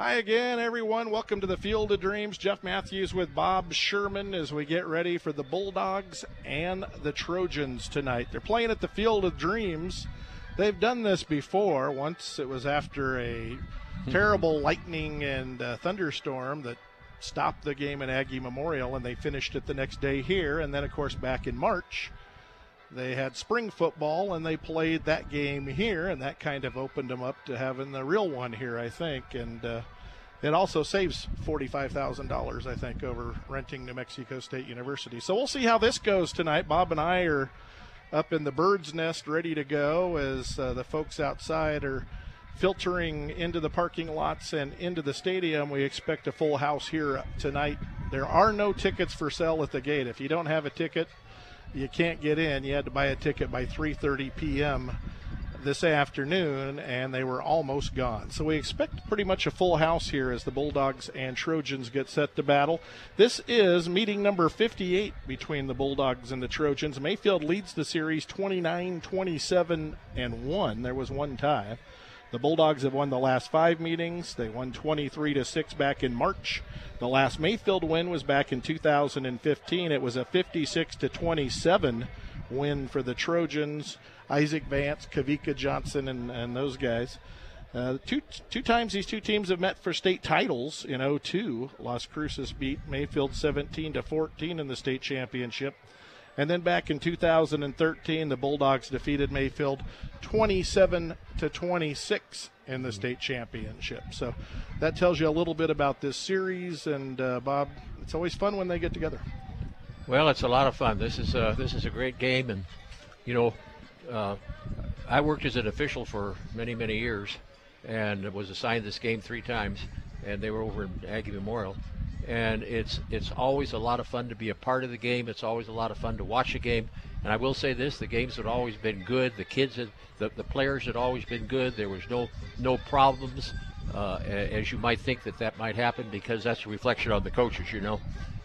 Hi again, everyone. Welcome to the Field of Dreams. Jeff Matthews with Bob Sherman as we get ready for the Bulldogs and the Trojans tonight. They're playing at the Field of Dreams. They've done this before. Once it was after a terrible lightning and uh, thunderstorm that stopped the game at Aggie Memorial, and they finished it the next day here. And then, of course, back in March, they had spring football and they played that game here, and that kind of opened them up to having the real one here, I think. And uh, it also saves $45,000, I think, over renting New Mexico State University. So we'll see how this goes tonight. Bob and I are up in the bird's nest ready to go as uh, the folks outside are filtering into the parking lots and into the stadium. We expect a full house here tonight. There are no tickets for sale at the gate. If you don't have a ticket, you can't get in. You had to buy a ticket by 3:30 p.m. this afternoon, and they were almost gone. So we expect pretty much a full house here as the Bulldogs and Trojans get set to battle. This is meeting number 58 between the Bulldogs and the Trojans. Mayfield leads the series 29-27 and one. There was one tie. The Bulldogs have won the last five meetings. They won 23 to 6 back in March. The last Mayfield win was back in 2015. It was a 56 to 27 win for the Trojans. Isaac Vance, Kavika Johnson, and, and those guys. Uh, two two times these two teams have met for state titles in 02. Las Cruces beat Mayfield 17 to 14 in the state championship. And then back in 2013, the Bulldogs defeated Mayfield 27 to 26 in the state championship. So that tells you a little bit about this series. And uh, Bob, it's always fun when they get together. Well, it's a lot of fun. This is a, this is a great game, and you know, uh, I worked as an official for many many years, and was assigned this game three times, and they were over in Aggie Memorial and it's it's always a lot of fun to be a part of the game. It's always a lot of fun to watch a game. And I will say this: the games had always been good. The kids, had, the the players had always been good. There was no no problems, uh, as you might think that that might happen because that's a reflection on the coaches, you know.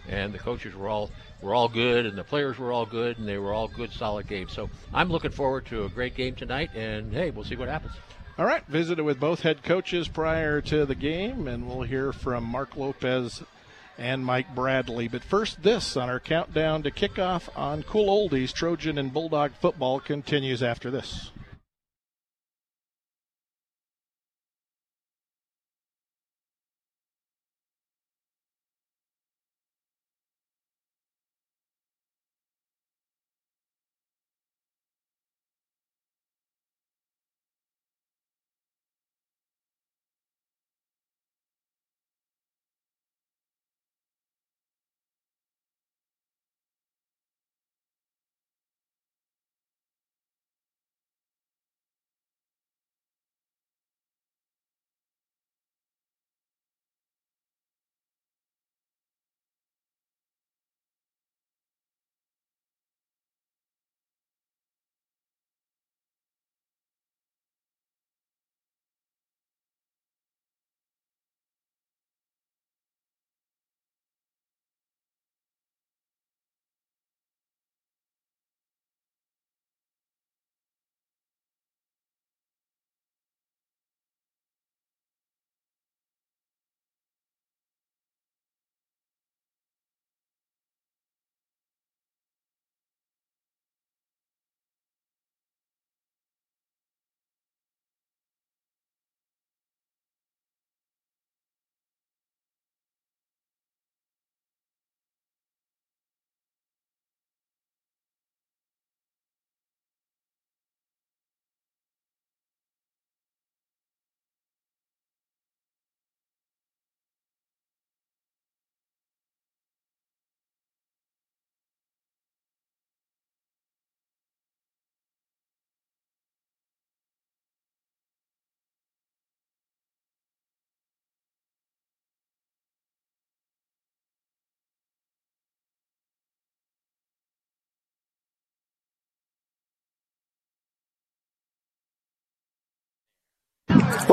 And the coaches were all were all good, and the players were all good, and they were all good, solid games. So I'm looking forward to a great game tonight. And hey, we'll see what happens. All right, visited with both head coaches prior to the game, and we'll hear from Mark Lopez and Mike Bradley. But first, this on our countdown to kickoff on Cool Oldies. Trojan and Bulldog football continues after this.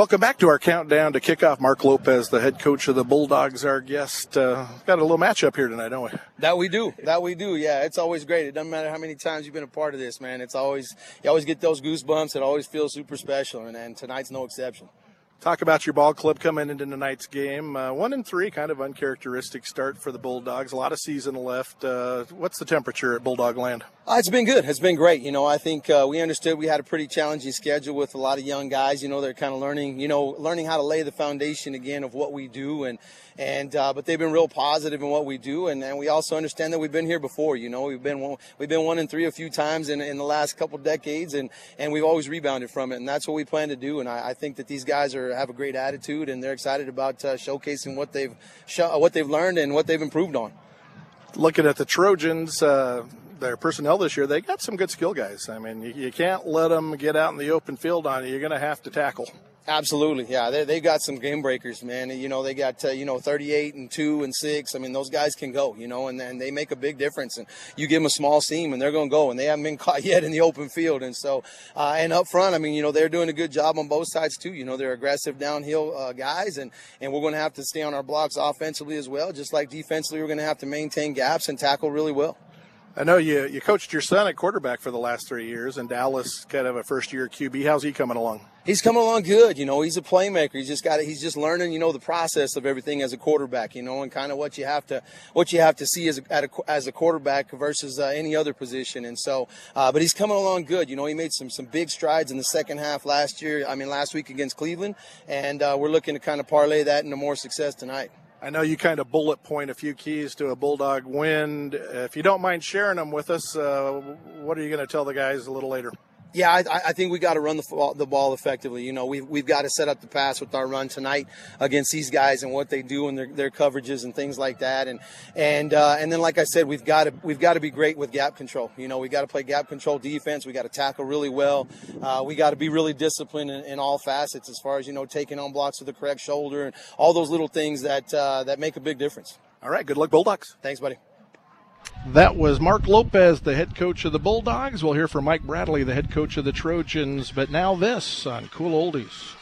Welcome back to our countdown to kickoff. Mark Lopez, the head coach of the Bulldogs, our guest. Uh, got a little matchup here tonight, don't we? That we do. That we do. Yeah, it's always great. It doesn't matter how many times you've been a part of this, man. It's always you always get those goosebumps. It always feels super special, and, and tonight's no exception. Talk about your ball club coming into tonight's game. Uh, one and three, kind of uncharacteristic start for the Bulldogs. A lot of season left. Uh, what's the temperature at Bulldog Land? Uh, it's been good. It's been great. You know, I think uh, we understood we had a pretty challenging schedule with a lot of young guys. You know, they're kind of learning, you know, learning how to lay the foundation again of what we do, and and uh, but they've been real positive in what we do, and, and we also understand that we've been here before. You know, we've been one, we've been one and three a few times in, in the last couple decades, and and we've always rebounded from it, and that's what we plan to do. And I, I think that these guys are have a great attitude, and they're excited about uh, showcasing what they've what they've learned and what they've improved on. Looking at the Trojans, uh, their personnel this year, they got some good skill guys. I mean, you, you can't let them get out in the open field on you. You're going to have to tackle. Absolutely, yeah. They they got some game breakers, man. You know, they got uh, you know 38 and two and six. I mean, those guys can go, you know, and then they make a big difference. And you give them a small seam, and they're going to go, and they haven't been caught yet in the open field. And so, uh, and up front, I mean, you know, they're doing a good job on both sides too. You know, they're aggressive downhill uh, guys, and and we're going to have to stay on our blocks offensively as well, just like defensively. We're going to have to maintain gaps and tackle really well. I know you you coached your son at quarterback for the last three years, and Dallas kind of a first year QB. How's he coming along? He's coming along good. You know, he's a playmaker. He's just got he's just learning. You know, the process of everything as a quarterback. You know, and kind of what you have to what you have to see as a, as a quarterback versus uh, any other position. And so, uh, but he's coming along good. You know, he made some some big strides in the second half last year. I mean, last week against Cleveland, and uh, we're looking to kind of parlay that into more success tonight. I know you kind of bullet point a few keys to a Bulldog win. If you don't mind sharing them with us, uh, what are you going to tell the guys a little later? Yeah, I, I think we got to run the, the ball effectively. You know, we've, we've got to set up the pass with our run tonight against these guys and what they do and their, their coverages and things like that. And and uh, and then, like I said, we've got to we've got to be great with gap control. You know, we got to play gap control defense. We got to tackle really well. Uh, we got to be really disciplined in, in, all facets as far as you know, taking on blocks with the correct shoulder and all those little things that uh, that make a big difference. All right, good luck, Bulldogs. Thanks, buddy. That was Mark Lopez, the head coach of the Bulldogs. We'll hear from Mike Bradley, the head coach of the Trojans. But now this on Cool Oldies.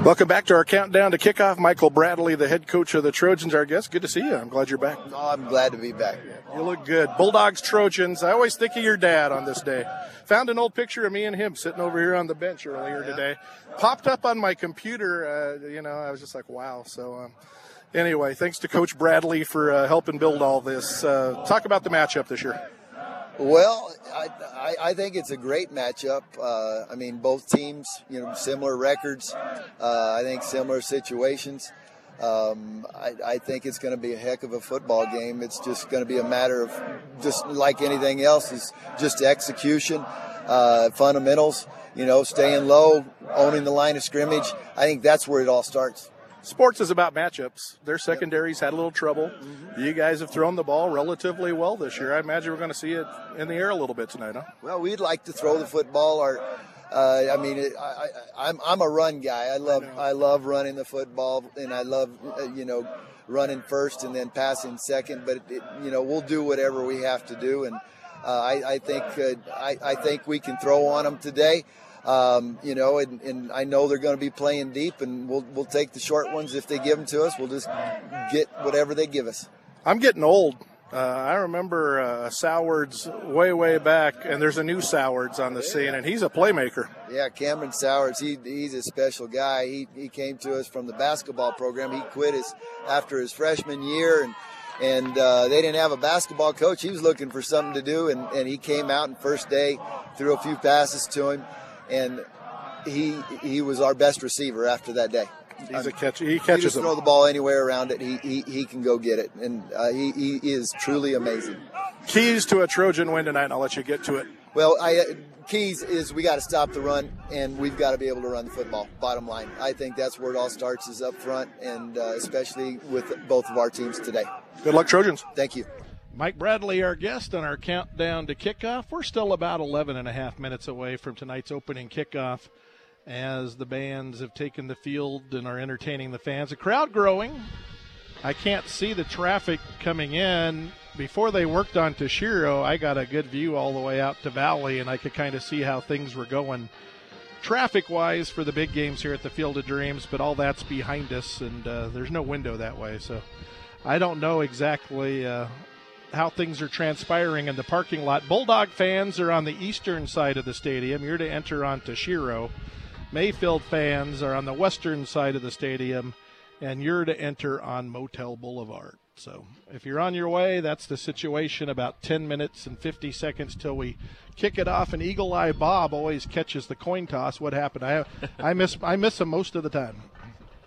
Welcome back to our countdown to kickoff. Michael Bradley, the head coach of the Trojans, our guest. Good to see you. I'm glad you're back. Oh, I'm glad to be back. You look good. Bulldogs, Trojans. I always think of your dad on this day. Found an old picture of me and him sitting over here on the bench earlier today. Popped up on my computer. Uh, you know, I was just like, wow. So, um, anyway, thanks to Coach Bradley for uh, helping build all this. Uh, talk about the matchup this year. Well, I, I, I, think it's a great matchup. Uh, I mean, both teams, you know, similar records. Uh, I think similar situations. Um, I, I, think it's going to be a heck of a football game. It's just going to be a matter of just like anything else, is just execution, uh, fundamentals. You know, staying low, owning the line of scrimmage. I think that's where it all starts sports is about matchups. Their secondaries had a little trouble. Mm-hmm. You guys have thrown the ball relatively well this year. I imagine we're going to see it in the air a little bit tonight, huh? Well, we'd like to throw the football. Or, uh, I mean, it, I, am I'm, I'm a run guy. I love I, I, love running the football, and I love uh, you know running first and then passing second. But it, you know, we'll do whatever we have to do, and uh, I, I, think uh, I, I think we can throw on them today. Um, you know, and, and, I know they're going to be playing deep, and we'll we'll take the short ones if they give them to us. We'll just get whatever they give us. I'm getting old. Uh, I remember uh, Sowards way, way back, and there's a new Sowards on the scene, and he's a playmaker. Yeah, Cameron Sowards, he, he's a special guy. He, he came to us from the basketball program. He quit his, after his freshman year, and and uh, they didn't have a basketball coach. He was looking for something to do, and, and he came out and first day threw a few passes to him and he he was our best receiver after that day. He's a catch. He catches. He just throw the ball anywhere around it. He he, he can go get it, and uh, he he is truly amazing. Keys to a Trojan win tonight, and I'll let you get to it. Well, I, uh, keys is we got to stop the run, and we've got to be able to run the football. Bottom line, I think that's where it all starts is up front, and uh, especially with both of our teams today. Good luck, Trojans. Thank you. Mike Bradley, our guest on our countdown to kickoff. We're still about 11 and a half minutes away from tonight's opening kickoff as the bands have taken the field and are entertaining the fans. The crowd growing. I can't see the traffic coming in. Before they worked on Toshiro, I got a good view all the way out to Valley, and I could kind of see how things were going traffic wise for the big games here at the Field of Dreams, but all that's behind us, and uh, there's no window that way. So I don't know exactly uh, how things are transpiring in the parking lot. Bulldog fans are on the eastern side of the stadium. You're to enter onto Shiro. Mayfield fans are on the western side of the stadium, and you're to enter on Motel Boulevard. So if you're on your way, that's the situation. About 10 minutes and 50 seconds till we kick it off. And Eagle Eye Bob always catches the coin toss. What happened? I I miss I miss him most of the time.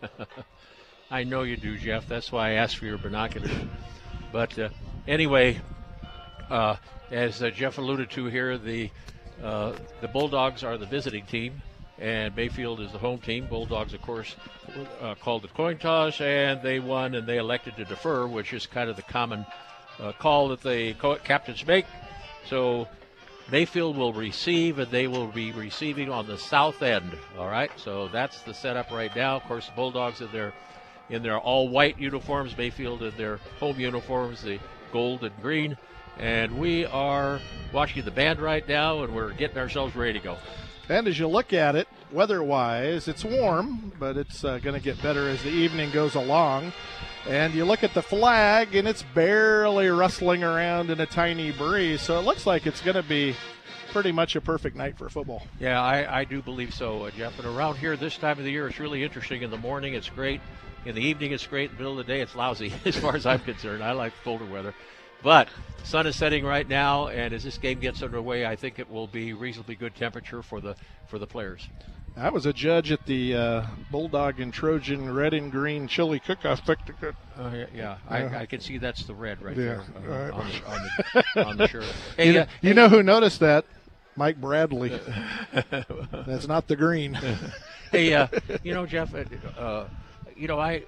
I know you do, Jeff. That's why I asked for your binoculars. But uh, anyway, uh, as uh, Jeff alluded to here, the uh, the Bulldogs are the visiting team, and Mayfield is the home team. Bulldogs, of course, uh, called the coin toss, and they won, and they elected to defer, which is kind of the common uh, call that the co- captains make. So Mayfield will receive, and they will be receiving on the south end. All right, so that's the setup right now. Of course, the Bulldogs in their in their all white uniforms, Mayfield in their home uniforms, the gold and green. And we are watching the band right now, and we're getting ourselves ready to go. And as you look at it, weather wise, it's warm, but it's uh, going to get better as the evening goes along. And you look at the flag, and it's barely rustling around in a tiny breeze. So it looks like it's going to be pretty much a perfect night for football. Yeah, I, I do believe so, uh, Jeff. And around here this time of the year, it's really interesting. In the morning, it's great. In the evening, it's great. In the middle of the day, it's lousy, as far as I'm concerned. I like colder weather. But sun is setting right now, and as this game gets underway, I think it will be reasonably good temperature for the for the players. I was a judge at the uh, Bulldog and Trojan red and green chili cook-off. Uh, yeah, yeah. I, I, can see that's the red right yeah. there uh, on, the, on, the, on, the, shirt. Hey, you, uh, you hey, know who noticed that? Mike Bradley. that's not the green. hey, uh, you know, Jeff, you know, I,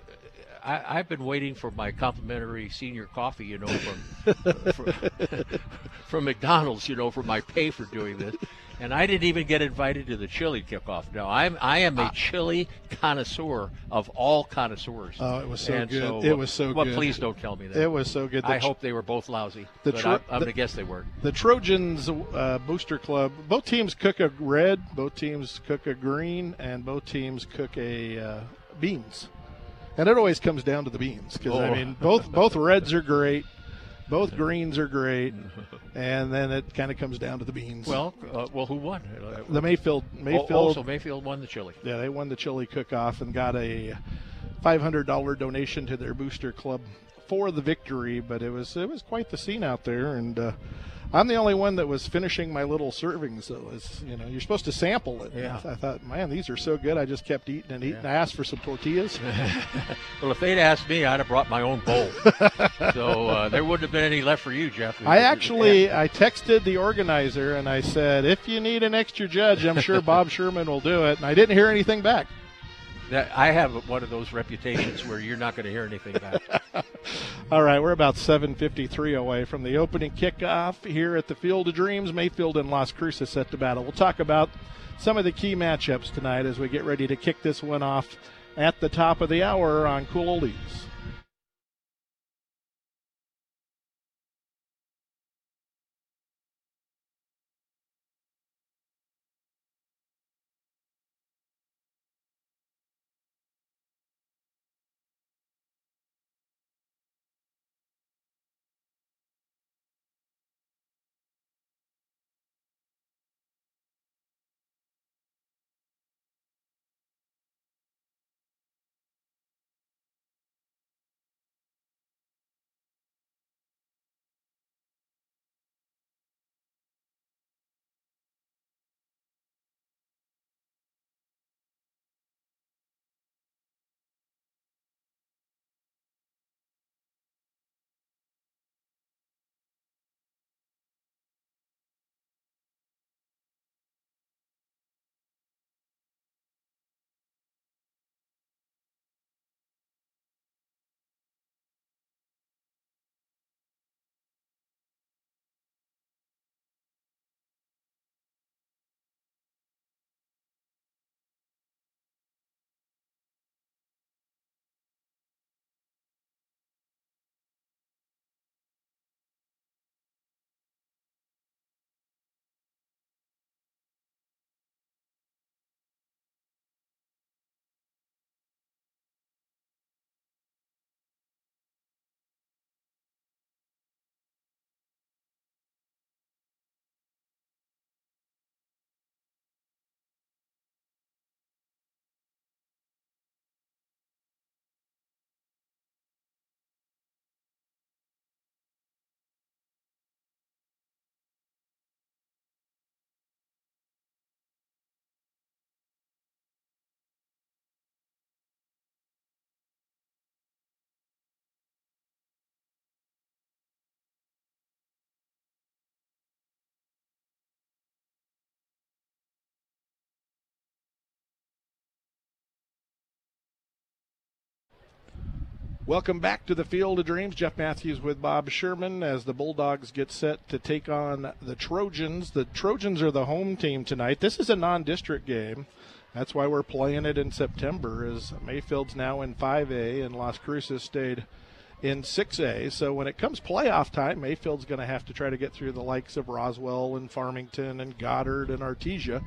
I have been waiting for my complimentary senior coffee, you know, from from, from McDonald's, you know, for my pay for doing this, and I didn't even get invited to the chili kickoff. No, I'm I am a ah. chili connoisseur of all connoisseurs. Oh, it was so and good. So, it was so well, good. please don't tell me that. It was so good. The I hope they were both lousy. The tro- I, am going to guess they were. The Trojans uh, Booster Club. Both teams cook a red. Both teams cook a green, and both teams cook a uh, beans and it always comes down to the beans because oh. I mean both both reds are great, both greens are great, and then it kind of comes down to the beans. Well, uh, well, who won? The Mayfield Mayfield. Also, Mayfield won the chili. Yeah, they won the chili cook-off and got a five hundred dollar donation to their booster club for the victory. But it was it was quite the scene out there, and uh, I'm the only one that was finishing my little servings. So it's, you know, you're supposed to sample it. Yeah. I thought, man, these are so good. I just kept eating and eating. I asked for some tortillas. Well, if they'd asked me, I'd have brought my own bowl. so uh, there wouldn't have been any left for you, Jeff. I actually I texted the organizer and I said, if you need an extra judge, I'm sure Bob Sherman will do it. And I didn't hear anything back. That, I have one of those reputations where you're not going to hear anything back. All right, we're about 7:53 away from the opening kickoff here at the Field of Dreams. Mayfield and Las Cruces set to battle. We'll talk about some of the key matchups tonight as we get ready to kick this one off at the top of the hour on Cool Oldies. Welcome back to the Field of Dreams. Jeff Matthews with Bob Sherman as the Bulldogs get set to take on the Trojans. The Trojans are the home team tonight. This is a non-district game. That's why we're playing it in September. As Mayfield's now in 5A and Las Cruces stayed in 6A. So when it comes playoff time, Mayfield's going to have to try to get through the likes of Roswell and Farmington and Goddard and Artesia,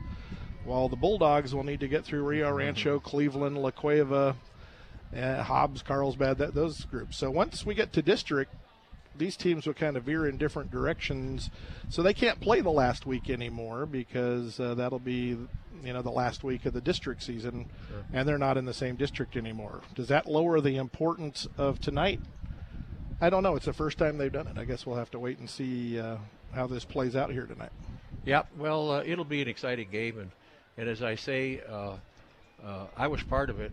while the Bulldogs will need to get through Rio Rancho, Cleveland, La Cueva, uh, Hobbs, Carlsbad, that, those groups. So once we get to district, these teams will kind of veer in different directions. So they can't play the last week anymore because uh, that'll be, you know, the last week of the district season, Sure. and they're not in the same district anymore. Does that lower the importance of tonight? I don't know. It's the first time they've done it. I guess we'll have to wait and see uh, how this plays out here tonight. Yep. Well, uh, it'll be an exciting game, and and as I say, uh, uh, I was part of it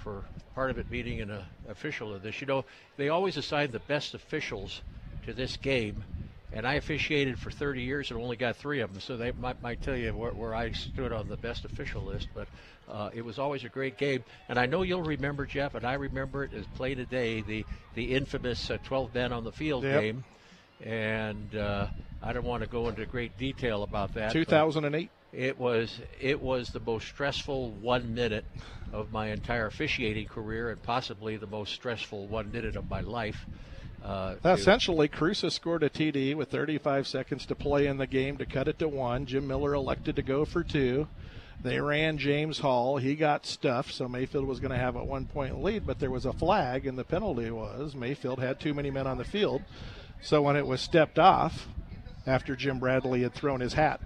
for part of it being an uh, official of this. You know, they always assign the best officials to this game, and I officiated for 30 years and only got three of them, so they might, might tell you where, where I stood on the best official list. But uh, it was always a great game, and I know you'll remember Jeff, and I remember it as play today the the infamous uh, 12 men on the field Yep. game, and uh, I don't want to go into great detail about that. but- 2008. It was it was the most stressful one minute of my entire officiating career, and possibly the most stressful one minute of my life. Uh, Essentially, Cruces scored a TD with 35 seconds to play in the game to cut it to one. Jim Miller elected to go for two. They ran James Hall. He got stuffed, so Mayfield was going to have a one point lead, but there was a flag, and the penalty was Mayfield had too many men on the field. So when it was stepped off, after Jim Bradley had thrown his hat,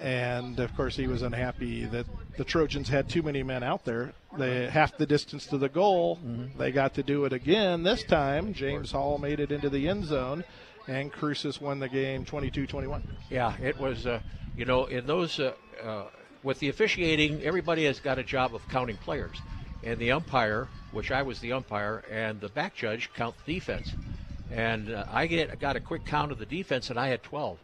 and of course he was unhappy that the Trojans had too many men out there. They half the distance to the goal. They got to do it again. This time, James Hall made it into the end zone, and Cruces won the game 22-21. Yeah, it was. Uh, you know, in those uh, uh, with the officiating, everybody has got a job of counting players, and the umpire, which I was the umpire, and the back judge count the defense. And uh, I get got a quick count of the defense, and I had 12.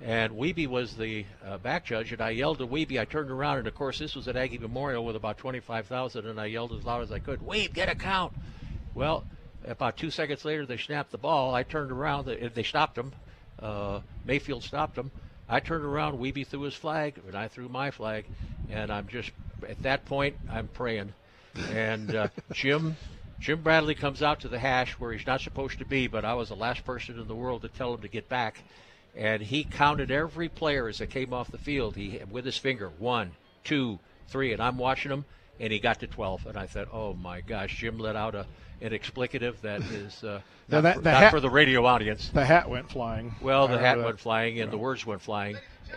And Wiebe was the uh, back judge, and I yelled to Wiebe. I turned around, and of course, this was at Aggie Memorial with about 25,000, and I yelled as loud as I could, Wiebe, get a count. Well, about two seconds later, they snapped the ball. I turned around, they stopped them. Uh, Mayfield stopped them. I turned around, Wiebe threw his flag, and I threw my flag, and I'm just, at that point, I'm praying. And uh, Jim Jim Bradley comes out to the hash where he's not supposed to be, but I was the last person in the world to tell him to get back and he counted every player as they came off the field. He with his finger one, two, three, and I'm watching him, and he got to 12, and I thought, oh my gosh, Jim let out a an explicative that is uh, not, that, for, the not hat, for the radio audience. The hat went flying. Well, the hat went flying, and the words went flying.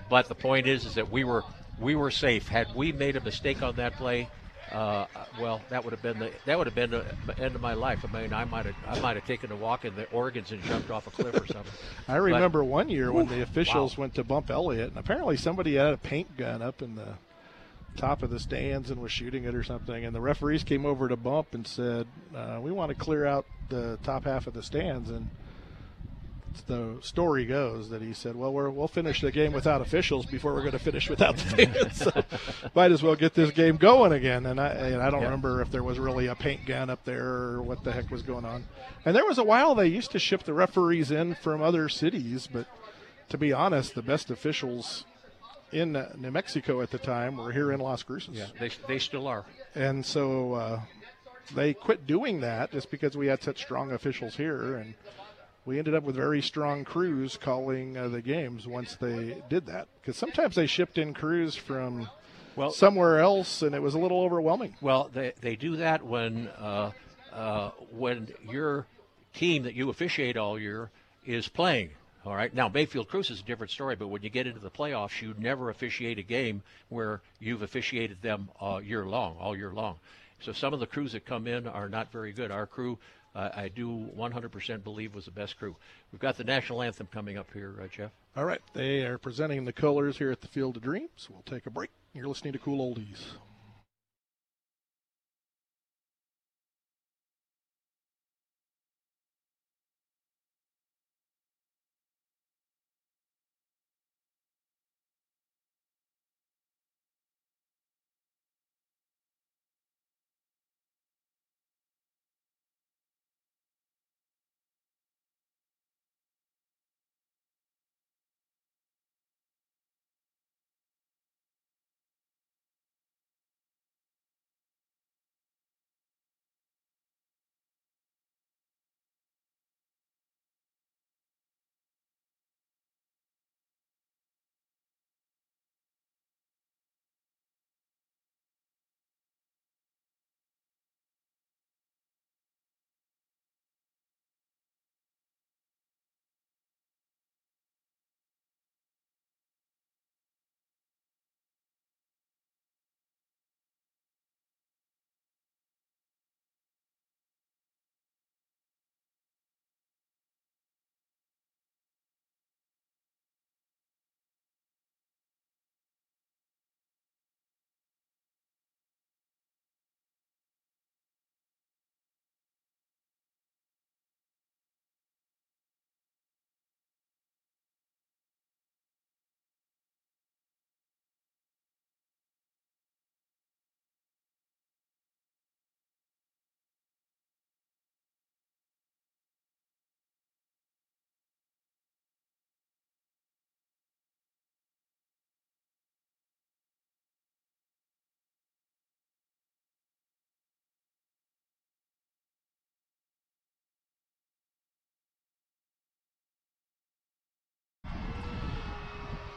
But the point is, is that we were we were safe. Had we made a mistake on that play, uh, well, that would have been the that would have been the end of my life. I mean, I might have I might have taken a walk in the organs and jumped off a cliff or something. I remember but, one year when the officials wow. went to bump Elliott, and apparently somebody had a paint gun up in the top of the stands and was shooting it or something, and the referees came over to bump and said, uh, "We want to clear out the top half of the stands," and the story goes that he said, "Well, we will finish the game without officials before we're going to finish without the fans. so might as well get this game going again." And I, and I don't remember if there was really a paint gun up there or what the heck was going on. And there was a while they used to ship the referees in from other cities, but to be honest, the best officials in New Mexico at the time were here in Las Cruces. Yeah, they they still are. And so. Uh, they quit doing that just because we had such strong officials here and we ended up with very strong crews calling uh, the games once they did that. Because sometimes they shipped in crews from well somewhere else, and it was a little overwhelming. Well, they they do that when uh, uh, when your team that you officiate all year is playing. All right. Now, Mayfield Cruces is a different story, but when you get into the playoffs, you never officiate a game where you've officiated them all year long, all year long. So some of the crews that come in are not very good. Our crew I do 100% believe was the best crew. We've got the national anthem coming up here, Jeff. All right. They are presenting the colors here at the Field of Dreams. We'll take a break. You're listening to Cool Oldies.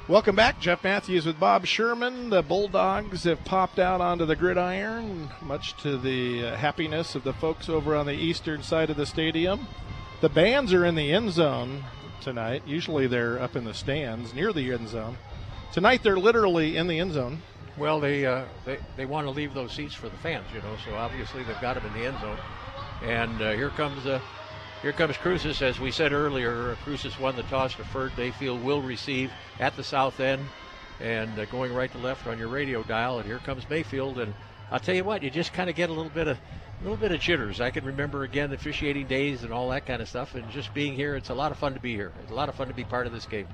Welcome back. Jeff Matthews with Bob Sherman. The Bulldogs have popped out onto the gridiron, much to the uh, happiness of the folks over on the eastern side of the stadium. The bands are in the end zone tonight. Usually they're up in the stands near the end zone. Tonight they're literally in the end zone. Well, they uh, they, they want to leave those seats for the fans, you know, so obviously they've got them in the end zone. And uh, here comes uh, Here comes Cruces. As we said earlier, Cruces won the toss, deferred. Mayfield will receive at the south end and uh, going right to left on your radio dial. And here comes Mayfield. And I'll tell you what, you just kind of get a little bit of a little bit of jitters. I can remember again officiating days and all that kind of stuff. And just being here, it's a lot of fun to be here. It's a lot of fun to be part of this game.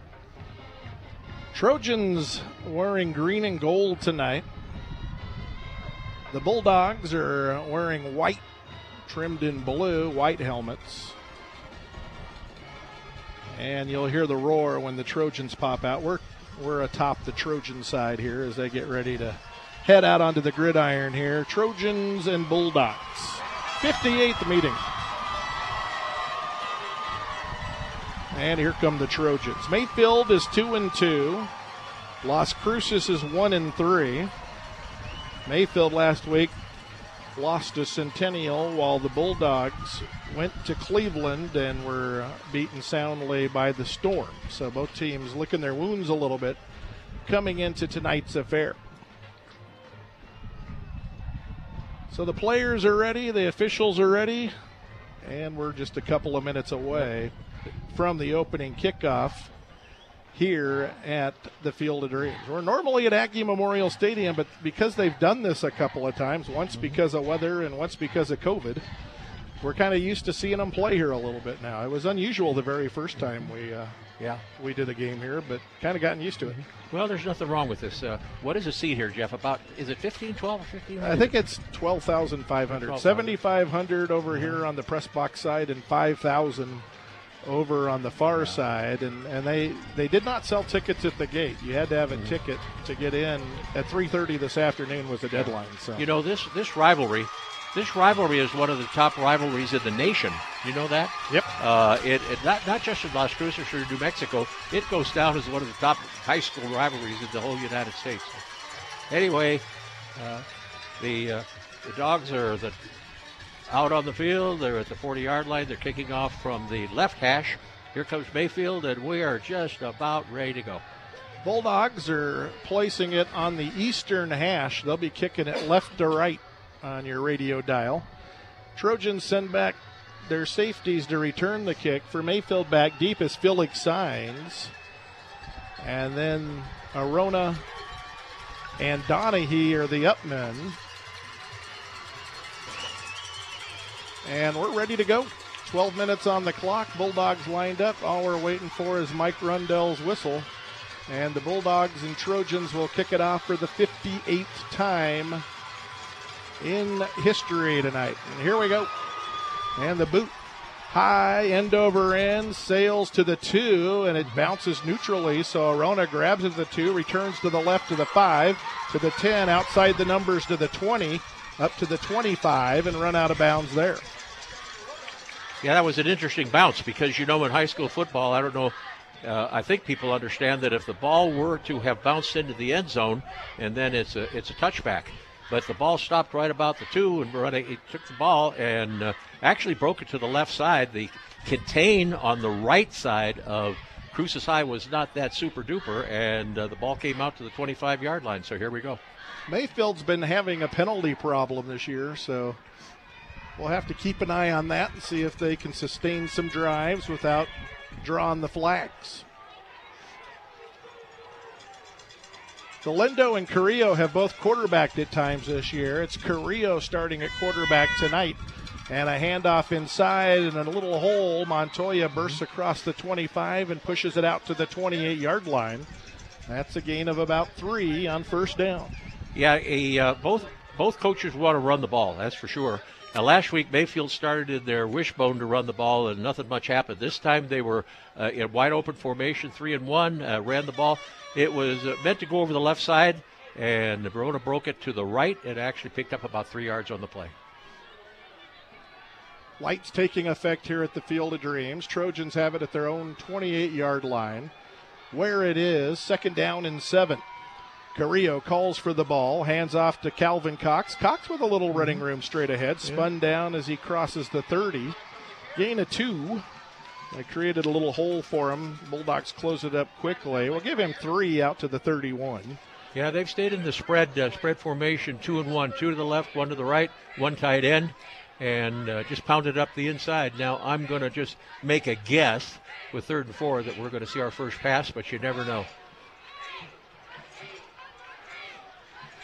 Trojans wearing green and gold tonight. The Bulldogs are wearing white, trimmed in blue, white helmets. And you'll hear the roar when the Trojans pop out. We're we're atop the Trojan side here as they get ready to head out onto the gridiron here. Trojans and Bulldogs. 58th meeting. And here come the Trojans. Mayfield is two and two. Las Cruces is one and three. Mayfield last week lost to Centennial while the Bulldogs went to Cleveland and were uh, beaten soundly by the Storm. So both teams licking their wounds a little bit coming into tonight's affair. So the players are ready, the officials are ready, and we're just a couple of minutes away from the opening kickoff here at the Field of Dreams. We're normally at Aggie Memorial Stadium, but because they've done this a couple of times, once because of weather and once because of COVID, we're kind of used to seeing them play here a little bit now. It was unusual the very first time we uh, yeah we did a game here, but kind of gotten used to it. Well, there's nothing wrong with this. Uh, what is the seat here, Jeff? About is it 15, 12, or 15? I think it's 12,500. 7,500 over here on the press box side and 5,000 over on the far side, and, and they they did not sell tickets at the gate. You had to have a mm-hmm. ticket to get in. At 3:30 this afternoon was the deadline. So you know this this rivalry. This rivalry is one of the top rivalries in the nation. You know that? Yep. Uh, it, it not not just in Las Cruces or New Mexico. It goes down as one of the top high school rivalries in the whole United States. Anyway, uh, the uh, the dogs are the out on the field. They're at the 40 yard line. They're kicking off from the left hash. Here comes Mayfield, and we are just about ready to go. Bulldogs are placing it on the eastern hash. They'll be kicking it left to right on your radio dial. Trojans send back their safeties to return the kick. For Mayfield back deep is Felix Signs. And then Arona and Donahue are the upmen. And we're ready to go. 12 minutes on the clock. Bulldogs lined up. All we're waiting for is Mike Rundell's whistle. And the Bulldogs and Trojans will kick it off for the 58th time in history tonight. And here we go. And the boot high, end over end, sails to the two, and it bounces neutrally. So Arona grabs it to the two, returns to the left to the five, to the 10, outside the numbers to the 20, up to the 25, and run out of bounds there. Yeah, that was an interesting bounce because you know in high school football, I don't know. Uh, I think people understand that if the ball were to have bounced into the end zone, and then it's a it's a touchback, but the ball stopped right about the two, and running, it took the ball and uh, actually broke it to the left side. The contain on the right side of Cruces High was not that super duper, and uh, the ball came out to the 25 yard line. So here we go. Mayfield's been having a penalty problem this year, so we'll have to keep an eye on that and see if they can sustain some drives without drawing the flags. Galindo and Carrillo have both quarterbacked at times this year. It's Carrillo starting at quarterback tonight. And a handoff inside and a little hole. Montoya bursts across the 25 and pushes it out to the 28 yard line. That's a gain of about three on first down. Yeah, a, uh, both both coaches want to run the ball, that's for sure. Now, last week, Mayfield started in their wishbone to run the ball, and nothing much happened. This time, they were uh, in wide open formation, three and one, uh, ran the ball. It was uh, meant to go over the left side, and Verona broke it to the right and actually picked up about three yards on the play. Lights taking effect here at the Field of Dreams. Trojans have it at their own 28 yard line. Where it is, second down and seven. Carrillo calls for the ball, hands off to Calvin Cox. Cox with a little running mm-hmm. room straight ahead, spun yeah. down as he crosses the 30. Gain of two. They created a little hole for him. Bulldogs close it up quickly. We'll give him three out to the 31. Yeah, they've stayed in the spread uh, spread formation, two and one, two to the left, one to the right, one tight end. and uh, just pounded up the inside. Now I'm going to just make a guess with third and four that we're going to see our first pass, but you never know.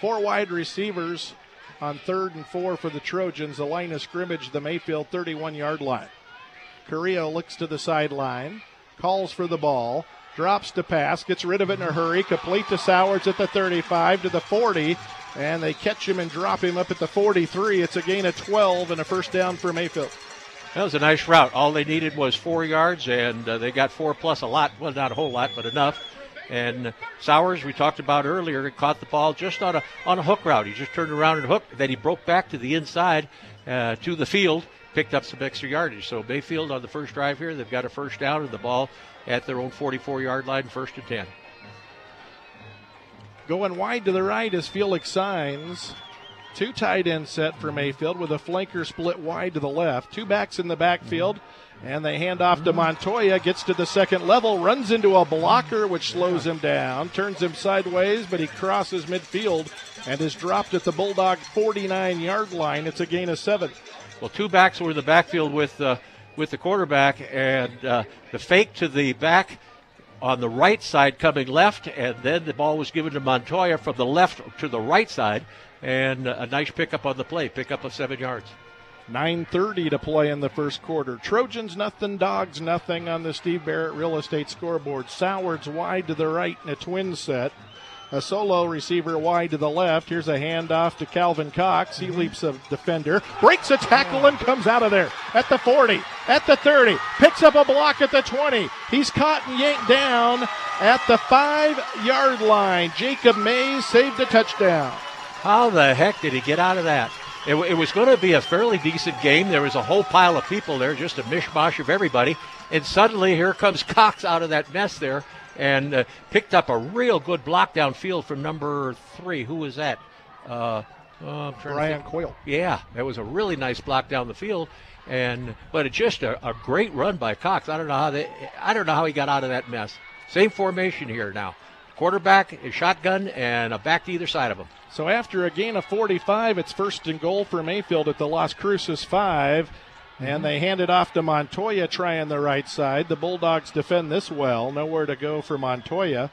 Four wide receivers on third and four for the Trojans. The line of scrimmage, the Mayfield 31 yard line. Carrillo looks to the sideline, calls for the ball, drops to pass, gets rid of it in a hurry, complete to Sowers at the 35 to the 40, and they catch him and drop him up at the 43. It's a gain of 12 and a first down for Mayfield. That was a nice route. All they needed was four yards, and uh, they got four plus a lot. Well, not a whole lot, but enough. And Sowers, we talked about earlier, caught the ball just on a on a hook route. He just turned around and hooked. Then he broke back to the inside uh, to the field, picked up some extra yardage. So Mayfield on the first drive here, they've got a first down and the ball at their own 44 yard line, first and 10. Going wide to the right is Felix Signs. Two tight end set for Mayfield with a flanker split wide to the left. Two backs in the backfield. And they hand off to Montoya, gets to the second level, runs into a blocker, which slows him down, turns him sideways, but he crosses midfield and is dropped at the Bulldog 49 yard line. It's a gain of seven. Well, two backs were in the backfield with uh, with the quarterback, and uh, the fake to the back on the right side coming left, and then the ball was given to Montoya from the left to the right side, and a nice pickup on the play, pickup of seven yards. 9.30 to play in the first quarter. Trojans nothing, Dogs nothing on the Steve Barrett Real Estate scoreboard. Sowards wide to the right in a twin set. A solo receiver wide to the left. Here's a handoff to Calvin Cox. He mm-hmm. leaps a defender, breaks a tackle, and comes out of there at the 40, at the 30, picks up a block at the 20. He's caught and yanked down at the five yard line. Jacob Mays saved a touchdown. How the heck did he get out of that? It, it was going to be a fairly decent game. There was a whole pile of people there, just a mishmash of everybody. And suddenly, here comes Cox out of that mess there and uh, picked up a real good block downfield from number three. Who was that? Uh, oh, Brian Coyle. Yeah, that was a really nice block down the field, and but it's just a, a great run by Cox. I don't know how they, I don't know how he got out of that mess. Same formation here now. Quarterback, a shotgun, and a back to either side of him. So after a gain of 45, it's first and goal for Mayfield at the Las Cruces 5. And mm-hmm. they hand it off to Montoya trying the right side. The Bulldogs defend this well. Nowhere to go for Montoya.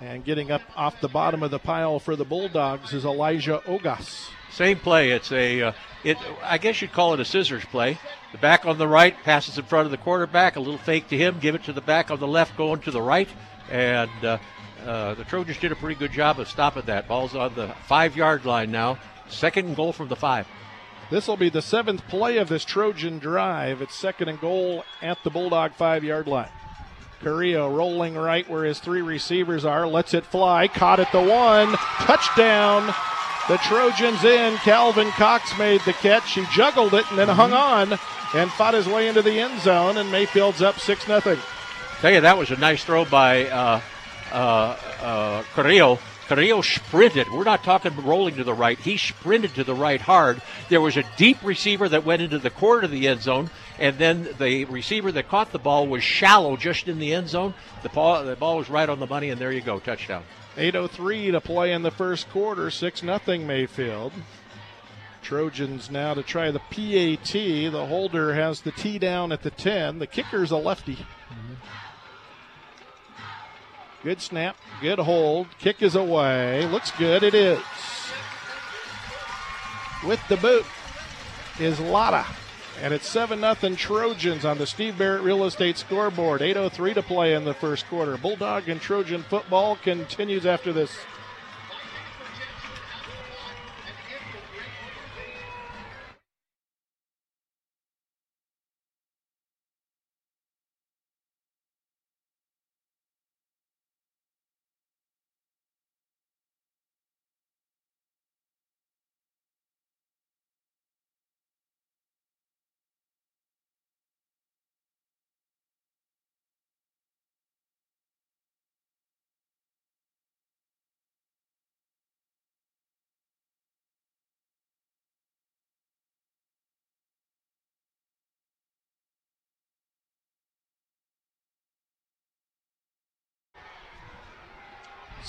And getting up off the bottom of the pile for the Bulldogs is Elijah Ogas. Same play. It's a, uh, it. I guess you'd call it a scissors play. The back on the right passes in front of the quarterback. A little fake to him. Give it to the back on the left, going to the right. And uh, uh, the Trojans did a pretty good job of stopping that. Ball's on the five yard line now. Second and goal from the five. This will be the seventh play of this Trojan drive. It's second and goal at the Bulldog five yard line. Carrillo rolling right where his three receivers are, lets it fly, caught at the one, touchdown. The Trojans in. Calvin Cox made the catch. He juggled it and then hung on and fought his way into the end zone, and Mayfield's up 6 0. Tell you, that was a nice throw by uh, uh, uh, Carrillo Carrillo sprinted. We're not talking rolling to the right. He sprinted to the right hard. There was a deep receiver that went into the corner of the end zone, and then the receiver that caught the ball was shallow just in the end zone. The ball, the ball was right on the money, and there you go, touchdown. 8.03 to play in the first quarter, 6 0 Mayfield. Trojans now to try the PAT. The holder has the T down at the 10. The kicker's a lefty. Mm-hmm. Good snap, good hold. Kick is away. Looks good. It is. With the boot is Lotta. And it's 7 0 Trojans on the Steve Barrett Real Estate scoreboard. 8.03 to play in the first quarter. Bulldog and Trojan football continues after this.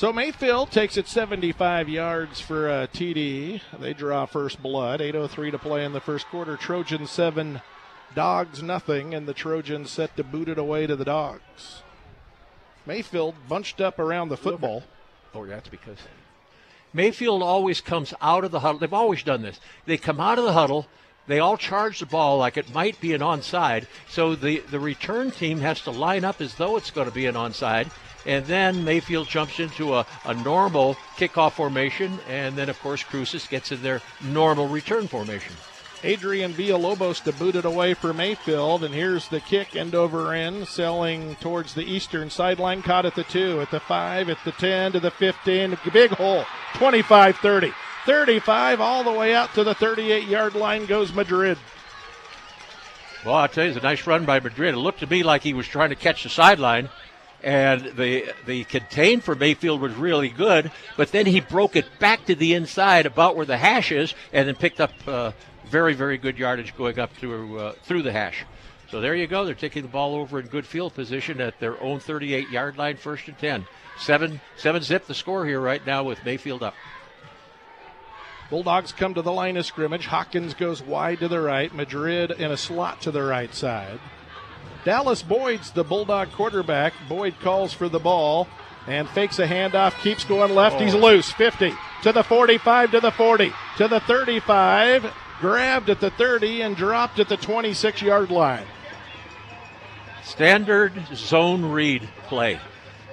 So Mayfield takes it 75 yards for uh, a TD. They draw first blood. 8:03 to play in the first quarter. Trojan seven, Dogs nothing, and the Trojans set to boot it away to the Dogs. Mayfield bunched up around the football. Oh, yeah, that's because Mayfield always comes out of the huddle. They've always done this. They come out of the huddle. They all charge the ball like it might be an onside. So the, the return team has to line up as though it's going to be an onside. And then Mayfield jumps into a, a normal kickoff formation. And then, of course, Cruces gets in their normal return formation. Adrian Villalobos to boot it away for Mayfield, and here's the kick end over end, selling towards the eastern sideline. Caught at the two, at the five, at the 10, to the 15. Big hole, 25 30. 35 all the way out to the 38 yard line goes Madrid. Well, I'll tell you, it's a nice run by Madrid. It looked to me like he was trying to catch the sideline, and the the contain for Mayfield was really good. But then he broke it back to the inside, about where the hash is, and then picked up uh, very very good yardage going up through uh, through the hash. So there you go. They're taking the ball over in good field position at their own 38 yard line, first and 10. Seven seven zip the score here right now with Mayfield up. Bulldogs come to the line of scrimmage. Hawkins goes wide to the right. Madrid in a slot to the right side. Dallas Boyd's the Bulldog quarterback. Boyd calls for the ball and fakes a handoff, keeps going left. Oh. He's loose. 50 to the 45 to the 40 to the 35. Grabbed at the 30 and dropped at the 26 yard line. Standard zone read play.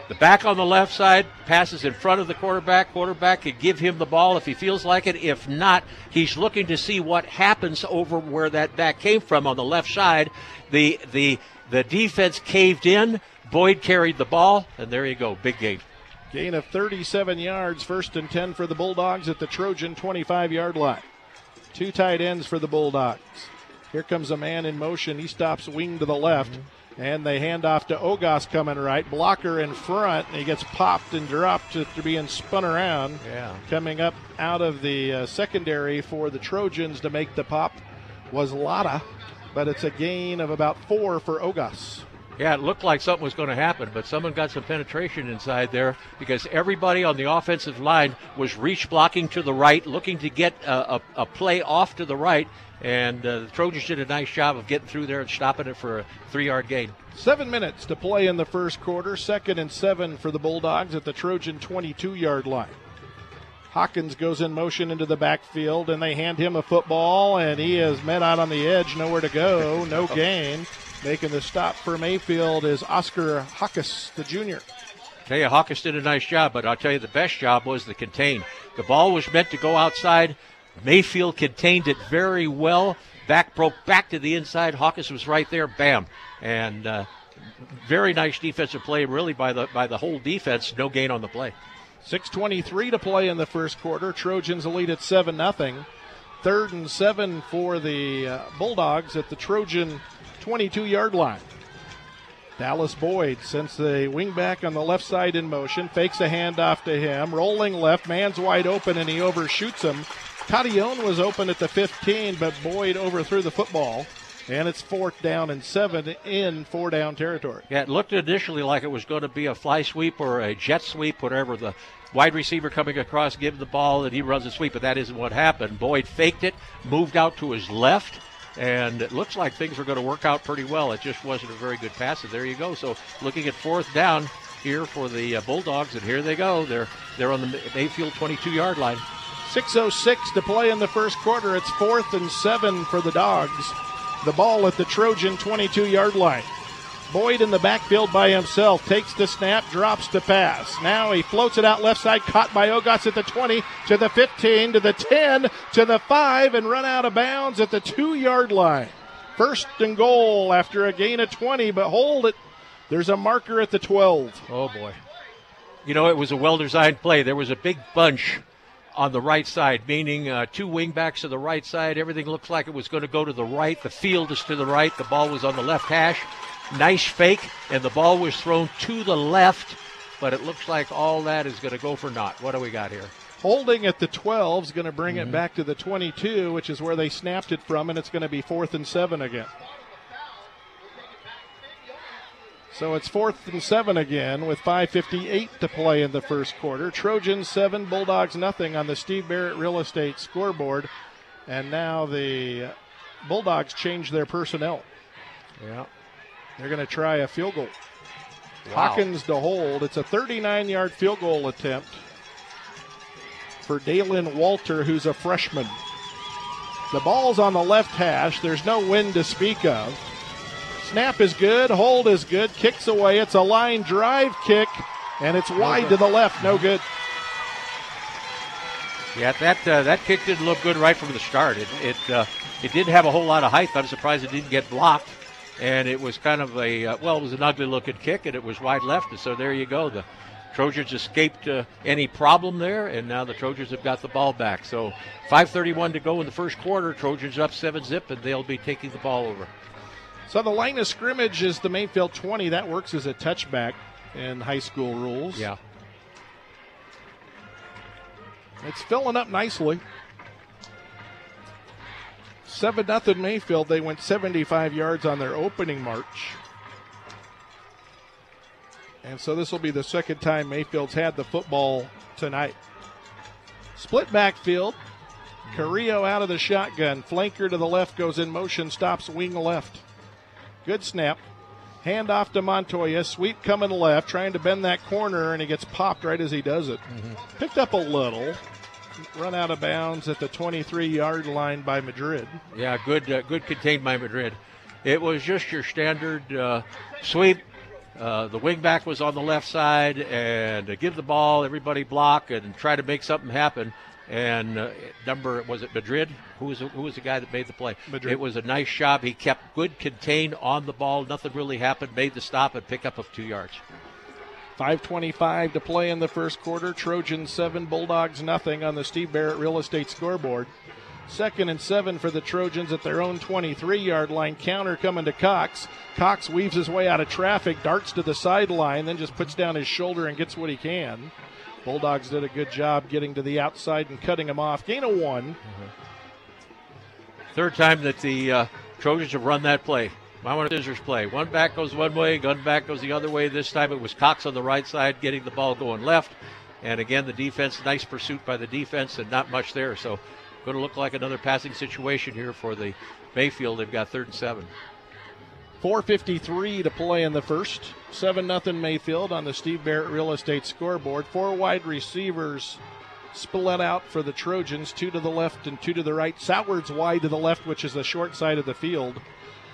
The back on the left side passes in front of the quarterback. Quarterback could give him the ball if he feels like it. If not, he's looking to see what happens over where that back came from on the left side. The the the defense caved in. Boyd carried the ball, and there you go, big gain. Gain of 37 yards, first and 10 for the Bulldogs at the Trojan 25 yard line. Two tight ends for the Bulldogs. Here comes a man in motion. He stops wing to the left. Mm-hmm and they hand off to Ogas coming right. Blocker in front. He gets popped and dropped after being spun around. Yeah. Coming up out of the uh, secondary for the Trojans to make the pop was Lotta, but it's a gain of about four for Ogas. Yeah, it looked like something was going to happen, but someone got some penetration inside there because everybody on the offensive line was reach blocking to the right, looking to get a, a, a play off to the right, and uh, the Trojans did a nice job of getting through there and stopping it for a three yard gain. Seven minutes to play in the first quarter. Second and seven for the Bulldogs at the Trojan 22 yard line. Hawkins goes in motion into the backfield, and they hand him a football, and he is met out on the edge, nowhere to go, no gain. Making the stop for Mayfield is Oscar Hawkins, the junior. Tell you, Hawkins did a nice job, but I'll tell you the best job was the contain. The ball was meant to go outside. Mayfield contained it very well. Back broke back to the inside. Hawkins was right there. Bam, and uh, very nice defensive play, really by the by the whole defense. No gain on the play. 6:23 to play in the first quarter. Trojans lead at seven nothing. Third and seven for the uh, Bulldogs at the Trojan 22 yard line. Dallas Boyd sends the wingback on the left side in motion, fakes a handoff to him, rolling left, man's wide open, and he overshoots him. Cotillon was open at the 15, but Boyd overthrew the football. And it's fourth down and seven in four down territory. Yeah, it looked initially like it was going to be a fly sweep or a jet sweep, whatever. The wide receiver coming across, give the ball, and he runs a sweep, but that isn't what happened. Boyd faked it, moved out to his left, and it looks like things were going to work out pretty well. It just wasn't a very good pass, and there you go. So looking at fourth down here for the uh, Bulldogs, and here they go. They're they're on the Mayfield 22 yard line. 6.06 to play in the first quarter. It's fourth and seven for the Dogs. The ball at the Trojan 22 yard line. Boyd in the backfield by himself takes the snap, drops the pass. Now he floats it out left side, caught by Ogas at the 20 to the 15 to the 10 to the 5 and run out of bounds at the 2 yard line. First and goal after a gain of 20, but hold it. There's a marker at the 12. Oh boy. You know, it was a well designed play. There was a big bunch on the right side, meaning uh, two wingbacks to the right side. Everything looks like it was going to go to the right. The field is to the right. The ball was on the left hash. Nice fake, and the ball was thrown to the left, but it looks like all that is going to go for naught. What do we got here? Holding at the 12 is going to bring mm-hmm. it back to the 22, which is where they snapped it from, and it's going to be fourth and seven again. So it's fourth and seven again with 5.58 to play in the first quarter. Trojans seven, Bulldogs nothing on the Steve Barrett Real Estate scoreboard. And now the Bulldogs change their personnel. Yeah. They're going to try a field goal. Wow. Hawkins to hold. It's a 39 yard field goal attempt for Dalen Walter, who's a freshman. The ball's on the left hash. There's no wind to speak of. Snap is good. Hold is good. Kicks away. It's a line drive kick, and it's wide to the left. No good. Yeah, that uh, that kick didn't look good right from the start. It it uh, it didn't have a whole lot of height. I'm surprised it didn't get blocked, and it was kind of a uh, well, it was an ugly looking kick, and it was wide left. And So there you go. The Trojans escaped uh, any problem there, and now the Trojans have got the ball back. So 5:31 to go in the first quarter. Trojans up seven zip, and they'll be taking the ball over. So the line of scrimmage is the Mayfield 20. That works as a touchback in high school rules. Yeah. It's filling up nicely. 7 0 Mayfield. They went 75 yards on their opening march. And so this will be the second time Mayfield's had the football tonight. Split backfield. Carrillo out of the shotgun. Flanker to the left goes in motion, stops wing left. Good snap. Hand off to Montoya. Sweep coming left, trying to bend that corner, and he gets popped right as he does it. Picked up a little. Run out of bounds at the 23 yard line by Madrid. Yeah, good, uh, good contained by Madrid. It was just your standard uh, sweep. Uh, the wingback was on the left side, and give the ball, everybody block and try to make something happen. And uh, number was it Madrid? Who was who was the guy that made the play? Madrid. It was a nice job. He kept good contained on the ball. Nothing really happened. Made the stop and pick up of two yards. 5.25 to play in the first quarter. Trojans 7, Bulldogs nothing on the Steve Barrett Real Estate scoreboard. Second and seven for the Trojans at their own 23 yard line. Counter coming to Cox. Cox weaves his way out of traffic, darts to the sideline, then just puts down his shoulder and gets what he can. Bulldogs did a good job getting to the outside and cutting him off. Gain of one. Third time that the uh, Trojans have run that play. My one scissors play. One back goes one way, gun back goes the other way. This time it was Cox on the right side getting the ball going left. And again, the defense, nice pursuit by the defense, and not much there. So, going to look like another passing situation here for the Mayfield. They've got third and seven. 4.53 to play in the first. 7 0 Mayfield on the Steve Barrett Real Estate scoreboard. Four wide receivers split out for the Trojans, two to the left and two to the right. Sowards wide to the left, which is the short side of the field.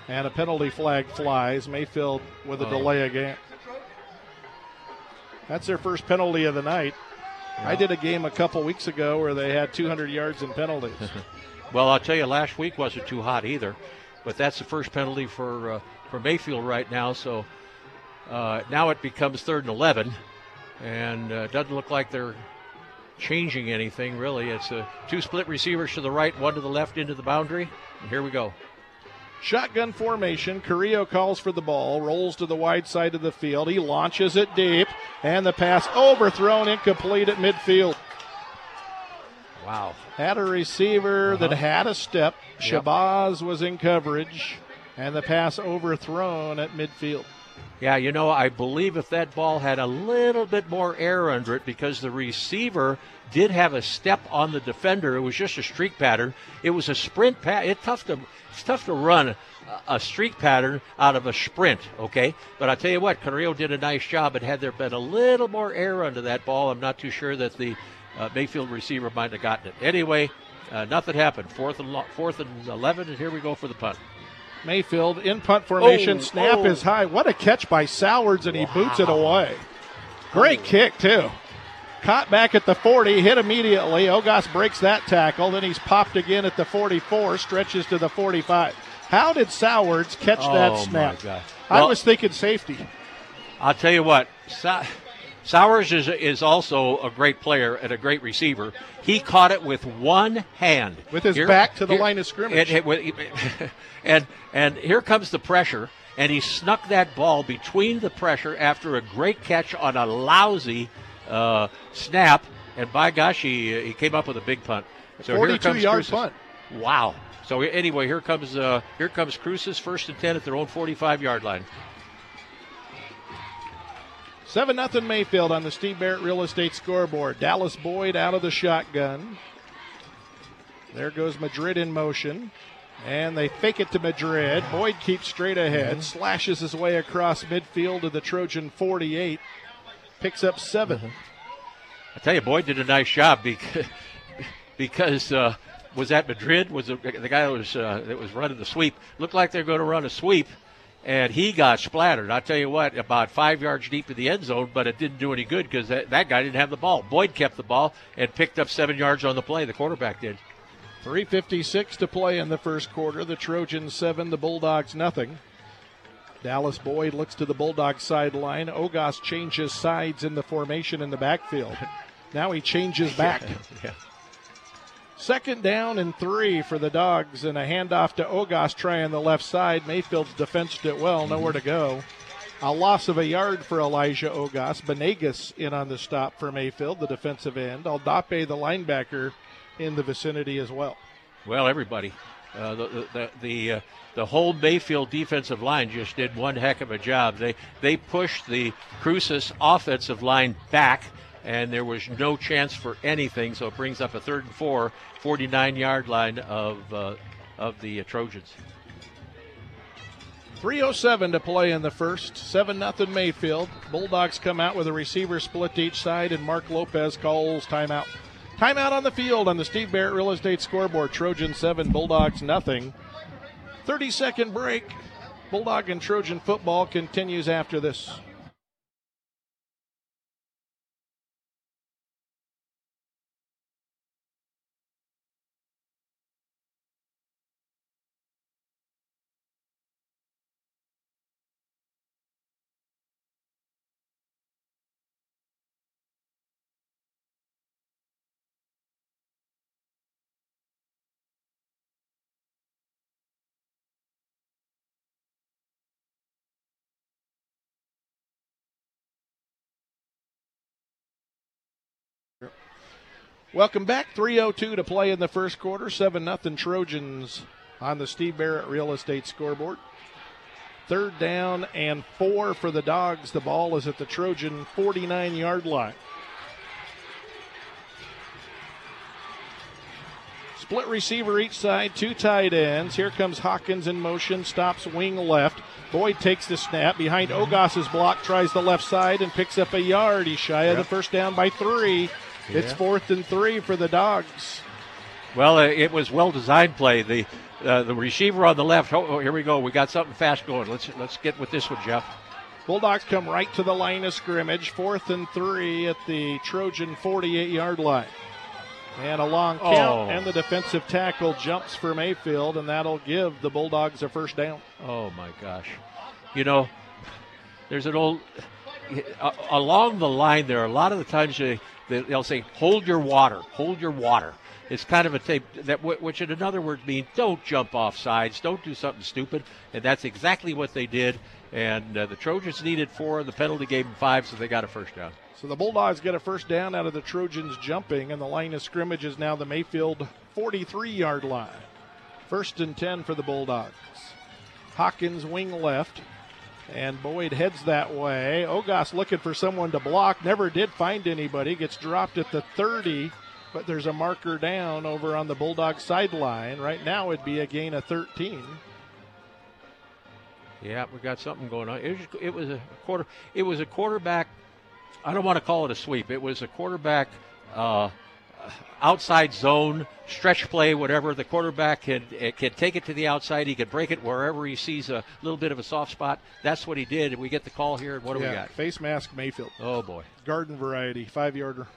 And a penalty flag flies. Mayfield with a Oh. delay again. That's their first penalty of the night. I did a game a couple weeks ago where they had 200 yards in penalties. Well, I'll tell you, last week wasn't too hot either, but that's the first penalty for uh, for Mayfield right now. So uh, now it becomes third and eleven, and uh, doesn't look like they're changing anything really. It's uh, two split receivers to the right, one to the left into the boundary. And here we go. Shotgun formation. Carrillo calls for the ball, rolls to the wide side of the field. He launches it deep, and the pass overthrown, incomplete at midfield. Wow. Had a receiver that Uh-huh. had a step. Yep. Shabazz was in coverage, and the pass overthrown at midfield. Yeah, you know, I believe if that ball had a little bit more air under it because the receiver did have a step on the defender, it was just a streak pattern. It was a sprint pass. It's tough to it's tough to run a, streak pattern out of a sprint, okay? But I tell you what, Carrillo did a nice job. And had there been a little more air under that ball, I'm not too sure that the uh, Mayfield receiver might have gotten it. Anyway, uh, nothing happened. Fourth and lo- fourth and eleven, and here we go for the punt. Mayfield in punt formation. Oh, Snap oh. is high. What a catch by Sowards, and he boots it away. Great kick, too. Caught back at the 40, hit immediately. Ogas breaks that tackle. Then he's popped again at the 44, stretches to the 45. How did Sowards catch that Oh, snap? God. I was thinking safety. I'll tell you what, Sowers is is also a great player and a great receiver. He caught it with one hand, With his back to the line of scrimmage. and, and, and and here comes the pressure, and he snuck that ball between the pressure after a great catch on a lousy uh, snap, and by gosh, he he came up with a big punt. So here 42 comes yard Cruces. punt. Wow. So anyway, here comes uh, here comes Cruces first and ten at their own 45 yard line. 7 0 Mayfield on the Steve Barrett Real Estate scoreboard. Dallas Boyd out of the shotgun. There goes Madrid in motion. And they fake it to Madrid. Boyd keeps straight ahead, mm-hmm. slashes his way across midfield to the Trojan 48, picks up 7 mm-hmm. I tell you, Boyd did a nice job because, because uh, was that Madrid? Was the, the guy that was uh, that was running the sweep? Looked like they're going to run a sweep, and he got splattered. I tell you what, about five yards deep in the end zone, but it didn't do any good because that, that guy didn't have the ball. Boyd kept the ball and picked up seven yards on the play. The quarterback did. 356 to play in the first quarter. The Trojans seven, the Bulldogs nothing. Dallas Boyd looks to the Bulldogs sideline. Ogas changes sides in the formation in the backfield. now he changes back. yeah. Second down and three for the Dogs, and a handoff to Ogas trying the left side. Mayfield's defensed it well, nowhere to go. A loss of a yard for Elijah Ogas. Benegas in on the stop for Mayfield, the defensive end. Aldape, the linebacker, in the vicinity as well. Well, everybody. Uh, the the the, uh, the whole Mayfield defensive line just did one heck of a job. They they pushed the Cruces offensive line back and there was no chance for anything. So it brings up a third and four, 49 yard line of, uh, of the uh, Trojans. 307 to play in the first. 7 0 Mayfield. Bulldogs come out with a receiver split to each side, and Mark Lopez calls timeout. Timeout on the field on the Steve Barrett Real Estate scoreboard. Trojan 7, Bulldogs nothing. 30 second break. Bulldog and Trojan football continues after this. Welcome back. 302 to play in the first quarter. 7 0 Trojans on the Steve Barrett Real Estate scoreboard. Third down and four for the Dogs. The ball is at the Trojan 49 yard line. Split receiver each side, two tight ends. Here comes Hawkins in motion, stops wing left. Boyd takes the snap behind mm-hmm. Ogas's block, tries the left side and picks up a yard. He's shy of the first down by three. Yeah. It's fourth and three for the Dogs. Well, it was well designed play. The uh, the receiver on the left. Oh, oh, here we go. We got something fast going. Let's let's get with this one, Jeff. Bulldogs come right to the line of scrimmage. Fourth and three at the Trojan 48 yard line. And a long count, oh. and the defensive tackle jumps for Mayfield, and that'll give the Bulldogs a first down. Oh my gosh! You know, there's an old uh, along the line there. A lot of the times they they'll say, "Hold your water, hold your water." It's kind of a tape that, which in other words means don't jump off sides, don't do something stupid, and that's exactly what they did. And uh, the Trojans needed four, and the penalty gave them five, so they got a first down. So the Bulldogs get a first down out of the Trojans jumping, and the line of scrimmage is now the Mayfield 43 yard line. First and 10 for the Bulldogs. Hawkins wing left. And Boyd heads that way. Ogas looking for someone to block. Never did find anybody. Gets dropped at the 30, but there's a marker down over on the Bulldog sideline. Right now it'd be a gain of 13. Yeah, we got something going on. It was, it was a quarter. It was a quarterback. I don't want to call it a sweep. It was a quarterback uh, outside zone, stretch play, whatever. The quarterback can eh, can take it to the outside. He can break it wherever he sees a little bit of a soft spot. That's what he did. And we get the call here. And what do yeah, we got? Face mask Mayfield. Oh boy. Garden variety, five yarder.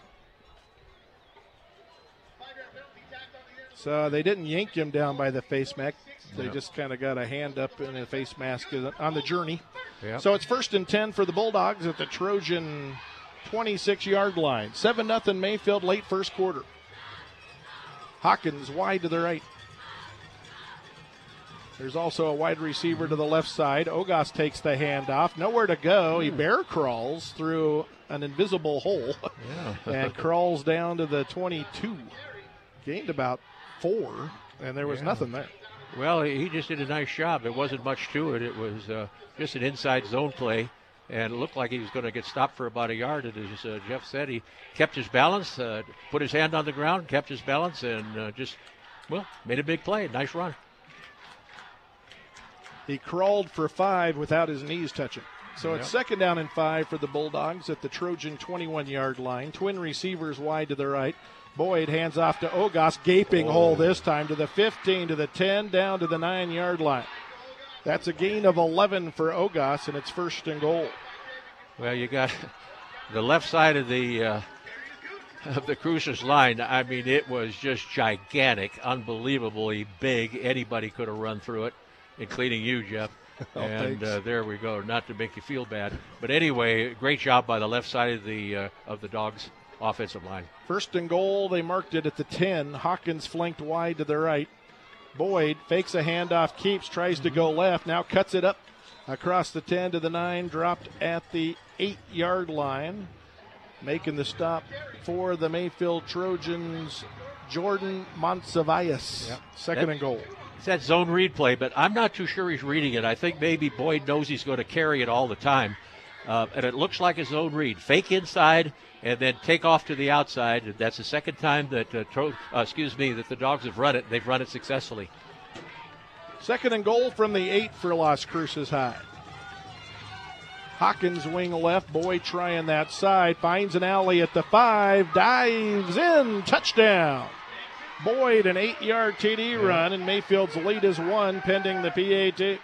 So they didn't yank him down by the face mask. They no. just kind of got a hand up in a face mask uh, on the journey. Yep. So it's first and 10 for the Bulldogs at the Trojan 26 yard line. 7 0 Mayfield late first quarter. Hawkins wide to the right. There's also a wide receiver to the left side. Ogas takes the handoff. Nowhere to go. He hmm. bear crawls through an invisible hole yeah. and crawls down to the 22. Gained about four, and there was yeah. nothing there. Well, he just did a nice job. There wasn't much to it. It was uh, just an inside zone play and it looked like he was going to get stopped for about a yard. And as uh, Jeff said, he kept his balance, uh, put his hand on the ground, kept his balance, and uh, just, well, made a big play. Nice run. He crawled for five without his knees touching. So yep. it's second down and five for the Bulldogs at the Trojan 21 yard line. Twin receivers wide to the right. Boyd hands off to Ogas, gaping oh. hole this time to the 15, to the 10, down to the 9 yard line. That's a gain of 11 for Ogas, and it's first and goal. Well, you got the left side of the uh, of the Cruces line. I mean, it was just gigantic, unbelievably big. Anybody could have run through it, including you, Jeff. Oh, and uh, there we go. Not to make you feel bad, but anyway, great job by the left side of the uh, of the Dogs offensive line. First and goal. They marked it at the 10. Hawkins flanked wide to the right. Boyd fakes a handoff, keeps, tries to go left, now cuts it up across the 10 to the 9, dropped at the 8 yard line. Making the stop for the Mayfield Trojans, Jordan Monsivais. Yep. Second that, and goal. It's that zone read play, but I'm not too sure he's reading it. I think maybe Boyd knows he's going to carry it all the time. Uh, and it looks like a zone read. Fake inside and then take off to the outside. That's the second time that, uh, tro- uh, excuse me, that the Dogs have run it. They've run it successfully. Second and goal from the eight for Las Cruces High. Hawkins wing left, boy trying that side, finds an alley at the five, dives in, touchdown. Boyd, an eight yard TD yeah. run, and Mayfield's lead is one pending the PAT.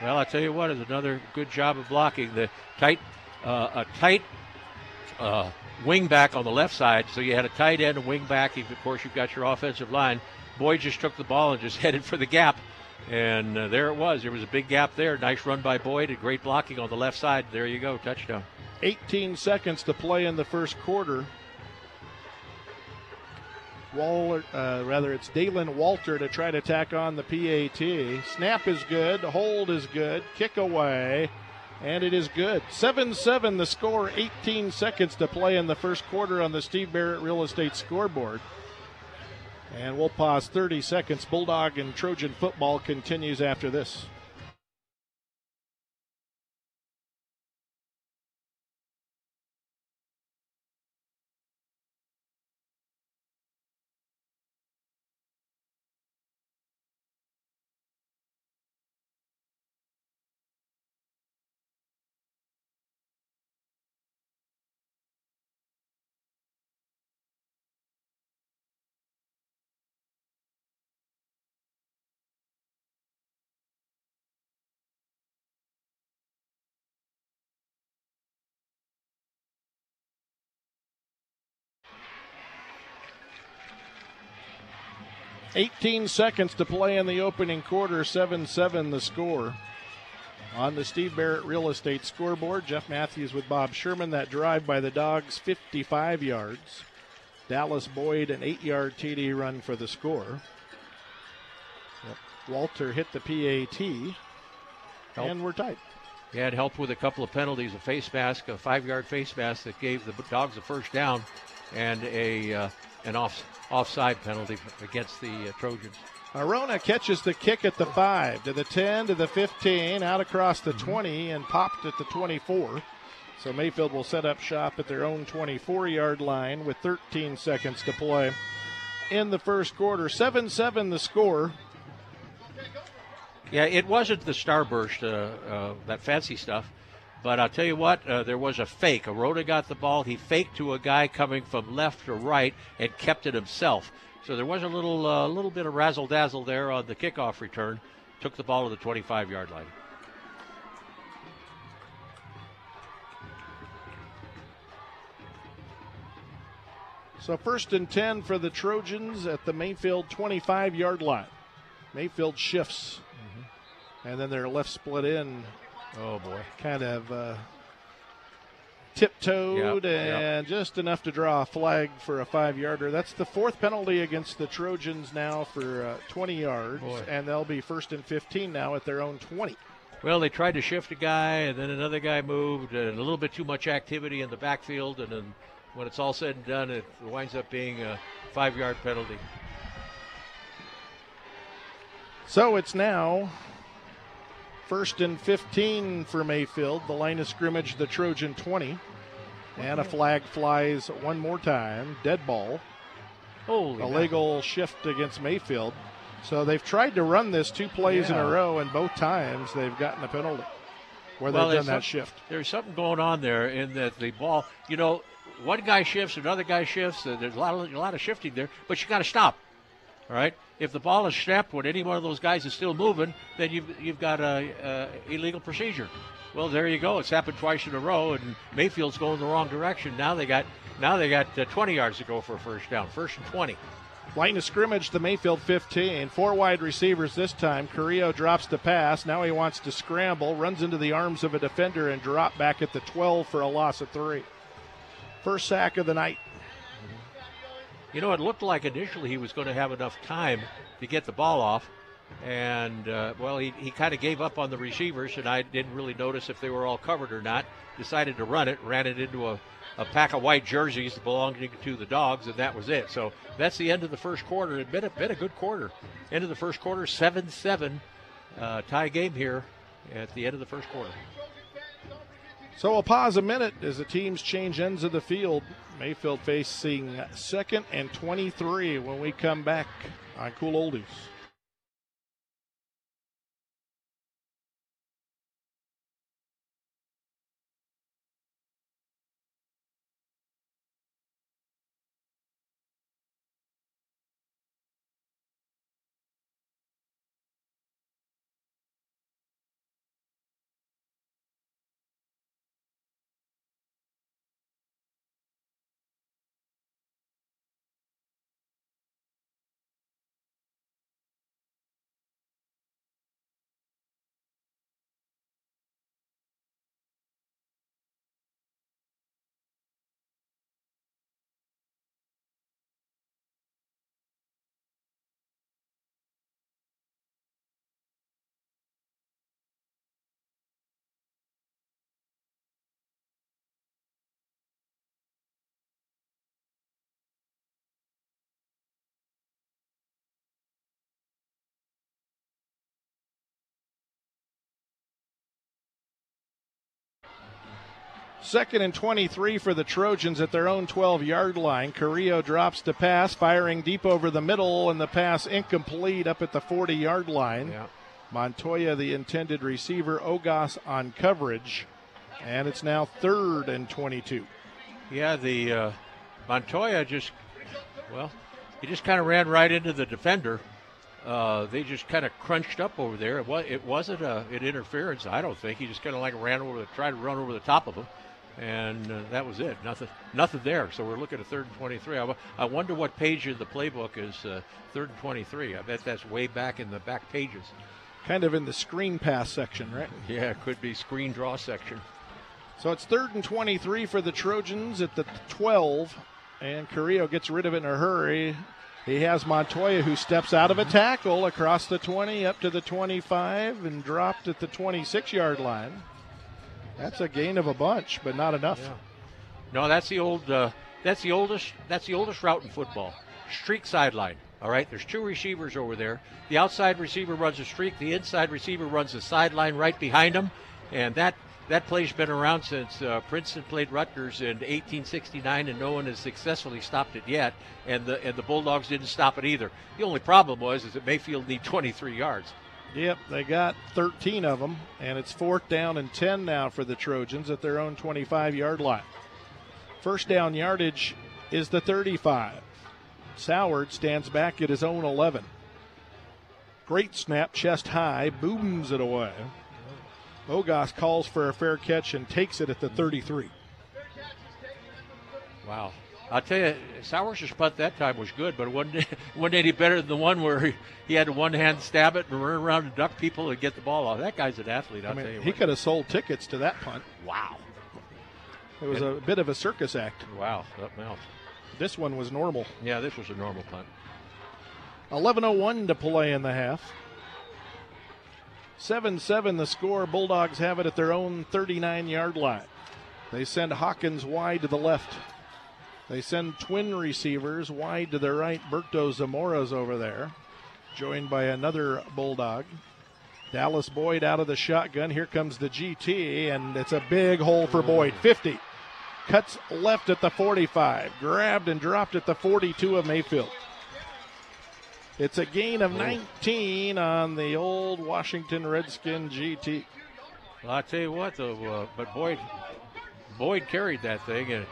Well, I tell you what, is another good job of blocking. The tight, uh, a tight uh, wing back on the left side. So you had a tight end, a wing back. Of course, you've got your offensive line. Boyd just took the ball and just headed for the gap. And uh, there it was. There was a big gap there. Nice run by Boyd and great blocking on the left side. There you go, touchdown. 18 seconds to play in the first quarter. Waller, uh, rather, it's Dalen Walter to try to tack on the PAT. Snap is good, hold is good, kick away, and it is good. 7 7 the score, 18 seconds to play in the first quarter on the Steve Barrett Real Estate scoreboard. And we'll pause 30 seconds. Bulldog and Trojan football continues after this. 18 seconds to play in the opening quarter, 7 7 the score. On the Steve Barrett Real Estate scoreboard, Jeff Matthews with Bob Sherman. That drive by the Dogs, 55 yards. Dallas Boyd, an eight yard TD run for the score. Yep. Walter hit the PAT, and we're tight. Yeah, it helped with a couple of penalties a face mask, a five yard face mask that gave the Dogs a first down, and a uh, an off offside penalty against the uh, Trojans. Arona catches the kick at the 5, to the 10, to the 15, out across the mm-hmm. 20, and popped at the 24. So Mayfield will set up shop at their own 24 yard line with 13 seconds to play in the first quarter. 7 7 the score. Yeah, it wasn't the starburst, uh, uh, that fancy stuff. But I'll tell you what, uh, there was a fake. Arona got the ball. He faked to a guy coming from left to right and kept it himself. So there was a little, uh, little bit of razzle dazzle there on the kickoff return. Took the ball to the 25 yard line. So first and 10 for the Trojans at the Mayfield 25 yard line. Mayfield shifts. Mm-hmm. And then their left split in Oh boy, kind of uh, tiptoed yep, and yep. just enough to draw a flag for a five yarder. That's the fourth penalty against the Trojans now for uh, 20 yards, boy. and they'll be first and 15 now at their own 20. Well, they tried to shift a guy, and then another guy moved, and a little bit too much activity in the backfield, and then when it's all said and done, it winds up being a five yard penalty. So it's now First and 15 for Mayfield. The line of scrimmage, the Trojan 20. And a flag flies one more time. Dead ball. Holy A mackerel. legal shift against Mayfield. So they've tried to run this two plays in a row, and both times they've gotten a penalty where Well, they've done that shift. There's something going on there in that the ball, you know, one guy shifts, another guy shifts. Uh, there's a lot of a lot of shifting there, but you got to stop. All right. If the ball is snapped when any one of those guys is still moving, then you've you've got a, illegal procedure. Well, there you go. It's happened twice in a row, and Mayfield's going the wrong direction. Now they got now they got uh, 20 yards to go for a first down. First and 20. Line of scrimmage, the Mayfield 15. Four wide receivers this time. Carrillo drops the pass. Now he wants to scramble, runs into the arms of a defender, and drop back at the 12 for a loss of three. First sack of the night. You know, it looked like initially he was going to have enough time to get the ball off. And, uh, well, he, he kind of gave up on the receivers, and I didn't really notice if they were all covered or not. Decided to run it, ran it into a, a pack of white jerseys belonging to the dogs, and that was it. So that's the end of the first quarter. It's been a, been a good quarter. End of the first quarter, 7 7. Uh, tie game here at the end of the first quarter. So we'll pause a minute as the teams change ends of the field. Mayfield facing second and 23 when we come back on Cool Oldies. Second and 23 for the Trojans at their own 12 yard line. Carrillo drops the pass, firing deep over the middle, and the pass incomplete up at the 40 yard line. Yeah. Montoya, the intended receiver, Ogas on coverage. And it's now third and 22. Yeah, the uh, Montoya just, well, he just kind of ran right into the defender. Uh, they just kind of crunched up over there. It, was, it wasn't a, an interference, I don't think. He just kind of like ran over the, tried to run over the top of him, and uh, that was it. Nothing, nothing there. So we're looking at third and 23. I, I wonder what page of the playbook is uh, third and 23. I bet that's way back in the back pages. Kind of in the screen pass section, right? Yeah, it could be screen draw section. So it's third and 23 for the Trojans at the 12, and Carrillo gets rid of it in a hurry. He has Montoya who steps out of a tackle across the 20 up to the 25 and dropped at the 26 yard line. That's a gain of a bunch, but not enough. Yeah. No, that's the old. Uh, that's the oldest. That's the oldest route in football. Streak sideline. All right. There's two receivers over there. The outside receiver runs a streak. The inside receiver runs the sideline right behind him, and that that play's been around since uh, Princeton played Rutgers in 1869, and no one has successfully stopped it yet. And the and the Bulldogs didn't stop it either. The only problem was is that Mayfield need 23 yards. Yep, they got 13 of them, and it's fourth down and 10 now for the Trojans at their own 25 yard line. First down yardage is the 35. Soward stands back at his own 11. Great snap, chest high, booms it away. Ogas calls for a fair catch and takes it at the 33. Wow. I'll tell you, Sowers' punt that time was good, but it wasn't, wasn't any better than the one where he, he had to one hand stab it and run around and duck people and get the ball off. That guy's an athlete, I'll I tell you he what. could have sold tickets to that punt. Wow. It was a bit of a circus act. Wow. Something else. This one was normal. Yeah, this was a normal punt. 11.01 to play in the half. 7 7 the score. Bulldogs have it at their own 39 yard line. They send Hawkins wide to the left. They send twin receivers wide to the right. Berto Zamora's over there, joined by another Bulldog. Dallas Boyd out of the shotgun. Here comes the GT, and it's a big hole for Boyd. 50. Cuts left at the 45. Grabbed and dropped at the 42 of Mayfield. It's a gain of 19 on the old Washington Redskin GT. Well, I tell you what, though, uh, but Boyd, Boyd carried that thing, and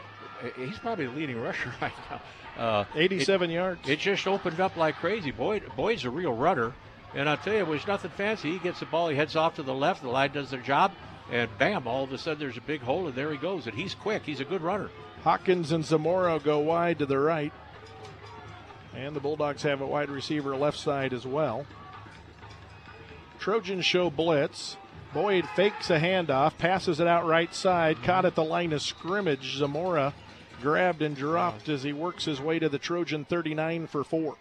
he's probably the leading rusher right now. Uh, 87 it, yards. It just opened up like crazy. Boyd, Boyd's a real runner, and I tell you, it was nothing fancy. He gets the ball, he heads off to the left, the line does their job, and bam! All of a sudden, there's a big hole, and there he goes. And he's quick. He's a good runner. Hawkins and Zamora go wide to the right. And the Bulldogs have a wide receiver left side as well. Trojans show blitz. Boyd fakes a handoff, passes it out right side, caught at the line of scrimmage. Zamora grabbed and dropped as he works his way to the Trojan 39 for four.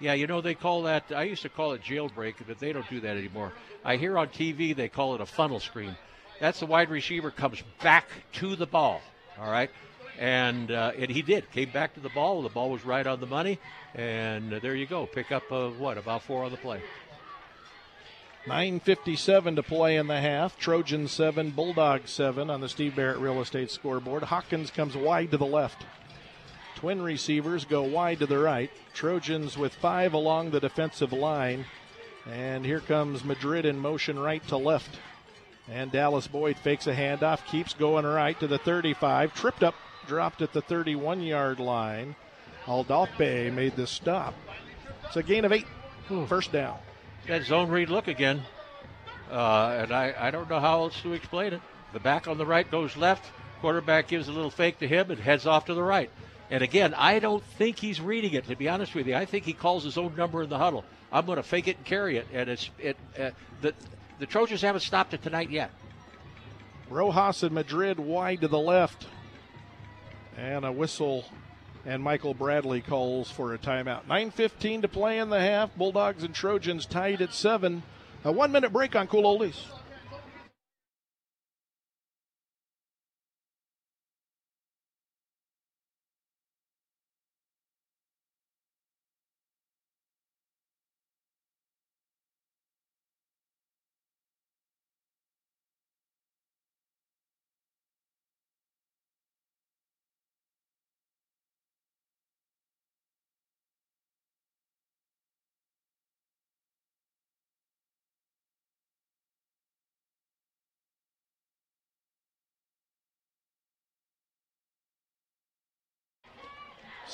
Yeah, you know, they call that, I used to call it jailbreak, but they don't do that anymore. I hear on TV they call it a funnel screen. That's the wide receiver comes back to the ball, all right? And, uh, and he did, came back to the ball. The ball was right on the money. And there you go. Pick up, uh, what, about four on the play. 9.57 to play in the half. Trojan 7, Bulldog 7 on the Steve Barrett Real Estate scoreboard. Hawkins comes wide to the left. Twin receivers go wide to the right. Trojans with five along the defensive line. And here comes Madrid in motion right to left. And Dallas Boyd fakes a handoff, keeps going right to the 35. Tripped up, dropped at the 31 yard line. Aldape made the stop. It's a gain of eight. Hmm. First down. That zone read look again. Uh, and I, I don't know how else to explain it. The back on the right goes left. Quarterback gives a little fake to him and heads off to the right. And again, I don't think he's reading it. To be honest with you, I think he calls his own number in the huddle. I'm going to fake it and carry it, and it's it. Uh, the the Trojans haven't stopped it tonight yet. Rojas and Madrid wide to the left, and a whistle and Michael Bradley calls for a timeout. 9.15 to play in the half. Bulldogs and Trojans tied at seven. A one minute break on Cool Oldies.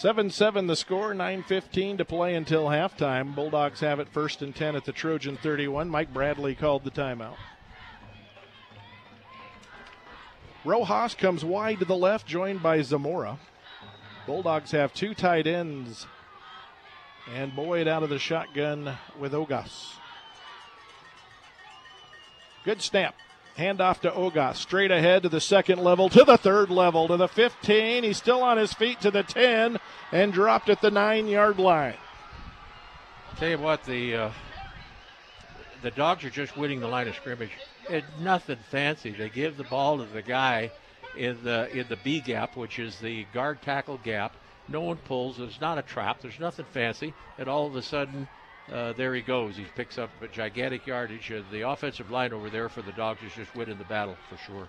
Seven seven the score. Nine fifteen to play until halftime. Bulldogs have it first and ten at the Trojan thirty one. Mike Bradley called the timeout. Rojas comes wide to the left, joined by Zamora. Bulldogs have two tight ends, and Boyd out of the shotgun with Ogas. Good snap. Handoff to Ogas. Straight ahead to the second level, to the third level, to the 15. He's still on his feet to the 10 and dropped at the nine yard line. Tell you what, the uh, the dogs are just winning the line of scrimmage. It's nothing fancy. They give the ball to the guy in the in the B gap, which is the guard tackle gap. No one pulls. It's not a trap. There's nothing fancy. And all of a sudden, uh, there he goes. He picks up a gigantic yardage. Uh, the offensive line over there for the Dogs is just winning the battle for sure.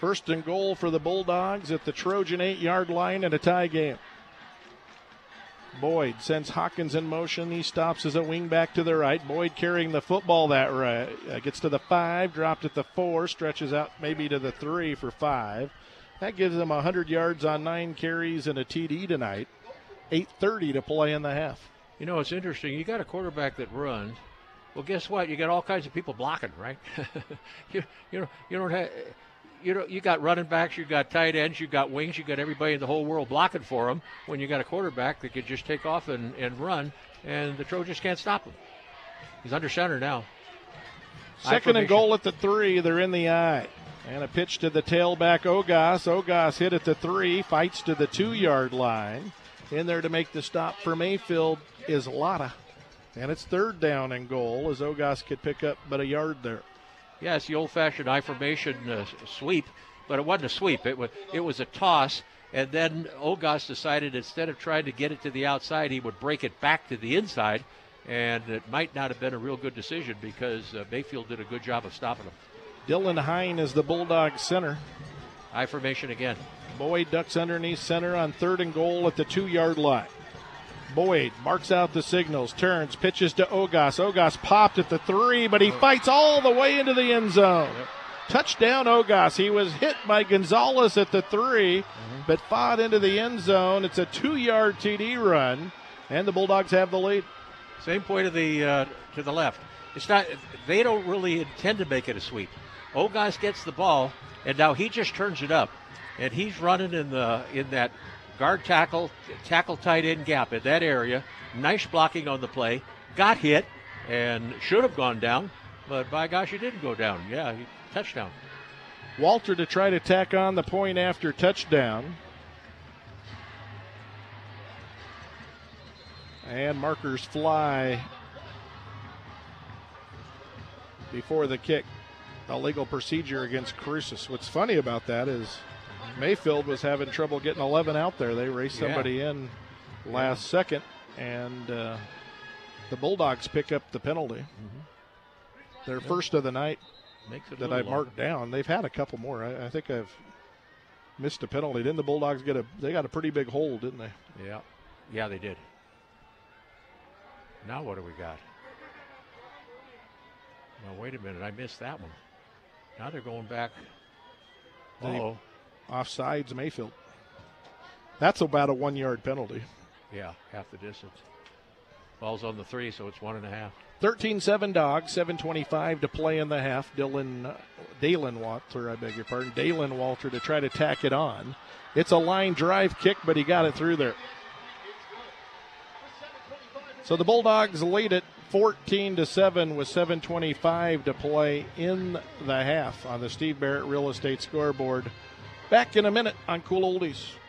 First and goal for the Bulldogs at the Trojan eight yard line in a tie game. Boyd sends Hawkins in motion. He stops as a wing back to the right. Boyd carrying the football that right. Uh, gets to the five, dropped at the four, stretches out maybe to the three for five. That gives them 100 yards on nine carries and a TD tonight. 8.30 to play in the half. You know, it's interesting. You got a quarterback that runs. Well, guess what? You got all kinds of people blocking, right? you, you know, you don't have. You know, you got running backs, you got tight ends, you got wings, you got everybody in the whole world blocking for them. When you got a quarterback that could just take off and, and run, and the Trojans can't stop him. He's under center now. Second and goal at the three. They're in the I. And a pitch to the tailback, Ogas. Ogas hit at the three, fights to the two yard line. In there to make the stop for Mayfield is Lotta. And it's third down and goal as Ogas could pick up but a yard there. Yeah, it's the old-fashioned I formation uh, sweep, but it wasn't a sweep. It was it was a toss, and then Ogas decided instead of trying to get it to the outside, he would break it back to the inside, and it might not have been a real good decision because uh, Mayfield did a good job of stopping him. Dylan Hine is the Bulldog center. I formation again. Boyd ducks underneath center on third and goal at the two yard line. Boyd marks out the signals, turns, pitches to Ogas. Ogas popped at the three, but he fights all the way into the end zone. Yep. Touchdown, Ogas. He was hit by Gonzalez at the 3 mm-hmm. but fought into the end zone. It's a two yard TD run, and the Bulldogs have the lead. Same point to the uh, to the left. It's not. They don't really intend to make it a sweep. Ogas gets the ball, and now he just turns it up, and he's running in the in that guard tackle tackle tight end gap in that area. Nice blocking on the play. Got hit and should have gone down, but by gosh, he didn't go down. Yeah, he, touchdown. Walter to try to tack on the point after touchdown. And markers fly before the kick. A legal procedure against Cruces. What's funny about that is Mayfield was having trouble getting 11 out there. They raced somebody yeah. in last yeah. second, and uh, the Bulldogs pick up the penalty. Mm-hmm. Their first of the night that I marked down. They've had a couple more. I, I, think I've missed a penalty. Didn't the Bulldogs get a? They got a pretty big hole, didn't they? Yeah, yeah, they did. Now what do we got? Well, wait a minute. I missed that one. Now they're going back. Oh, offsides Mayfield. That's about a one-yard penalty. Yeah, half the distance. Ball's on the three, so it's one and a half. 13-7 Dogs, 7:25 to play in the half. Dylan, Dalen Walter, I beg your pardon, Dalen Walter to try to tack it on. It's a line drive kick, but he got it through there. So the Bulldogs lead it 14 to 7 with 7:25 to play in the half on the Steve Barrett Real Estate scoreboard. Back in a minute on Cool Oldies.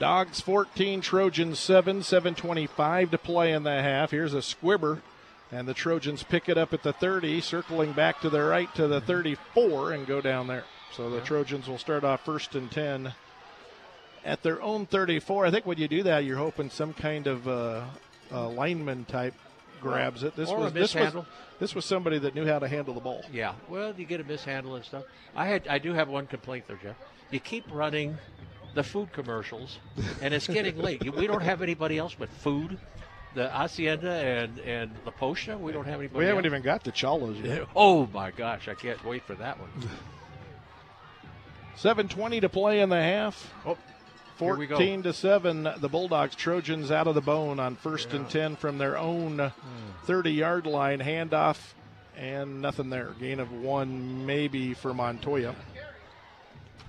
Dogs 14, Trojans 7, 725 to play in the half. Here's a squibber, and the Trojans pick it up at the 30, circling back to the right to the 34 and go down there. So the yeah. Trojans will start off first and 10 at their own 34. I think when you do that, you're hoping some kind of uh, uh, lineman type grabs it. This or was this was this was somebody that knew how to handle the ball. Yeah. Well, you get a mishandle and stuff. I had I do have one complaint though, Jeff. You keep running the food commercials, and it's getting late. We don't have anybody else but food. The Hacienda and and La Posta, we don't have anybody. We haven't else. even got the Chala's yet. Oh my gosh, I can't wait for that one. 7:20 to play in the half. Oh, 14 to 7 the bulldogs trojans out of the bone on first yeah. and 10 from their own hmm. 30 yard line handoff and nothing there gain of one maybe for montoya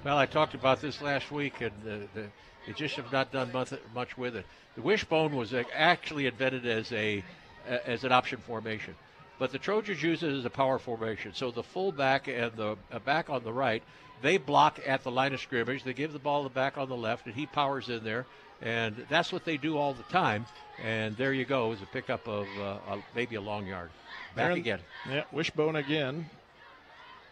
well, I talked about this last week, and the, the, they just have not done much, much with it. The wishbone was actually invented as a as an option formation, but the Trojans use it as a power formation. So the fullback and the uh, back on the right, they block at the line of scrimmage. They give the ball to the back on the left, and he powers in there. And that's what they do all the time. And there you go, is a pickup of uh, a, maybe a long yard. Back Aaron, again. Yeah, wishbone again.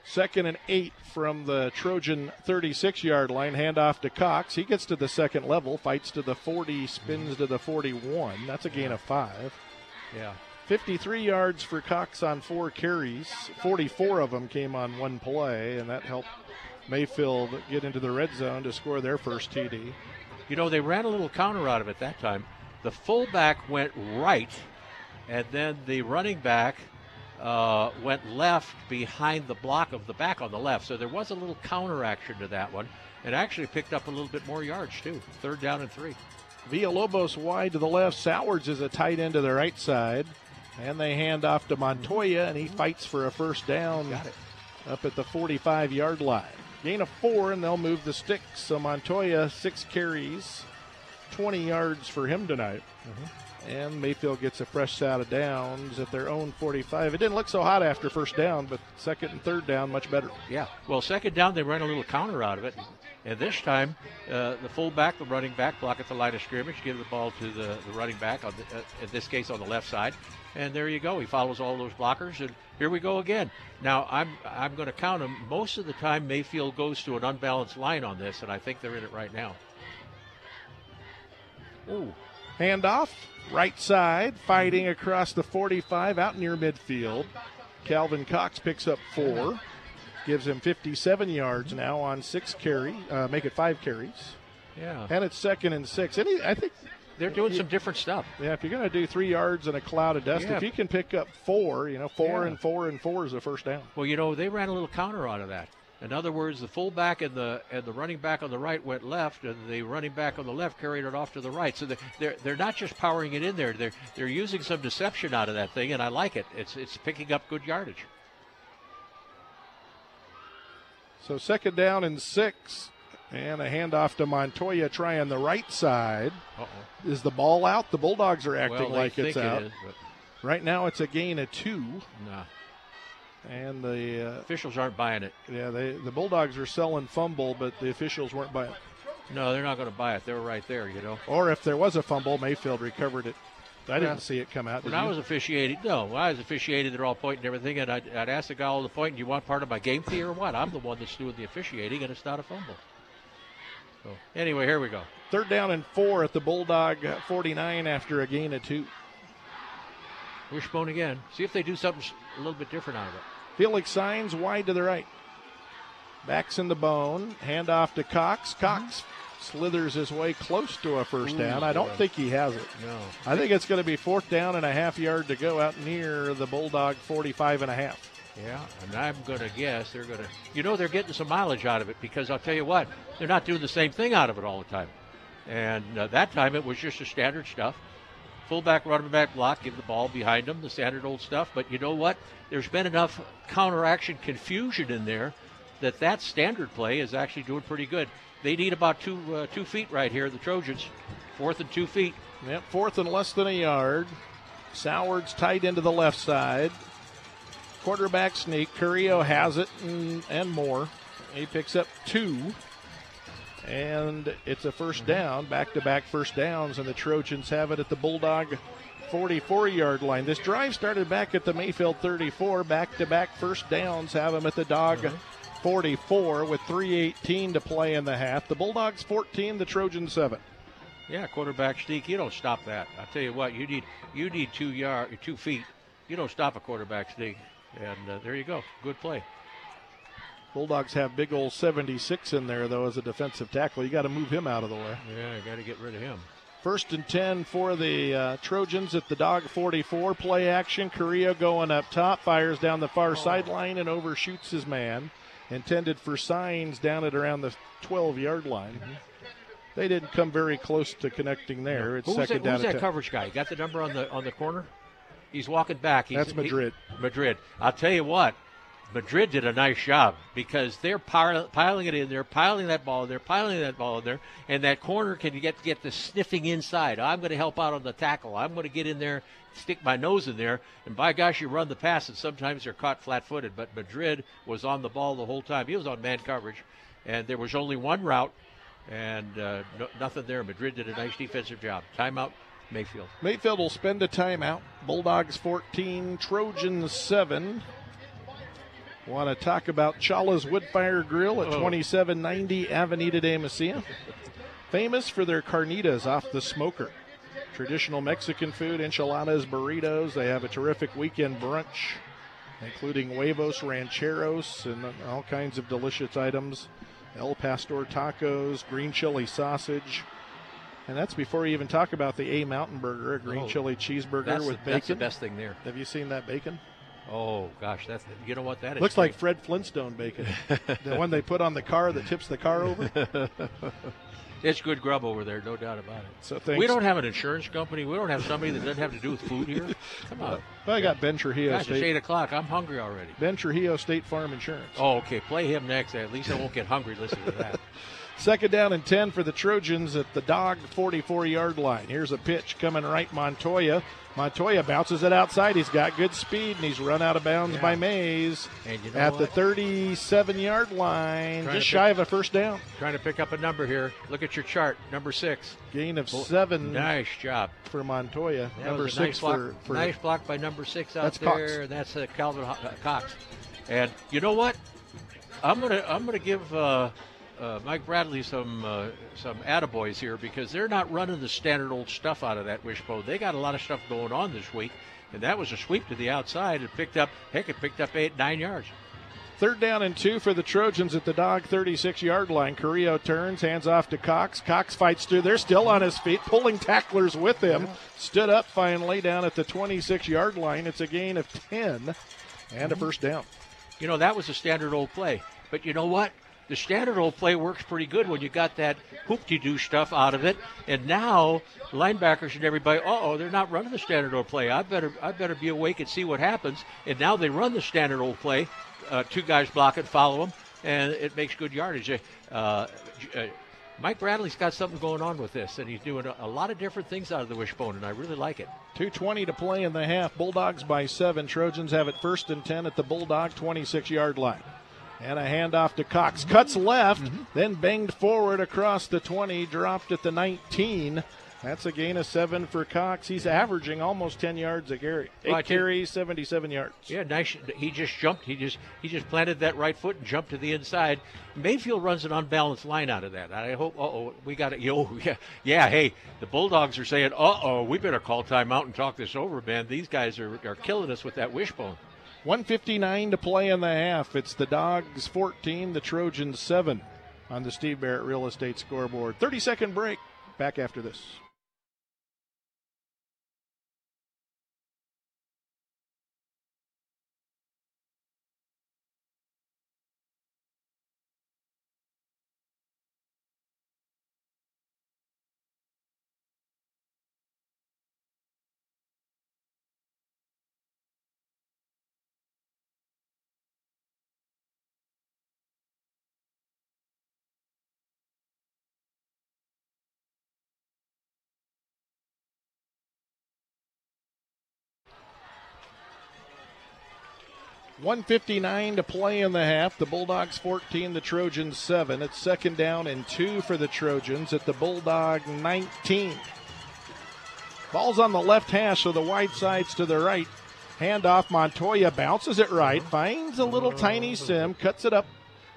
Second and eight from the Trojan 36 yard line. Handoff to Cox. He gets to the second level, fights to the 40, spins to the 41. That's a gain of five. Yeah. 53 yards for Cox on four carries. 44 of them came on one play, and that helped Mayfield get into the red zone to score their first TD. You know, they ran a little counter out of it that time. The fullback went right, and then the running back uh, went left behind the block of the back on the left. So there was a little counteraction to that one, It actually picked up a little bit more yards too. Third down and three. Villalobos wide to the left. Sowards is a tight end to the right side. And they hand off to Montoya, and he fights for a first down Got it. up at the 45 yard line. Gain of four, and they'll move the sticks. So Montoya, six carries, 20 yards for him tonight. Mm-hmm. And Mayfield gets a fresh set of downs at their own 45. It didn't look so hot after first down, but second and third down, much better. Yeah. Well, second down, they ran a little counter out of it. And this time, uh, the fullback, the running back, block at the line of scrimmage, give the ball to the, the running back, on the, uh, in this case on the left side. And there you go. He follows all those blockers, and here we go again. Now, I'm, I'm going to count them. Most of the time, Mayfield goes to an unbalanced line on this, and I think they're in it right now. Ooh. Handoff, right side, fighting across the 45 out near midfield. Calvin Cox picks up four gives him 57 yards now on six carry, uh, make it five carries. Yeah. And it's second and six. And he, I think they're doing some different stuff. Yeah, if you're going to do three yards in a cloud of dust, yeah. if you can pick up four, you know, four yeah. and four and four is a first down. Well, you know, they ran a little counter out of that. In other words, the fullback and the and the running back on the right went left, and the running back on the left carried it off to the right. So they're they're, they're not just powering it in there; they're they're using some deception out of that thing, and I like it. It's it's picking up good yardage. So second down and six. And a handoff to Montoya trying the right side. Uh-oh. Is the ball out? The Bulldogs are acting well, like it's out. It is, right now it's a gain of two. Nah. And the uh, officials aren't buying it. Yeah, they the Bulldogs are selling fumble, but the officials weren't buying it. No, they're not going to buy it. They were right there, you know. Or if there was a fumble, Mayfield recovered it I didn't see it come out. When? I was officiating, no, when I was officiating, they're all pointing everything, and I'd, I'd ask the guy all the point, "Do you want part of my game fee or what?" I'm the one that's doing the officiating, and it's not a fumble. So anyway, here we go. Third down and four at the Bulldog 49 after a gain of two. Wishbone again. See if they do something a little bit different out of it. Felix signs wide to the right. Backs in the bone. Hand off to Cox. Cox slithers his way close to a first Ooh, down. I don't think he has it. No. I think it's going to be fourth down and a half yard to go out near the Bulldog 45 and a half. Yeah, and I'm going to guess they're going to, you know, they're getting some mileage out of it because I'll tell you what, they're not doing the same thing out of it all the time. And uh, that time it was just a standard stuff. Fullback, running back block, give the ball behind them, the standard old stuff. But you know what? There's been enough counteraction confusion in there that that standard play is actually doing pretty good. They need about two uh, two feet right here. The Trojans, fourth and two feet. Yep, fourth and less than a yard. Sowards tight into the left side. Quarterback sneak. Carrillo has it and, and more. He picks up two. And it's a 1st mm-hmm. down, back to back first downs, and the Trojans have it at the Bulldog 44 yard line. This drive started back at the Mayfield 34. Back to back first downs have them at the Dog mm-hmm. 44 with 3.18 to play in the half. The Bulldogs 14, the Trojans 7. Yeah, quarterback sneak. You don't stop that. I tell you what, you need you need two yard, two feet. You don't stop a quarterback sneak, and uh, there you go. Good play. Bulldogs have big old 76 in there though as a defensive tackle. You got to move him out of the way. Yeah, you got to get rid of him. First and 10 for the uh, Trojans at the dog 44. Play action. Carrillo going up top, fires down the far oh. sideline and overshoots his man intended for signs down at around the 12 yard line. Mm-hmm. They didn't come very close to connecting there. It's who's second that, down. Who's that coverage guy? You got the number on the on the corner? He's walking back. He's, That's Madrid. He, Madrid. I'll tell you what. Madrid did a nice job because they're piling it in there, piling that ball in there, piling that ball in there, and that corner can get get the sniffing inside. I'm going to help out on the tackle. I'm going to get in there, stick my nose in there, and by gosh, you run the pass, and sometimes they're caught flat-footed. But Madrid was on the ball the whole time. He was on man coverage, and there was only one route, and uh, no, nothing there. Madrid did a nice defensive job. Timeout. Mayfield. Mayfield will spend a timeout. Bulldogs 14, Trojans 7. Want to talk about Chala's Woodfire Grill at oh. 2790 Avenida de Mesilla. Famous for their carnitas off the smoker. traditional Mexican food, enchiladas, burritos. They have a terrific weekend brunch, including huevos rancheros and all kinds of delicious items. El Pastor tacos, green chili sausage. And that's before you even talk about the A Mountain Burger, a green Oh, chili cheeseburger with bacon. that's the best thing there. Have you seen that bacon? Oh gosh, that's you know what that is. Looks like Fred Flintstone bacon. the one they put on the car that tips the car over. it's good grub over there, no doubt about it. So thanks. We don't have an insurance company. We don't have somebody that doesn't have to do with food here. Come on, Well, I got Ben Trujillo gosh, it's eight o'clock. I'm hungry already. Ben Trujillo State Farm Insurance. Oh, okay. Play him next. At least I won't get hungry listening to that. Second down and 10 for the Trojans at the dog 44 yard line. Here's a pitch coming right Montoya. Montoya bounces it outside. He's got good speed and he's run out of bounds Yeah. by Mays And you know at the 37 yard line. Trying just shy pick- of a first down. Trying to pick up a number here. Look at your chart. Number six. Gain of seven Nice job. for Montoya. That Number six nice block, for, for nice block by number six out That's there. Cox. and That's uh, Calvin uh, Cox. And you know what? I'm gonna I'm gonna give uh, uh, Mike Bradley some uh, some attaboys here because they're not running the standard old stuff out of that wishbone. They got a lot of stuff going on this week, and that was a sweep to the outside. It picked up heck, it picked up eight nine yards. Third down and two for the Trojans at the dog 36 yard line. Carrillo turns, hands off to Cox. Cox fights through. They're still on his feet, pulling tacklers with him. Stood up finally down at the 26 yard line. It's a gain of 10 and a first down. You know, that was a standard old play. But you know what? The standard old play works pretty good when you got that hoop-de-doo stuff out of it. And now linebackers and everybody, uh-oh, they're not running the standard old play. I better, I better be awake and see what happens. And now they run the standard old play. Uh, two guys block it, follow them, and it makes good yardage. Uh, uh, Mike Bradley's got something going on with this, and he's doing a, a lot of different things out of the wishbone, and I really like it. 2.20 to play in the half. Bulldogs by seven. Trojans have it first and 10 at the Bulldog 26 yard line. And a handoff to Cox. Cuts left, then banged forward across the 20, dropped at the 19. That's a gain of seven for Cox. He's averaging almost 10 yards a carry. Eight Well, carries, 77 yards. Yeah, nice. He just jumped. He just he just planted that right foot and jumped to the inside. Mayfield runs an unbalanced line out of that. I hope. Uh oh, we got it. Yo, yeah, yeah. Hey, the Bulldogs are saying, uh oh, we better call timeout and talk this over, man. These guys are, are killing us with that wishbone. 159 to play in the half. It's the Dogs 14, the Trojans 7 on the Steve Barrett Real Estate scoreboard. 30 second break. Back after this. One fifty-nine to play in the half. The Bulldogs 14, the Trojans 7. It's second down and two for the Trojans at the Bulldog 19. Ball's on the left hash, so the wide side's to the right. Handoff, Montoya bounces it right, finds a little tiny sim, cuts it up,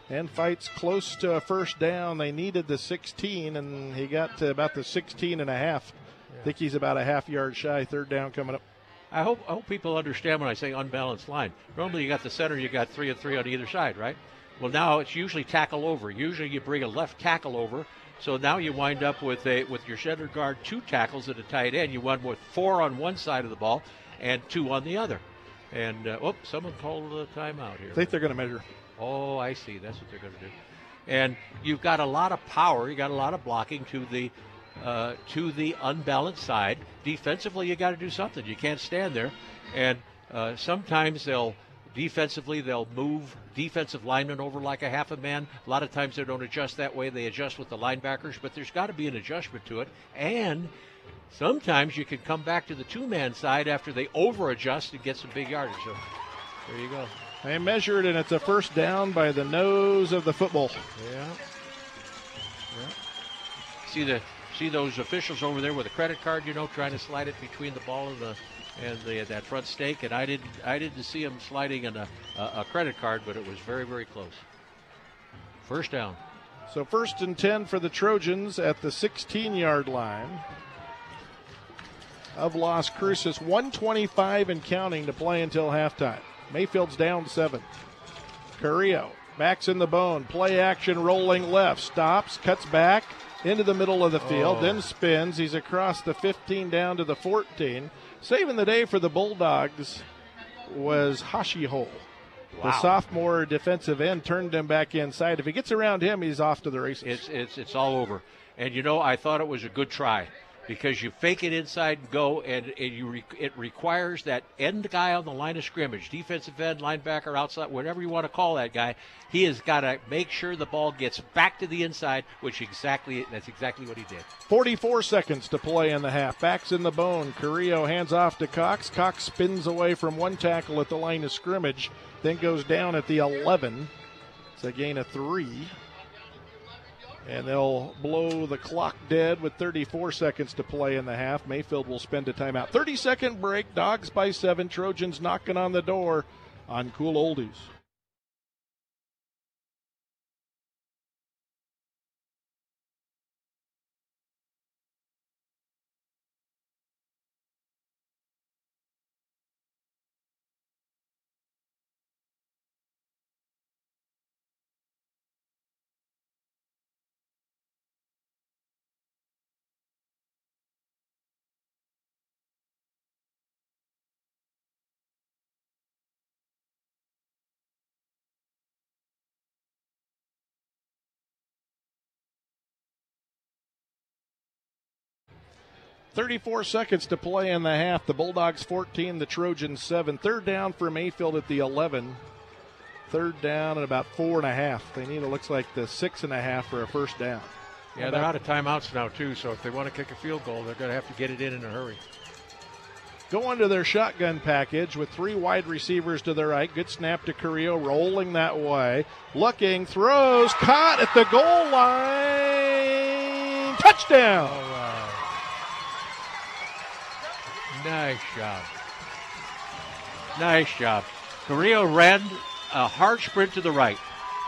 and fights close to a first down. They needed the 16, and he got to about the 16 and a half. I think he's about a half yard shy. Third down coming up. I hope I hope people understand when I say unbalanced line. Normally, you got the center, you got three and three on either side, right? Well, now it's usually tackle over. Usually, you bring a left tackle over. So now you wind up with a with your center guard two tackles at a tight end. You wind with four on one side of the ball and two on the other. And uh, oh, someone called a timeout here. I think they're going to measure. Oh, I see. That's what they're going to do. And you've got a lot of power. You got a lot of blocking to the uh, to the unbalanced side. Defensively, you got to do something. You can't stand there. And uh, sometimes they'll defensively they'll move defensive linemen over like a half a man. A lot of times they don't adjust that way. They adjust with the linebackers, but there's got to be an adjustment to it. And sometimes you can come back to the two-man side after they over adjust and get some big yardage. So there you go. They measured, and it's a first down by the nose of the football. Yeah. Yeah. See the see those officials over there with a credit card, you know, trying to slide it between the ball and the and the that front stake, and I didn't I didn't see him sliding in a, a, a credit card, but it was very very close. First down. So first and 10 for the Trojans at the 16 yard line. of Las Cruces. 125 and counting to play until halftime. Mayfield's down seven. Carrillo backs in the bone. Play action rolling left. Stops, cuts back into the middle of the field, Oh. then spins. He's across the 15 down to the 14. Saving the day for the Bulldogs was Hashiho. The Wow. sophomore defensive end turned him back inside. If he gets around him, he's off to the races. It's it's it's all over. And you know, I thought it was a good try because you fake it inside and go, and, you re- it requires that end guy on the line of scrimmage, defensive end, linebacker, outside, whatever you want to call that guy. He has got to make sure the ball gets back to the inside, which exactly that's exactly what he did. 44 seconds to play in the half. Backs in the bone. Carrillo hands off to Cox. Cox spins away from one tackle at the line of scrimmage, then goes down at the 11. It's a gain of three. And they'll blow the clock dead with 34 seconds to play in the half. Mayfield will spend a timeout. 30 second break. Dogs by seven. Trojans knocking on the door on Cool Oldies. Thirty-four seconds to play in the half. The Bulldogs 14, the Trojans 7. Third down for Mayfield at the 11. Third down and about four and a half. They need it looks like the six and a half for a first down. Yeah, they're out of timeouts now too. So if they want to kick a field goal, they're going to have to get it in in a hurry. Going to their shotgun package with three wide receivers to their right. Good snap to Carrillo, rolling that way. Looking, throws, caught at the goal line. Touchdown. Oh, Nice job. Nice job. Carrillo ran a hard sprint to the right.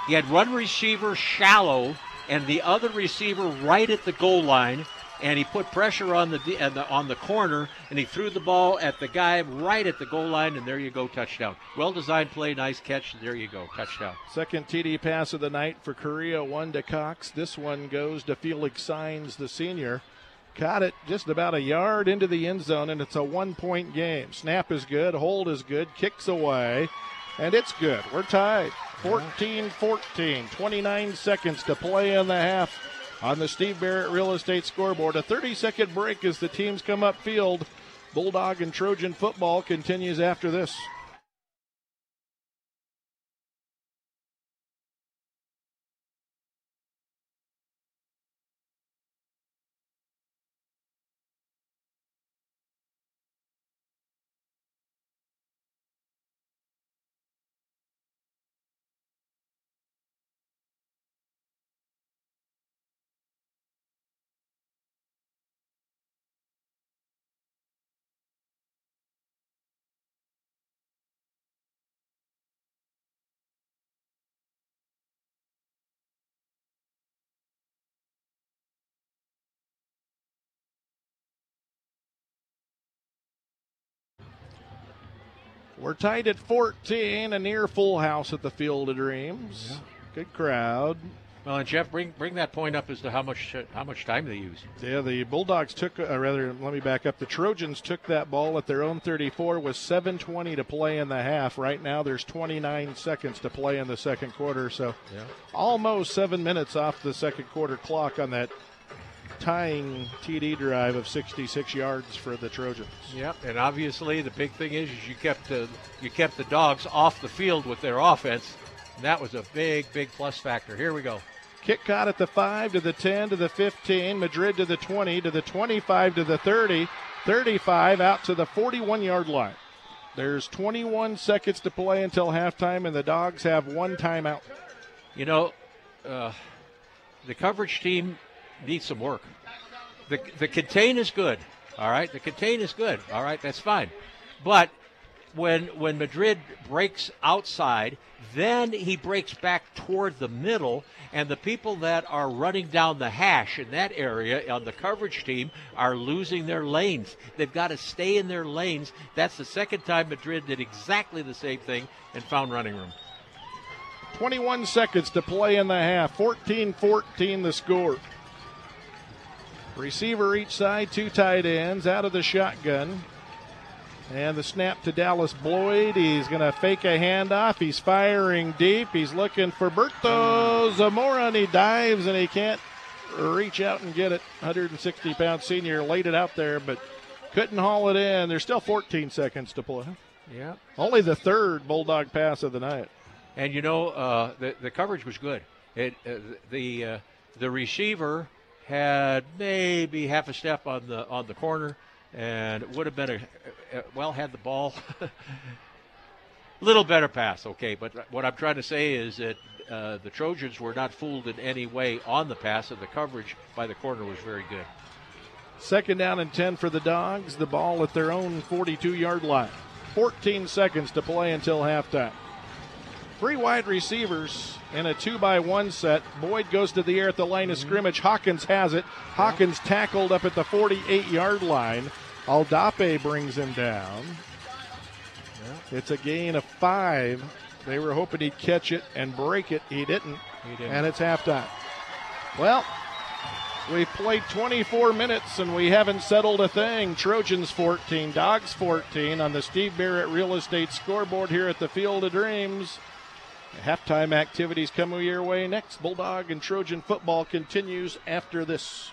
He had one receiver shallow and the other receiver right at the goal line, and he put pressure on the, the on the corner, and he threw the ball at the guy right at the goal line, and there you go, touchdown. Well designed play, nice catch. There you go, touchdown. Second TD pass of the night for Carrillo, one to Cox. This one goes to Felix Signs, the senior. Caught it just about a yard into the end zone, and it's a one point game. Snap is good, hold is good, kicks away, and it's good. We're tied 14 14. 29 seconds to play in the half on the Steve Barrett Real Estate scoreboard. A 30 second break as the teams come up field. Bulldog and Trojan football continues after this. We're tied at 14, a near full house at the Field of Dreams. Good crowd. Well, and Jeff, bring bring that point up as to how much how much time they use. Yeah, the Bulldogs took, uh, rather, let me back up. The Trojans took that ball at their own 34 with 7.20 to play in the half. Right now, there's 29 seconds to play in the second quarter, so Yeah. almost seven minutes off the second quarter clock on that tying TD drive of 66 yards for the Trojans. Yep, and obviously the big thing is, is you kept the you kept the dogs off the field with their offense. And that was a big, big plus factor. Here we go. Kick caught at the 5 to the 10 to the 15, Madrid to the 20 to the 25 to the 30, 35 out to the 41 yard line. There's 21 seconds to play until halftime, and the Dogs have one timeout. You know, uh, the coverage team needs some work. The the contain is good. All right, the contain is good. All right, that's fine, but when when Madrid breaks outside, then he breaks back toward the middle, and the people that are running down the hash in that area on the coverage team are losing their lanes. They've got to stay in their lanes. That's the second time Madrid did exactly the same thing and found running room. 21 seconds to play in the half. 14 14 the score. Receiver each side, two tight ends out of the shotgun. And the snap to Dallas Boyd. He's going to fake a handoff. He's firing deep. He's looking for Berto Zamora, and he dives and he can't reach out and get it. 160 pound senior laid it out there, but couldn't haul it in. There's still 14 seconds to play. Yeah. Only the third Bulldog pass of the night. And you know, uh, the the coverage was good. It uh, the uh, the receiver had maybe half a step on the on the corner, and would have been a, a well had the ball. Little better pass, okay. But what I'm trying to say is that uh, the Trojans were not fooled in any way on the pass, and the coverage by the corner was very good. Second down and 10 for the Dogs. The ball at their own 42 yard line. 14 seconds to play until halftime. Three wide receivers in a two by one set. Boyd goes to the air at the line of mhm. scrimmage. Hawkins has it. Hawkins tackled up at the 48 yard line. Aldape brings him down. It's a gain of five. They were hoping he'd catch it and break it. He didn't. He didn't. And it's halftime. Well, we've played 24 minutes and we haven't settled a thing. Trojans 14, Dogs 14 on the Steve Barrett Real Estate scoreboard here at the Field of Dreams. Halftime activities coming your way next. Bulldog and Trojan football continues after this.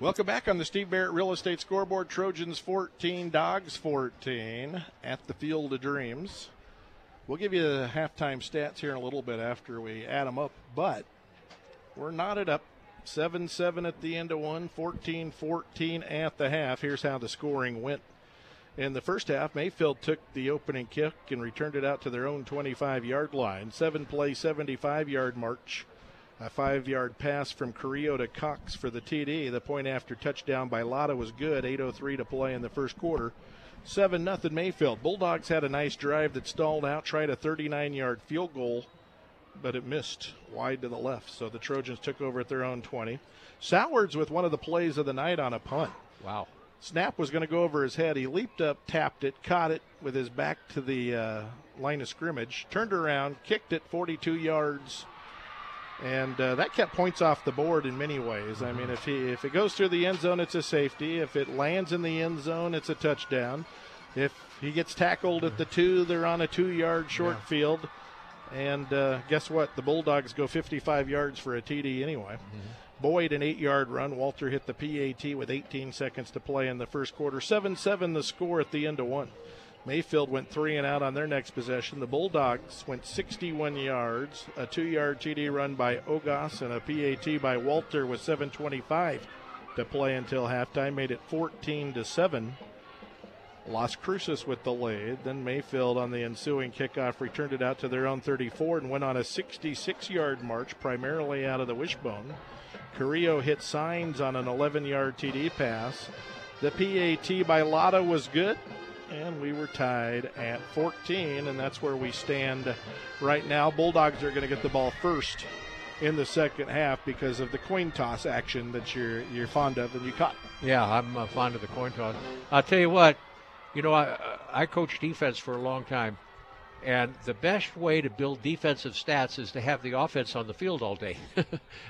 Welcome back on the Steve Barrett Real Estate Scoreboard. Trojans 14, Dogs 14 at the Field of Dreams. We'll give you the halftime stats here in a little bit after we add them up, but we're knotted up 7 7 at the end of one, 14 14 at the half. Here's how the scoring went. In the first half, Mayfield took the opening kick and returned it out to their own 25 yard line. Seven play, 75 yard march a five yard pass from Carrillo to Cox for the TD. The point after touchdown by Lotta was good. 8.03 to play in the first quarter. 7 0 Mayfield. Bulldogs had a nice drive that stalled out, tried a 39 yard field goal, but it missed wide to the left. So the Trojans took over at their own 20. Sowards with one of the plays of the night on a punt. Wow. Snap was going to go over his head. He leaped up, tapped it, caught it with his back to the uh, line of scrimmage, turned around, kicked it 42 yards and uh, that kept points off the board in many ways. I mean, if he if it goes through the end zone, it's a safety. If it lands in the end zone, it's a touchdown. If he gets tackled at the two, they're on a two-yard short yeah. field. And uh, guess what? The Bulldogs go 55 yards for a TD anyway. Mm-hmm. Boyd, an eight yard run. Walter hit the PAT with 18 seconds to play in the first quarter. 7 7 the score at the end of one. Mayfield went three and out on their next possession. The Bulldogs went 61 yards, a two yard TD run by Ogas, and a PAT by Walter with 7.25 to play until halftime, made it 14 to 7. Las Cruces with the lead. Then Mayfield on the ensuing kickoff returned it out to their own 34 and went on a 66 yard march, primarily out of the wishbone. Carrillo hit Signs on an 11 yard TD pass. The PAT by Lotta was good and we were tied at 14, and that's where we stand right now. Bulldogs are going to get the ball first in the second half because of the coin toss action that you're you're fond of and you caught. Yeah, I'm uh, fond of the coin toss. I'll tell you what, you know, I I coached defense for a long time, and the best way to build defensive stats is to have the offense on the field all day.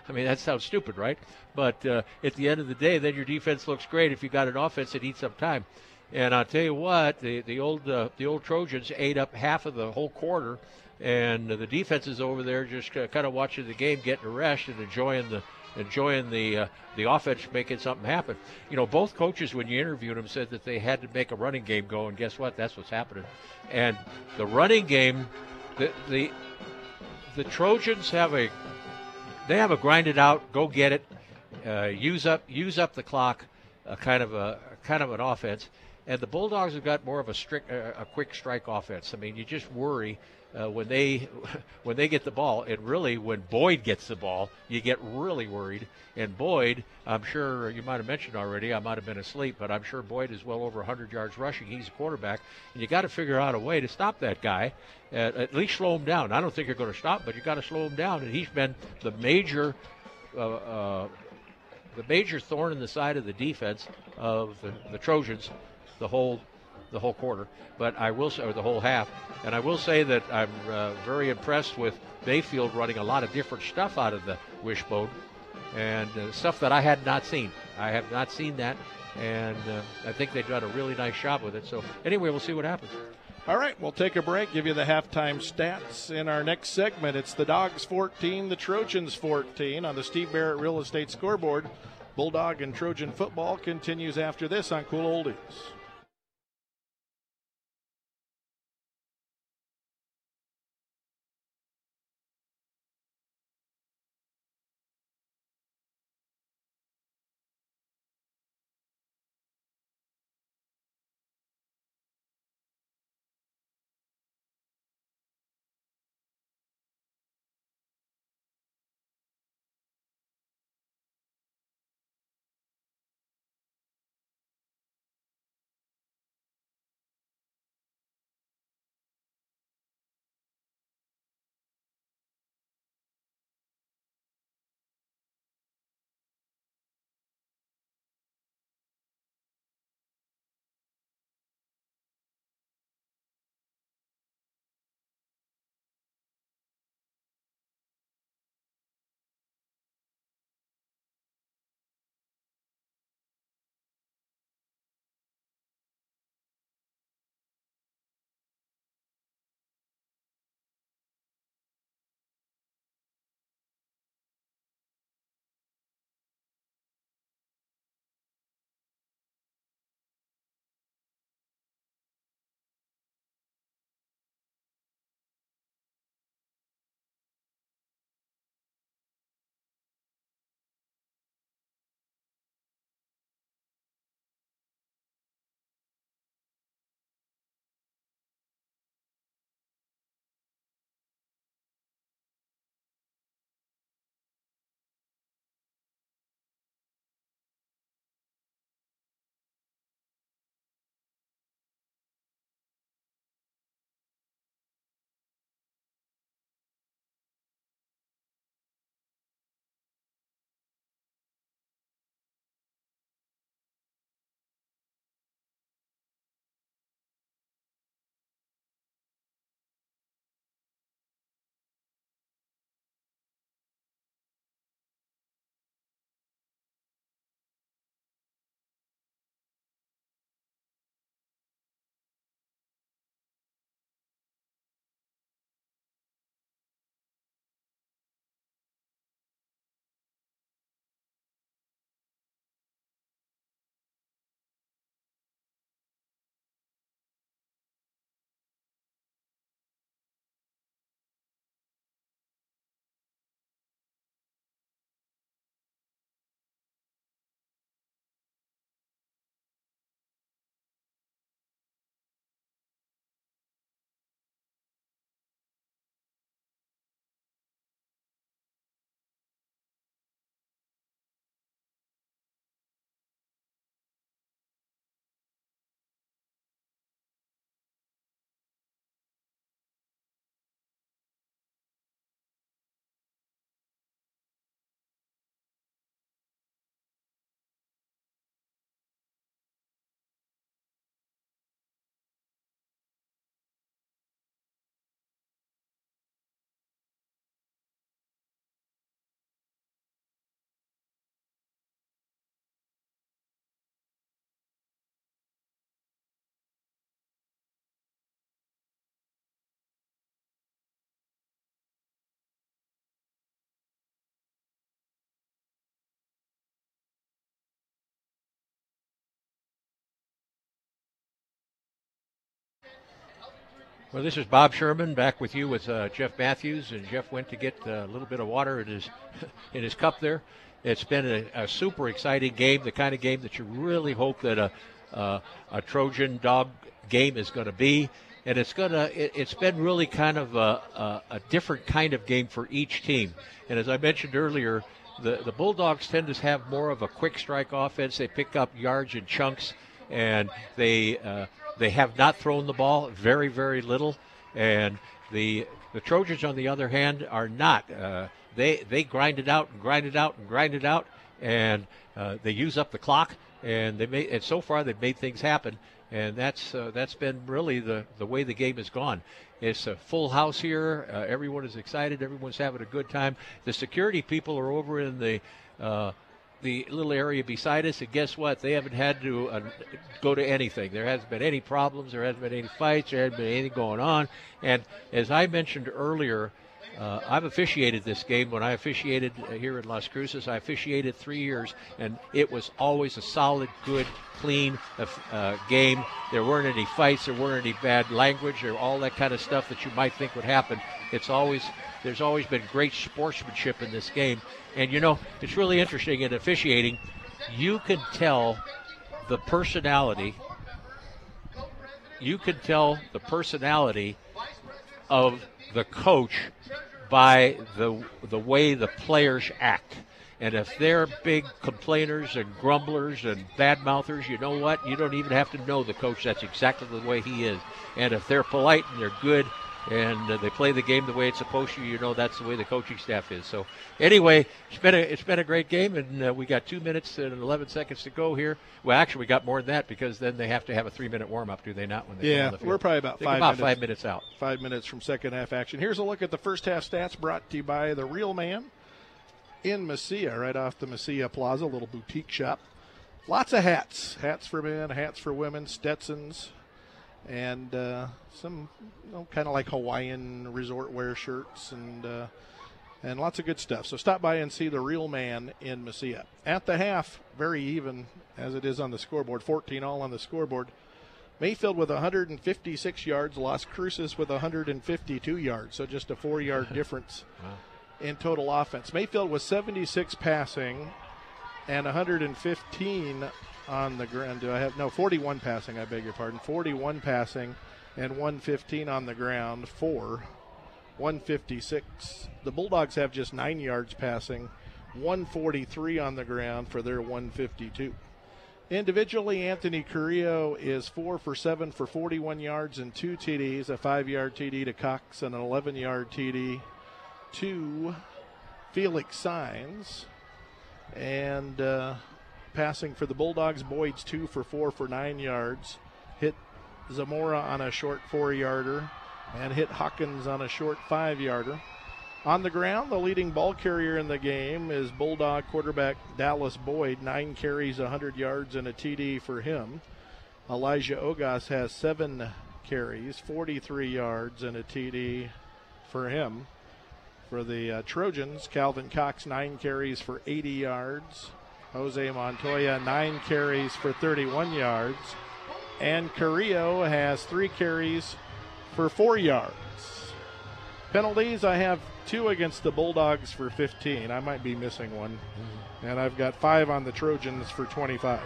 I mean, that sounds stupid, right? But uh, at the end of the day, then your defense looks great if you got an offense that eats up time. And I'll tell you what, the the old uh, the old Trojans ate up half of the whole quarter, and the defense is over there just kind of watching the game, getting a rest, and enjoying the enjoying the uh, the offense making something happen. You know, both coaches when you interviewed them said that they had to make a running game go, and guess what? That's what's happening. And the running game, the the the Trojans have a they have a grind it out, go get it, uh, use up use up the clock, uh, kind of a kind of an offense. And the Bulldogs have got more of a strict, uh, a quick strike offense. I mean, you just worry uh, when they when they get the ball, and really when Boyd gets the ball, you get really worried. And Boyd, I'm sure you might have mentioned already. I might have been asleep, but I'm sure Boyd is well over 100 yards rushing. He's a quarterback, and you got to figure out a way to stop that guy. At, at least slow him down. I don't think you're going to stop, but you got to slow him down. And he's been the major. Uh, uh, the major thorn in the side of the defense of the, the Trojans the whole the whole quarter, but I will say, or the whole half, and I will say that I'm uh, very impressed with Mayfield running a lot of different stuff out of the wishbone, and uh, stuff that I had not seen. I have not seen that, and uh, I think they've done a really nice job with it. So anyway, we'll see what happens. All right, we'll take a break, give you the halftime stats in our next segment. It's the Dogs 14, the Trojans 14 on the Steve Barrett Real Estate scoreboard. Bulldog and Trojan football continues after this on Cool Oldies. Well, this is Bob Sherman back with you with uh, Jeff Matthews, and Jeff went to get a little bit of water in his in his cup there. It's been a, a super exciting game, the kind of game that you really hope that a uh, a Trojan dog game is going to be, and it's to. It, has been really kind of a, a, a different kind of game for each team. And as I mentioned earlier, the the Bulldogs tend to have more of a quick strike offense. They pick up yards in chunks, and they uh, they have not thrown the ball very, very little, and the the Trojans, on the other hand, are not. Uh, they they grind it out and grind it out and grind it out, and uh, they use up the clock. And they made, and so far they've made things happen, and that's uh, that's been really the the way the game has gone. It's a full house here. Uh, everyone is excited. Everyone's having a good time. The security people are over in the uh, the little area beside us, and guess what? They haven't had to uh, go to anything. There hasn't been any problems. There hasn't been any fights. There hasn't been anything going on. And as I mentioned earlier, uh, I've officiated this game. When I officiated uh, here in Las Cruces, I officiated three years, and it was always a solid, good, clean uh, uh game. There weren't any fights. There weren't any bad language or all that kind of stuff that you might think would happen. It's always there's always been great sportsmanship in this game. And you know, it's really interesting in officiating. You can tell the personality. You can tell the personality of the coach by the the way the players act. And if they're big complainers and grumblers and bad mouthers, you know what? You don't even have to know the coach. That's exactly the way he is. And if they're polite and they're good and uh, they play the game the way it's supposed to. You know that's the way the coaching staff is. So anyway, it's been a it's been a great game, and uh, we got two minutes and 11 seconds to go here. Well, actually, we got more than that because then they have to have a three minute warm up, do they not? When they yeah, the we're probably about five about minutes, five minutes out. Five minutes from second half action. Here's a look at the first half stats brought to you by the Real Man in Mesilla, right off the Mesilla Plaza, little boutique shop. Lots of hats, hats for men, hats for women, Stetsons, and uh, some you know, kind of like Hawaiian resort wear shirts and uh, and lots of good stuff. So stop by and see the real man in Mesilla. At the half, very even as it is on the scoreboard, 14 all on the scoreboard. Mayfield with 156 yards, Las Cruces with 152 yards, so just a four yard difference wow. in total offense. Mayfield was 76 passing and 115 on the ground. Do I have no 41 passing? I beg your pardon. 41 passing and 115 on the ground for 156. The Bulldogs have just nine yards passing, 143 on the ground for their 152. Individually, Anthony Carrillo is four for seven for 41 yards and two TDs, a five yard TD to Cox and an 11 yard TD to Felix Signs. And uh, passing for the Bulldogs. Boyd's two for four for nine yards. Hit Zamora on a short four yarder and hit Hawkins on a short five yarder. On the ground, the leading ball carrier in the game is Bulldog quarterback Dallas Boyd, nine carries, 100 yards, and a TD for him. Elijah Ogas has seven carries, 43 yards, and a TD for him. For the uh, Trojans, Calvin Cox, nine carries for 80 yards, Jose Montoya, nine carries for 31 yards. And Carrillo has three carries for four yards. Penalties, I have two against the Bulldogs for 15. I might be missing one. Mm-hmm. And I've got five on the Trojans for 25.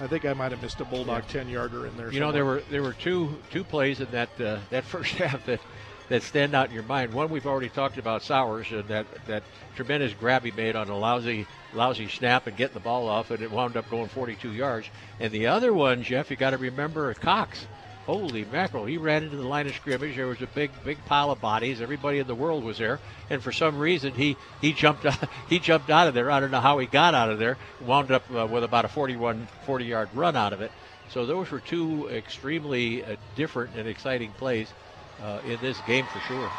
I think I might have missed a Bulldog 10 yarder in there. You somewhere. know, there were there were two two plays in that uh, that first half that that stand out in your mind. One we've already talked about Sowards and that that tremendous grab he made on a lousy lousy snap and getting the ball off, and it wound up going 42 yards. And the other one, Jeff, you got to remember Cox. Holy mackerel! He ran into the line of scrimmage. There was a big, big pile of bodies. Everybody in the world was there, and for some reason he he jumped out, he jumped out of there. I don't know how he got out of there. Wound up uh, with about a 41, 40 yard run out of it. So those were two extremely uh, different and exciting plays uh, in this game for sure.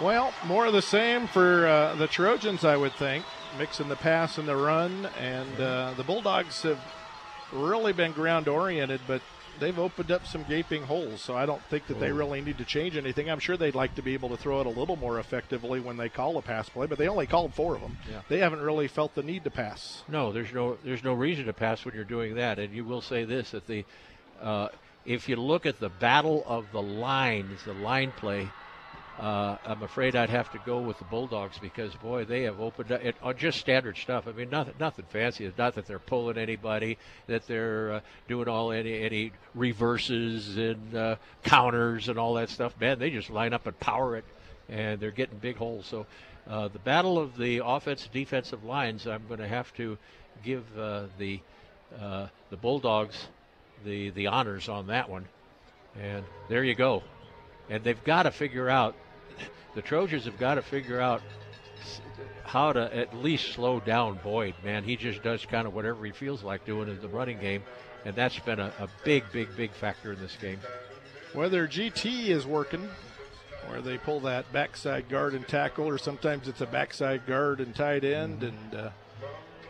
Well, more of the same for uh, the Trojans, I would think, mixing the pass and the run. And uh, the Bulldogs have really been ground oriented, but they've opened up some gaping holes. So I don't think that they really need to change anything. I'm sure they'd like to be able to throw it a little more effectively when they call a pass play, but they only called four of them. Yeah. They haven't really felt the need to pass. No, there's no there's no reason to pass when you're doing that. And you will say this that the uh, if you look at the battle of the lines, the line play, uh, I'm afraid I'd have to go with the Bulldogs because boy, they have opened up it, on just standard stuff. I mean, nothing, nothing fancy. It's not that they're pulling anybody, that they're uh, doing all any any reverses and uh, counters and all that stuff. Man, they just line up and power it, and they're getting big holes. So, uh, the battle of the offensive defensive lines, I'm going to have to give uh, the uh, the Bulldogs the the honors on that one. And there you go. And they've got to figure out the Trojans have got to figure out how to at least slow down Boyd. Man, he just does kind of whatever he feels like doing in the running game, and that's been a, a big, big, big factor in this game. Whether GT is working, where they pull that backside guard and tackle, or sometimes it's a backside guard and tight end, mm-hmm. and uh,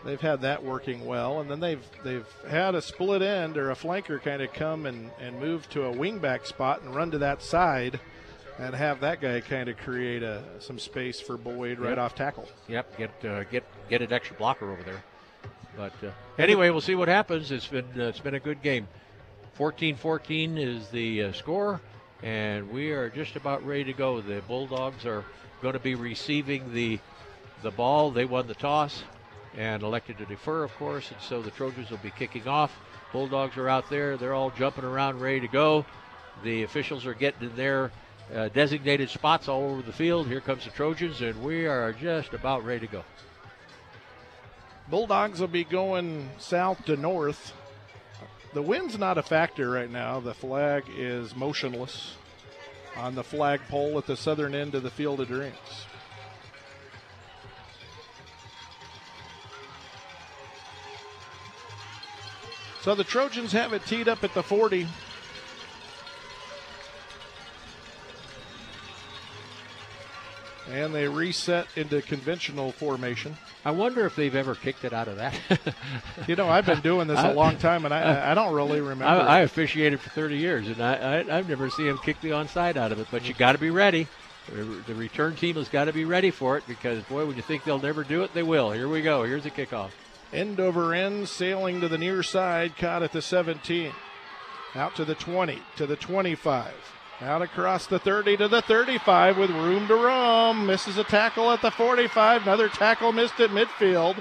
they've had that working well. And then they've they've had a split end or a flanker kind of come and, and move to a wingback spot and run to that side and have that guy kind of create a, some space for Boyd right yep. off tackle. Yep, get uh, get get an extra blocker over there. But uh, anyway, we'll see what happens. It's been uh, it's been a good game. 14-14 is the uh, score, and we are just about ready to go. The Bulldogs are going to be receiving the the ball. They won the toss and elected to defer, of course, and so the Trojans will be kicking off. Bulldogs are out there. They're all jumping around, ready to go. The officials are getting in their uh, designated spots all over the field. Here comes the Trojans, and we are just about ready to go. Bulldogs will be going south to north. The wind's not a factor right now. The flag is motionless on the flagpole at the southern end of the Field of Dreams. So the Trojans have it teed up at the 40. And they reset into conventional formation. I wonder if they've ever kicked it out of that. you know, I've been doing this a long time, and I, I don't really remember. I, I officiated for 30 years, and I, I, have never seen them kick the onside out of it. But you got to be ready. The return team has got to be ready for it because, boy, when you think they'll never do it, they will. Here we go. Here's the kickoff. End over end, sailing to the near side, caught at the 17. Out to the 20, to the 25. Out across the 30 to the 35 with room to roam. Misses a tackle at the 45. Another tackle missed at midfield.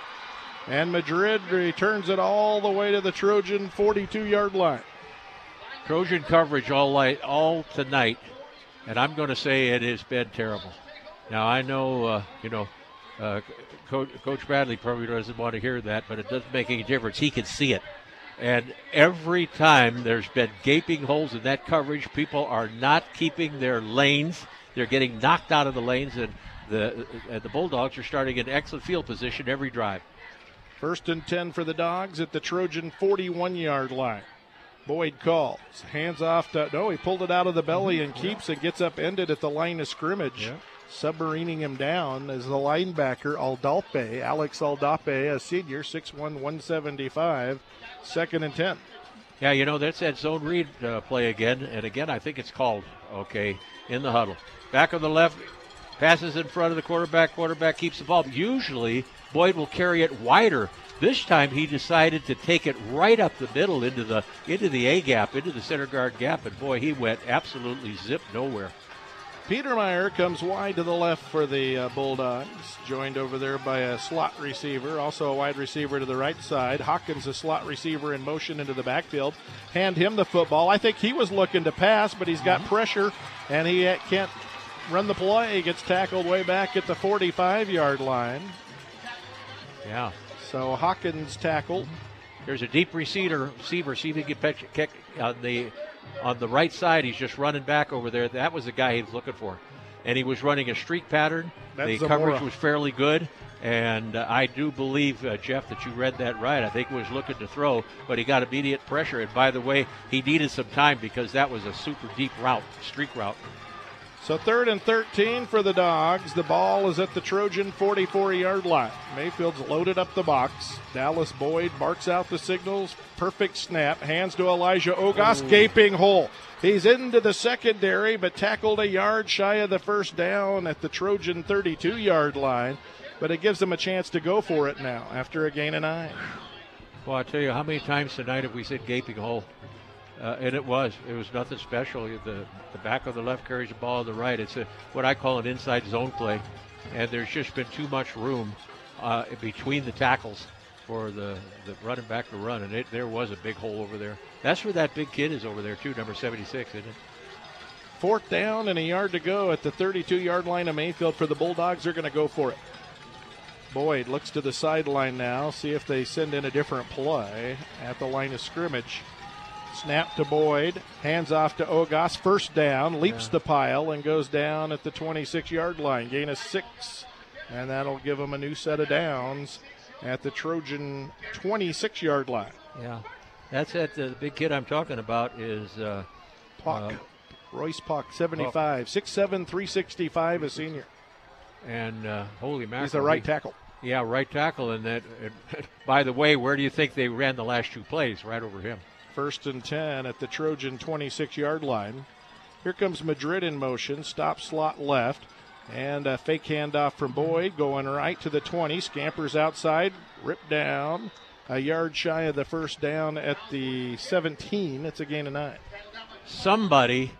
And Madrid returns it all the way to the Trojan 42 yard line. Trojan coverage all light, all tonight. And I'm going to say it has been terrible. Now, I know, uh, you know, uh, Coach, Coach Bradley probably doesn't want to hear that, but it doesn't make any difference. He can see it. And every time there's been gaping holes in that coverage, people are not keeping their lanes. They're getting knocked out of the lanes, and the uh, the Bulldogs are starting in excellent field position every drive. First and 10 for the Dogs at the Trojan 41 yard line. Boyd calls. Hands off to. No, he pulled it out of the belly and keeps it, gets upended at the line of scrimmage. Yeah. Submarining him down is the linebacker, Aldape, Alex Aldape, a senior, 6'1, 175. Second and 10. Yeah, you know, that's that zone read uh, play again. And again, I think it's called, okay, in the huddle. Back on the left, passes in front of the quarterback. Quarterback keeps the ball. Usually, Boyd will carry it wider. This time he decided to take it right up the middle into the into the A gap, into the center guard gap, and boy, he went absolutely zip nowhere. Petermeyer comes wide to the left for the uh, Bulldogs, joined over there by a slot receiver, also a wide receiver to the right side. Hawkins, a slot receiver in motion into the backfield. Hand him the football. I think he was looking to pass, but he's got mm-hmm. pressure and he can't run the play. He gets tackled way back at the 45 yard line. Yeah. So Hawkins tackled. There's a deep receiver. Receiver, see if he can kick on the on the right side. He's just running back over there. That was the guy he was looking for. And he was running a streak pattern. That's the Zamora. coverage was fairly good. And uh, I do believe, uh, Jeff, that you read that right. I think he was looking to throw, but he got immediate pressure. And by the way, he needed some time because that was a super deep route, streak route. So third and 13 for the Dogs. The ball is at the Trojan 44 yard line. Mayfield's loaded up the box. Dallas Boyd barks out the signals. Perfect snap. Hands to Elijah Ogas. Gaping hole. He's into the secondary, but tackled a yard shy of the first down at the Trojan 32 yard line. But it gives them a chance to go for it now after a gain of nine. Well, I tell you, how many times tonight have we said gaping hole? Uh, and it was. It was nothing special. The the back of the left carries the ball to the right. It's a what I call an inside zone play, and there's just been too much room uh, between the tackles for the, the running back to run, and it, there was a big hole over there. That's where that big kid is over there too, number 76, isn't it? Fourth down and a yard to go at the 32 yard line of Mayfield for the Bulldogs. They're going to go for it. Boyd looks to the sideline now, see if they send in a different play at the line of scrimmage. Snap to Boyd, hands off to Ogas, first down, leaps yeah. the pile and goes down at the 26 yard line. Gain of six, and that'll give them a new set of downs at the Trojan 26 yard line. Yeah, that's it. The big kid I'm talking about is uh, Puck. Uh, Royce Puck, 75, 6'7, 365, a senior. And uh, holy mackerel. He's a right tackle. Yeah, right tackle. And that, by the way, where do you think they ran the last two plays? Right over him. First and 10 at the Trojan 26 yard line. Here comes Madrid in motion, stop slot left. And a fake handoff from Boyd going right to the 20. Scampers outside, ripped down. A yard shy of the first down at the 17. It's a gain of nine. Somebody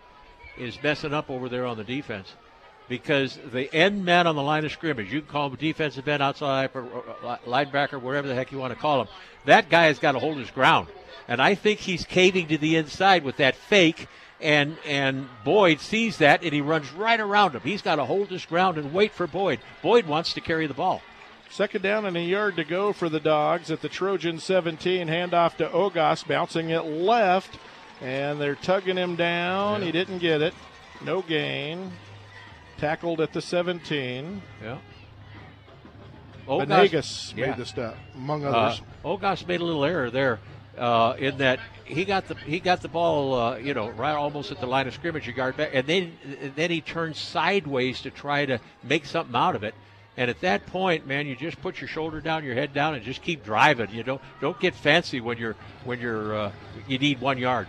is messing up over there on the defense because the end man on the line of scrimmage, you can call him defensive end, outside linebacker, whatever the heck you want to call him, that guy has got to hold his ground. And I think he's caving to the inside with that fake and and Boyd sees that and he runs right around him. He's got to hold his ground and wait for Boyd. Boyd wants to carry the ball. Second down and a yard to go for the Dogs at the Trojan 17. Handoff to Ogas, bouncing it left, and they're tugging him down. Yeah. He didn't get it. No gain. Tackled at the 17. Yeah. Ogas, Venegas yeah. made the stop, among others. Uh, Ogas made a little error there uh, in that he got the he got the ball, uh, you know, right almost at the line of scrimmage, a yard back, and then and then he turned sideways to try to make something out of it. And at that point, man, you just put your shoulder down, your head down, and just keep driving. You don't don't get fancy when you're when you're uh, you need one yard.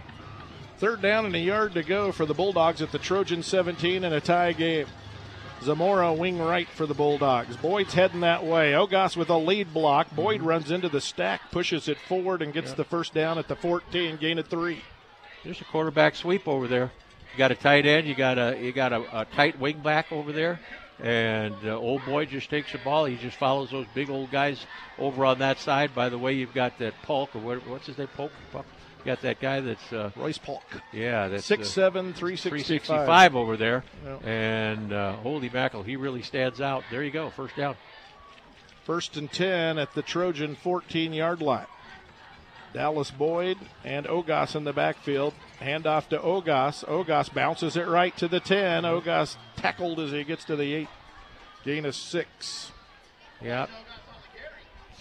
Third down and a yard to go for the Bulldogs at the Trojan 17 and a tie game. Zamora wing right for the Bulldogs. Boyd's heading that way. Ogas with a lead block. Boyd mm-hmm. runs into the stack, pushes it forward, and gets yep. the first down at the 14, gain of three. There's a quarterback sweep over there. You got a tight end. You got a you got a, a tight wing back over there, and uh, old boy just takes the ball. He just follows those big old guys over on that side. By the way, you've got that Polk or what, what's his name? Polk got that guy that's uh, Royce Polk. Yeah, that's six uh, seven three sixty five over there, yep. and uh, holy mackerel, he really stands out. There you go, first down. First and ten at the Trojan 14 yard line. Dallas Boyd and Ogas in the backfield. Handoff to Ogas. Ogas bounces it right to the 10. Ogas tackled as he gets to the 8. Gain of six. Yeah.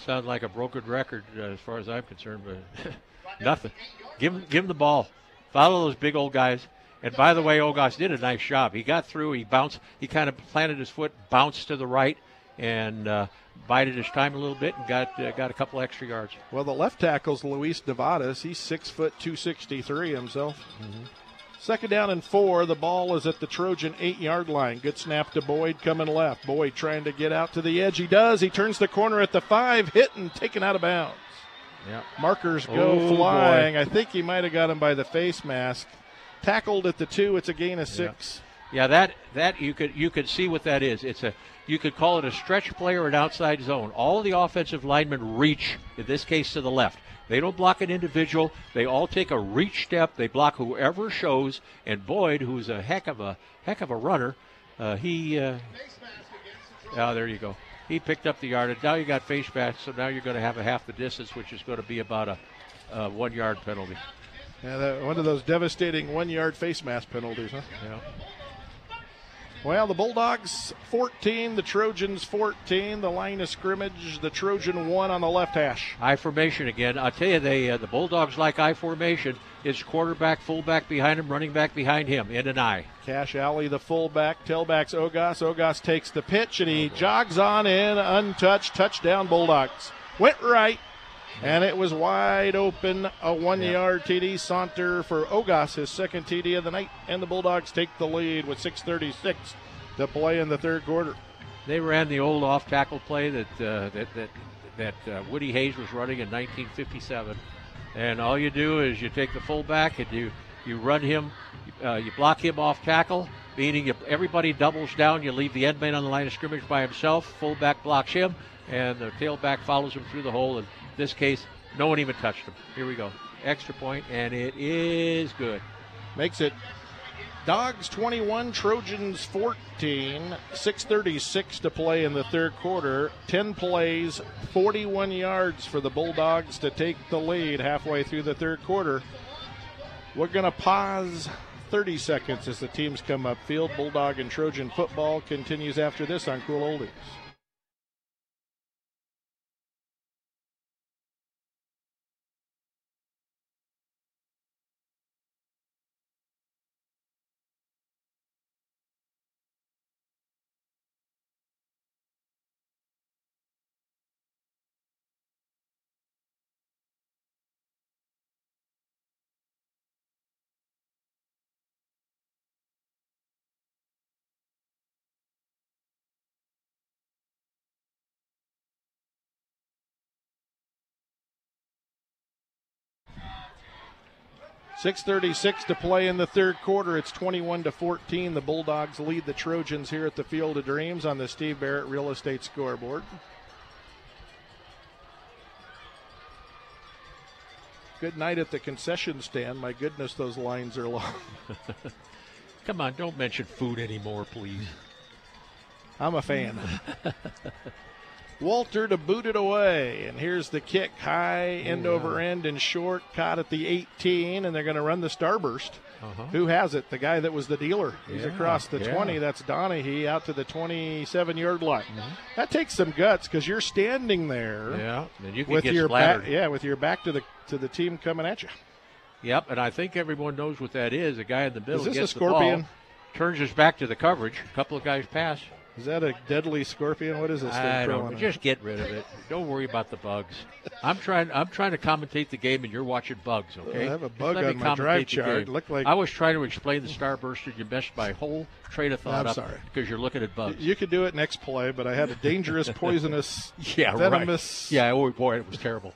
Sounds like a broken record uh, as far as I'm concerned, but Nothing. Give him, give him the ball. Follow those big old guys. And by the way, Ogas did a nice job. He got through. He bounced. He kind of planted his foot, bounced to the right, and uh, bided his time a little bit and got uh, got a couple extra yards. Well, the left tackle's Luis Nevadas. He's six foot two sixty three himself. Mm-hmm. Second down and four. The ball is at the Trojan eight yard line. Good snap to Boyd coming left. Boyd trying to get out to the edge. He does. He turns the corner at the five, hit and taken out of bounds. Yep. Markers go oh, flying. Boy. I think he might have got him by the face mask. Tackled at the two. It's a gain of six. Yeah. yeah, that that you could you could see what that is. It's a you could call it a stretch play or an outside zone. All the offensive linemen reach, in this case to the left. They don't block an individual. They all take a reach step. They block whoever shows. And Boyd, who's a heck of a heck of a runner, uh, he. Uh, oh, there you go he picked up the yardage. Now you got face mask, so now you're going to have a half the distance, which is going to be about a, a one yard penalty. Yeah, that, one of those devastating one yard face mask penalties, huh? Yeah. Well, the Bulldogs 14, the Trojans 14. The line of scrimmage, the Trojan one on the left hash. I formation again. I tell you, they uh, the Bulldogs like I formation. It's quarterback, fullback behind him, running back behind him, in an I. Cash Alley, the fullback, tailbacks Ogas. Ogas takes the pitch and he jogs on in, untouched, touchdown Bulldogs. Went right, and it was wide open. A one yard TD saunter for Ogas, his second TD of the night, and the Bulldogs take the lead with 6.36 to play in the third quarter. They ran the old off tackle play that uh, that that, that uh, Woody Hayes was running in 1957 And all you do is you take the fullback and you you run him, uh, you block him off tackle, meaning you, everybody doubles down. You leave the end man on the line of scrimmage by himself. Fullback blocks him, and the tailback follows him through the hole. In this case, no one even touched him. Here we go. Extra point, and it is good. Makes it Dogs 21, Trojans 14. 6.36 to play in the third quarter. 10 plays, 41 yards for the Bulldogs to take the lead halfway through the third quarter. We're going to pause 30 seconds as the teams come up field. Bulldog and Trojan football continues after this on Cool Oldies. Six thirty-six to play in the third quarter. It's twenty-one to fourteen. The Bulldogs lead the Trojans here at the Field of Dreams on the Steve Barrett Real Estate scoreboard. Good night at the concession stand. My goodness, those lines are long. Come on, don't mention food anymore, please. I'm a fan. Walter to boot it away. And here's the kick high, end over end, and short. Caught at the 18, and they're going to run the starburst. Uh-huh. Who has it? The guy that was the dealer. He's Yeah, across the yeah. 20. That's Donahue out to the 27 yard line. Mm-hmm. That takes some guts because you're standing there Yeah, and you can with get your splattered. back. Yeah, with your back to the to the team coming at you. Yep, and I think everyone knows what that is. A guy in the middle Is this a gets the ball, turns his back to the coverage. A couple of guys pass. Is that a deadly scorpion? What is this thing I don't on? just get rid of it. Don't worry about the bugs. I'm trying. I'm trying to commentate the game, and you're watching bugs. Okay. I have a bug on my drive chart. Looked like- I was trying to explain the starburst, and you messed my whole train of thought I'm up sorry. because you're looking at bugs. You could do it next play, but I had a dangerous, poisonous, yeah, venomous. right. Yeah. Oh boy, it was terrible.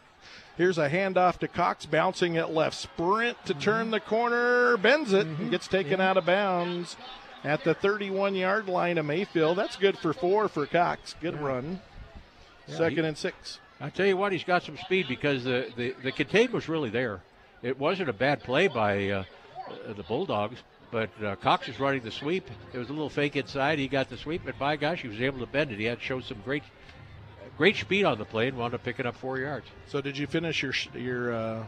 Here's a handoff to Cox, bouncing at left. Sprint to Mm-hmm. turn the corner, bends it, and gets taken out of bounds at the 31 yard line of Mayfield. That's good for four for Cox. Good run. Second he- and six. I tell you what, he's got some speed because the the, the contain was really there. It wasn't a bad play by uh, uh, the Bulldogs, but uh, Cox is running the sweep. It was a little fake inside. He got the sweep, and by gosh, he was able to bend it. He had showed some great great speed on the play and wound up picking up four yards. So did you finish your your uh,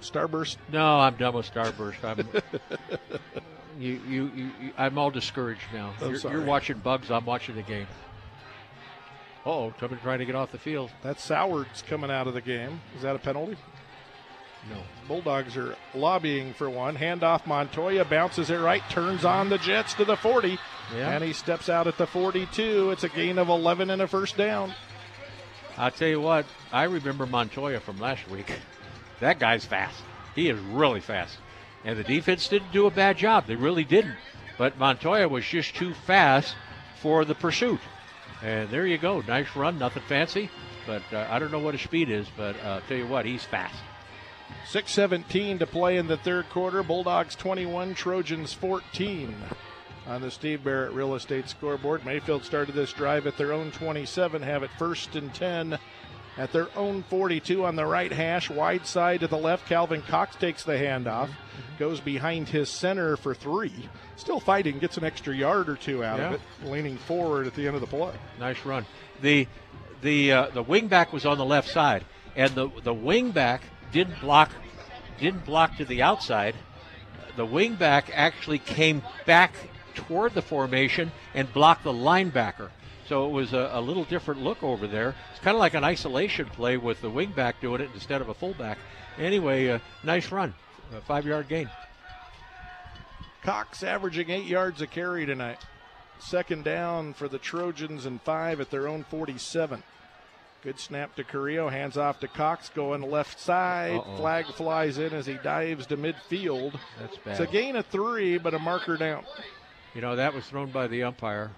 starburst? No, I'm done with Starburst. I'm you, you, you, you I'm all discouraged now. You're, you're watching bugs. I'm watching the game. Oh, somebody trying to get off the field. That's Sowards coming out of the game. Is that a penalty? No. Bulldogs are lobbying for one. Handoff Montoya bounces it right, turns on the Jets to the 40, Yeah. and he steps out at the 42. It's a gain of 11 and a first down. I'll tell you what, I remember Montoya from last week. That guy's fast. He is really fast. And the defense didn't do a bad job. They really didn't. But Montoya was just too fast for the pursuit. And there you go. Nice run. Nothing fancy. But uh, I don't know what his speed is, but uh, tell you what, he's fast. 6:17 to play in the third quarter. Bulldogs 21, Trojans 14. On the Steve Barrett Real Estate scoreboard, Mayfield started this drive at their own 27, have it first and 10 at their own 42 on the right hash, wide side to the left. Calvin Cox takes the handoff, goes behind his center for three. Still fighting, gets an extra yard or two out Yeah. of it, leaning forward at the end of the play. Nice run. The the uh, the wingback was on the left side, and the the wingback didn't block didn't block to the outside. The wingback actually came back toward the formation and blocked the linebacker. So it was a, a little different look over there. It's kind of like an isolation play with the wingback doing it instead of a fullback. Anyway, uh, nice run, a five yard gain. Cox averaging eight yards a carry tonight. Second down for the Trojans and five at their own 47. Good snap to Carrillo. Hands off to Cox going left side. Uh-oh. Flag flies in as he dives to midfield. That's bad. It's a gain of three, but a marker down. You know, that was thrown by the umpire.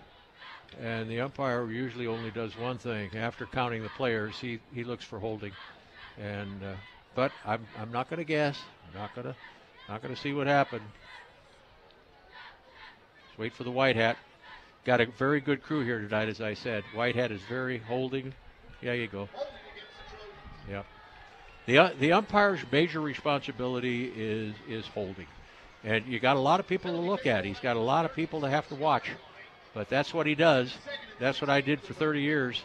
And the umpire usually only does one thing. After counting the players, he, he looks for holding. And uh, but I'm I'm not going to guess. I'm not going to not going to see what happened. Let's wait for the white hat. Got a very good crew here tonight, as I said. White hat is very holding. Yeah, you go. Yeah. The uh, the umpire's major responsibility is is holding, and you got a lot of people to look at. He's got a lot of people to have to watch, but that's what he does. That's what I did for 30 years,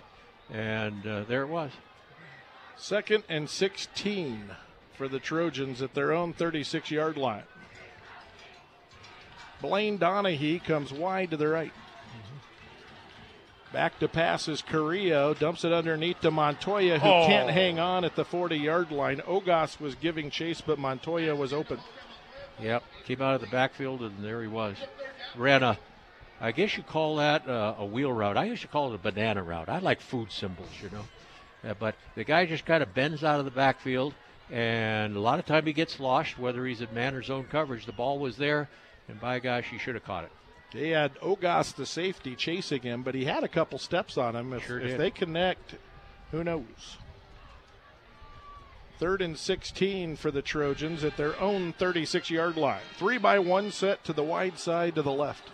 and uh, there it was. Second and 16 for the Trojans at their own 36 yard line. Blaine Donahue comes wide to the right. Back to pass is Carrillo, dumps it underneath to Montoya, who Oh. can't hang on at the 40 yard line. Ogas was giving chase, but Montoya was open. Yep, came out of the backfield, and there he was. Ran a, I guess you call that uh, a wheel route. I used to call it a banana route. I like food symbols, you know. Uh, but the guy just kind of bends out of the backfield, and a lot of time he gets lost, whether he's in man or zone coverage. The ball was there, and by gosh, he should have caught it. They had Ogas, the safety, chasing him, but he had a couple steps on him. If, Sure if they connect, who knows? Third and 16 for the Trojans at their own 36 yard line. Three by one set to the wide side to the left.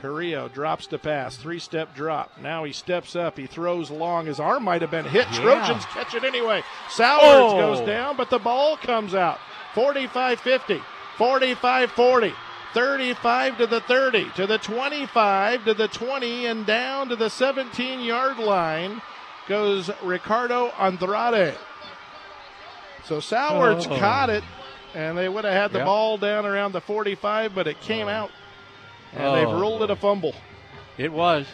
Carrillo drops to pass, three step drop. Now he steps up, he throws long. His arm might have been hit. Yeah. Trojans catch it anyway. Sowards Oh. goes down, but the ball comes out. 45 50, 45 40. 35 to the 30, to the 25, to the 20, and down to the 17 yard line goes Ricardo Andrade. So Sowards Oh. caught it, and they would have had the Yep. ball down around the 45, but it came oh. out. And they've Oh, ruled it a fumble. It was.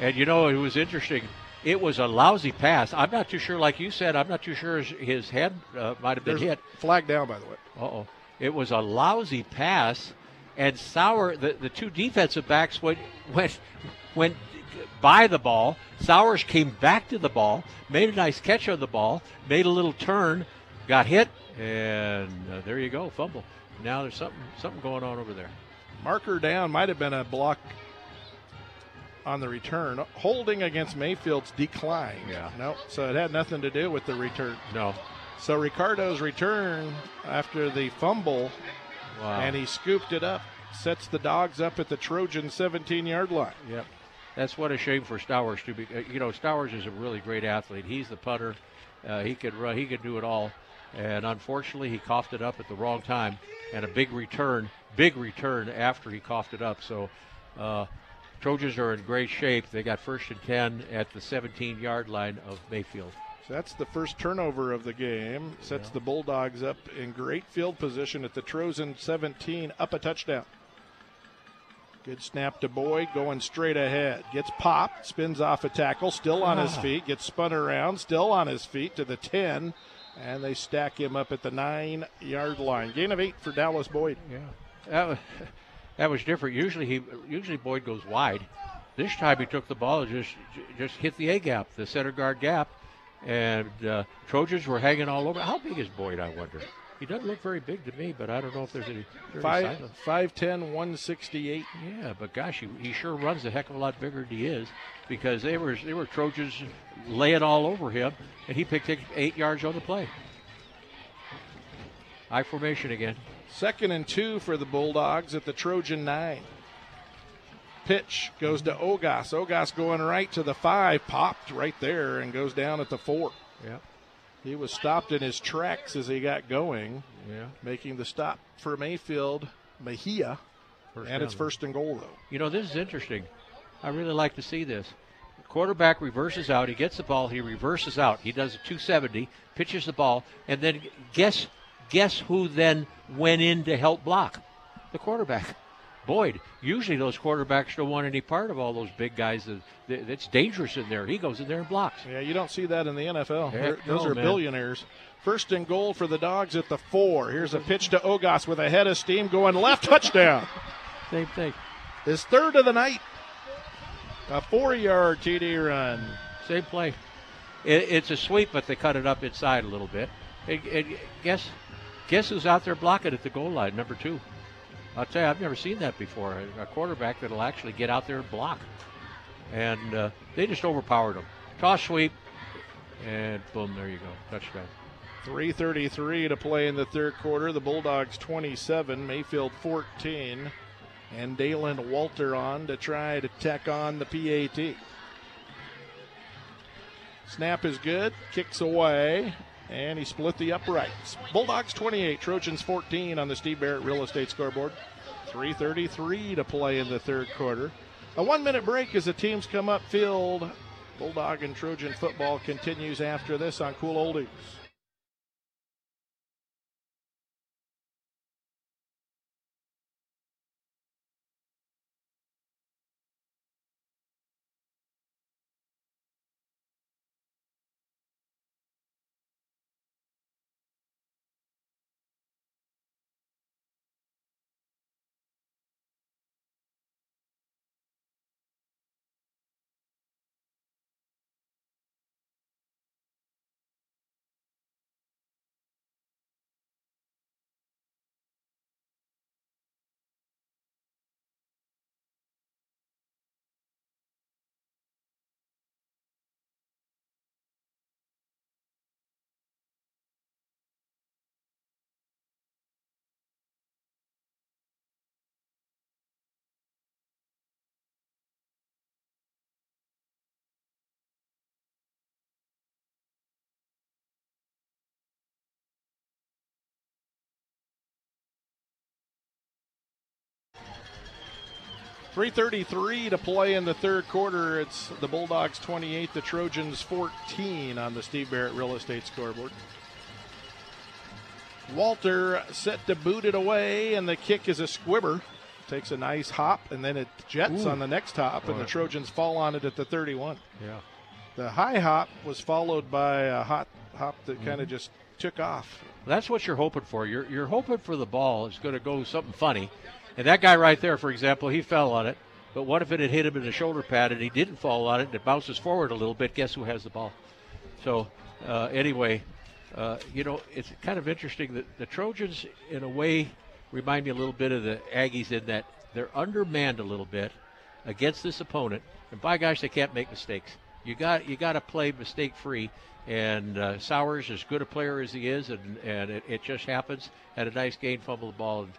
And you know, it was interesting. It was a lousy pass. I'm not too sure, like you said, I'm not too sure his, his head uh, might have been There's hit. flag down, by the way. Uh oh. It was a lousy pass, and Sauer, the, the two defensive backs went, went, went by the ball. Sowards came back to the ball, made a nice catch on the ball, made a little turn, got hit, and uh, there you go, fumble. Now there's something something going on over there. Marker down might have been a block on the return. Holding against Mayfield's decline. Yeah. No, so it had nothing to do with the return. No. So Ricardo's return after the fumble, Wow. and he scooped it up, sets the dogs up at the Trojan 17 yard line. Yep. That's what a shame for Sowards to be. uh, You know, Sowards is a really great athlete. He's the putter. Uh, he could run. He could do it all. And unfortunately, he coughed it up at the wrong time, and a big return, big return after he coughed it up. So, uh, Trojans are in great shape. They got first and ten at the 17-yard line of Mayfield. So that's the first turnover of the game. Sets the Bulldogs up in great field position at the Trojan 17, up a touchdown. Good snap to Boyd, going straight ahead. Gets popped, spins off a tackle, still on his Ah. feet, gets spun around, still on his feet to the 10, and they stack him up at the nine yard line. Gain of eight for Dallas Boyd. Yeah, that was, that was different. Usually he usually Boyd goes wide. This time he took the ball and just just hit the A gap, the center guard gap, and uh, Trojans were hanging all over. How big is Boyd? I wonder. He doesn't look very big to me, but I don't know if there's any. Five, sign 5'10, 168. Yeah, but gosh, he, he sure runs a heck of a lot bigger than he is because they were they were Trojans laying all over him, and he picked eight yards on the play. High formation again. Second and two for the Bulldogs at the Trojan nine. Pitch goes to Ogas. Ogas going right to the five, popped right there and goes down at the four. Yeah, He was stopped in his tracks as he got going, yeah. making the stop for Mayfield Mejia. First and it's first and goal, though. You know, this is interesting. I really like to see this. Quarterback reverses out. He gets the ball. He reverses out. He does a 270, pitches the ball, and then guess guess who then went in to help block? The quarterback. Boyd. Usually those quarterbacks don't want any part of all those big guys. That, that- That's dangerous in there. He goes in there and blocks. Yeah, you don't see that in the NFL. Those no, are man. billionaires. First and goal for the Dogs at the four. Here's a pitch to Ogas with a head of steam going left touchdown. Same thing. His third of the night. A four yard TD run. Same play. It, it's a sweep, but they cut it up inside a little bit. It, and guess, guess who's out there blocking at the goal line? Number two. I'll tell you, I've never seen that before. A, quarterback that'll actually get out there and block. And uh, they just overpowered him. Toss sweep, and boom, there you go, touchdown. 3.33 to play in the third quarter. The Bulldogs 27, Mayfield 14. And Dalen Walter on to try to tack on the PAT. Snap is good, kicks away, and he split the uprights. Bulldogs 28, Trojans 14 on the Steve Barrett Real Estate scoreboard. 3.33 to play in the third quarter. A one minute break as the teams come up field. Bulldog and Trojan football continues after this on Cool Oldies. 3.33 to play in the third quarter. It's the Bulldogs 28, the Trojans 14 on the Steve Barrett Real Estate scoreboard. Walter set to boot it away, and the kick is a squibber. Takes a nice hop, and then it jets Ooh. on the next hop, and the Trojans fall on it at the 31. Yeah. The high hop was followed by a hot hop that kind Mm-hmm. of just took off. That's what you're hoping for. You're you're hoping for the ball is going to go something funny, and that guy right there, for example, he fell on it. But what if it had hit him in the shoulder pad and he didn't fall on it and it bounces forward a little bit? Guess who has the ball? So uh, anyway, uh, you know it's kind of interesting that the Trojans, in a way, remind me a little bit of the Aggies in that they're undermanned a little bit against this opponent, and by gosh, they can't make mistakes. You got you got to play mistake free. And uh, Sowards, as good a player as he is, and, and it, it just happens, had a nice gain, fumble the ball, and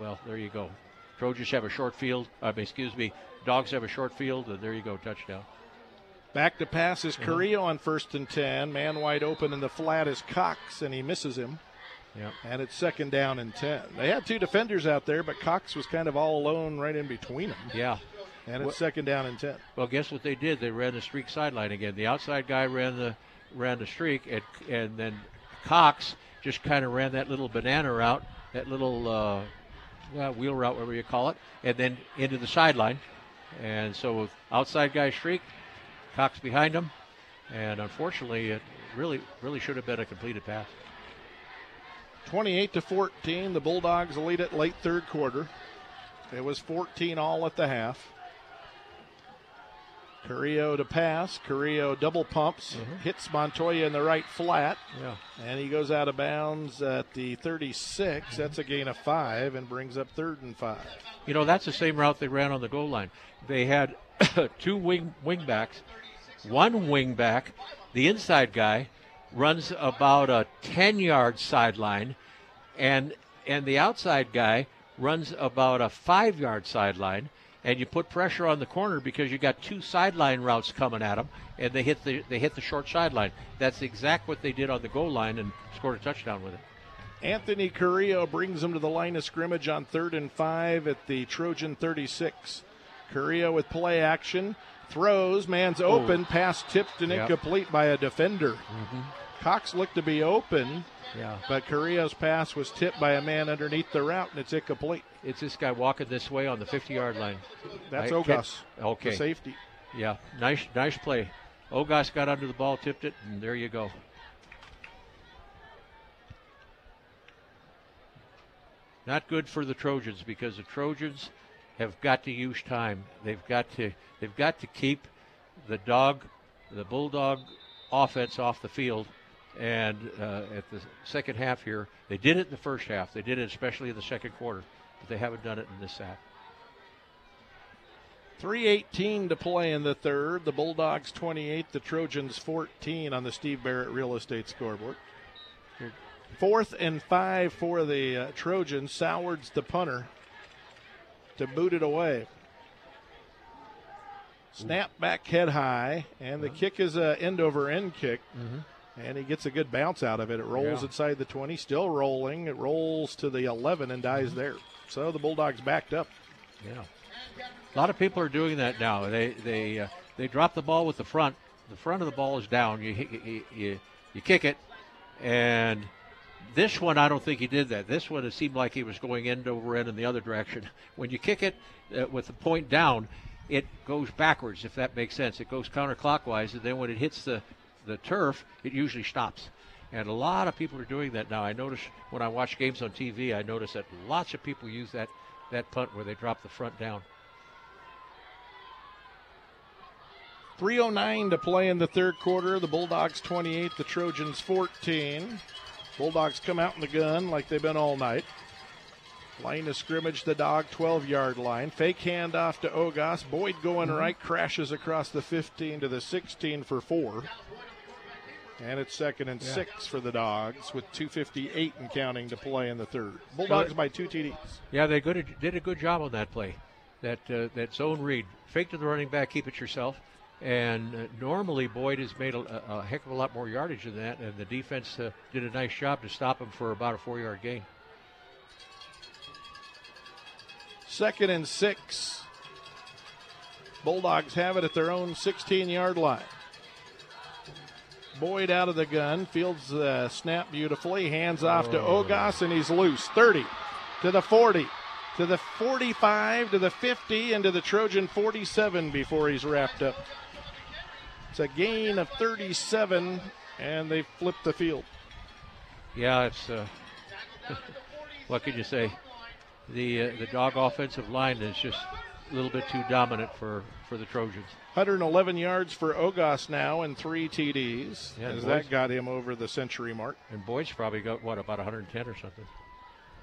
well, there you go. Trojans have a short field. Mean, excuse me, Dogs have a short field, and there you go, touchdown. Back to pass is Mm-hmm. On first and 10. Man wide open in the flat is Cox, and he misses him. Yep. And it's second down and 10. They had two defenders out there, but Cox was kind of all alone right in between them. Yeah. And it's What- second down and 10. Well, guess what they did? They ran the streak sideline again. The outside guy ran the ran the streak, and and then Cox just kind of ran that little banana route, that little uh, uh, wheel route, whatever you call it, and then into the sideline. And so outside guy streak, Cox behind him, and unfortunately, it really really should have been a completed pass. 28 to 14. The Bulldogs lead it late third quarter. It was 14 all at the half. Carrillo to pass. Carrillo double pumps, mm-hmm. hits Montoya in the right flat, Yeah. and he goes out of bounds at the 36. Mm-hmm. That's a gain of five and brings up third and five. You know, that's the same route they ran on the goal line. They had two wing wing backs. One wing back, the inside guy, runs about a 10 yard sideline, and and the outside guy runs about a five yard sideline. And you put pressure on the corner because you got two sideline routes coming at them, and they hit the they hit the short sideline. That's exact what they did on the goal line and scored a touchdown with it. Anthony Carrillo brings them to the line of scrimmage on third and five at the Trojan 36. Carrillo with play action, throws, man's oh. open, pass tipped and Yep. incomplete by a defender. Mm-hmm. Cox looked to be open, Yeah. but Carrillo's pass was tipped by a man underneath the route and it's incomplete. It's this guy walking this way on the 50 yard line. That's I Ogas, Okay. the safety. Yeah, nice, nice play. Ogas got under the ball, tipped it, and there you go. Not good for the Trojans because the Trojans have got to use time. They've got to they've got to keep the dog, the bulldog offense off the field. And uh, at the second half here, they did it in the first half. They did it especially in the second quarter, but they haven't done it in this half. 318 to play in the third. The Bulldogs 28, the Trojans 14 on the Steve Barrett Real Estate scoreboard. Fourth and five for the uh, Trojans. Sowards the punter to boot it away. Snap back head high, and the kick is a end over end kick. Mm-hmm. And he gets a good bounce out of it. It rolls Yeah. inside the 20, still rolling. It rolls to the 11 and dies mm-hmm. there. So the Bulldogs backed up. Yeah. A lot of people are doing that now. They they uh, they drop the ball with the front. The front of the ball is down. You you you, you kick it, and this one I don't think he did that. This one it seemed like he was going end over end in the other direction. When you kick it uh, with the point down, it goes backwards. If that makes sense, it goes counterclockwise, and then when it hits the the turf, it usually stops. And a lot of people are doing that now. I notice when I watch games on TV, I notice that lots of people use that that punt where they drop the front down. 309 to play in the third quarter. The Bulldogs 28, the Trojans 14. Bulldogs come out in the gun like they've been all night. Line of scrimmage, the dog 12 yard line. Fake handoff to Ogas. Boyd going mm-hmm. right, crashes across the 15 to the 16 for four. And it's second and six for the Dogs with 2.58 and counting to play in the third. Bulldogs by two TDs. Yeah, they good, did a good job on that play. That uh, that zone read, fake to the running back, keep it yourself. And uh, normally Boyd has made a, a, heck of a lot more yardage than that, and the defense uh, did a nice job to stop him for about a four-yard gain. Second and six. Bulldogs have it at their own 16 yard line. Boyd out of the gun, fields the snap beautifully, hands off to Ogas, and he's loose. 30 to the 40, to the 45, to the 50, and to the Trojan 47 before he's wrapped up. It's a gain of 37, and they flip the field. Yeah, it's uh, what could you say? The uh, the dog offensive line is just a little bit too dominant for for the Trojans. 111 yards for Ogas now and three TDs, Yeah, as that got him over the century mark. And Boyd's probably got what about 110 or something.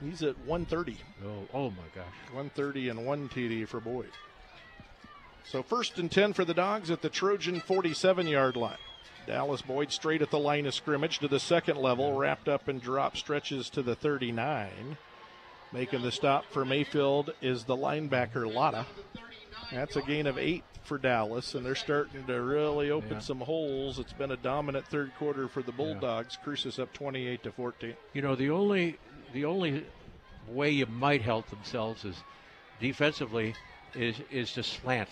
He's at 130. Oh, oh my gosh. 130 and one TD for Boyd. So first and 10 for the Dogs at the Trojan 47 yard line. Dallas Boyd straight at the line of scrimmage to the second level, wrapped up and drop stretches to the 39. Making the stop for Mayfield is the linebacker Lotta. That's a gain of eight for Dallas, and they're starting to really open Yeah. some holes. It's been a dominant third quarter for the Bulldogs. Cruces up 28 to 14. You know, the only the only way you might help themselves is defensively is is to slant.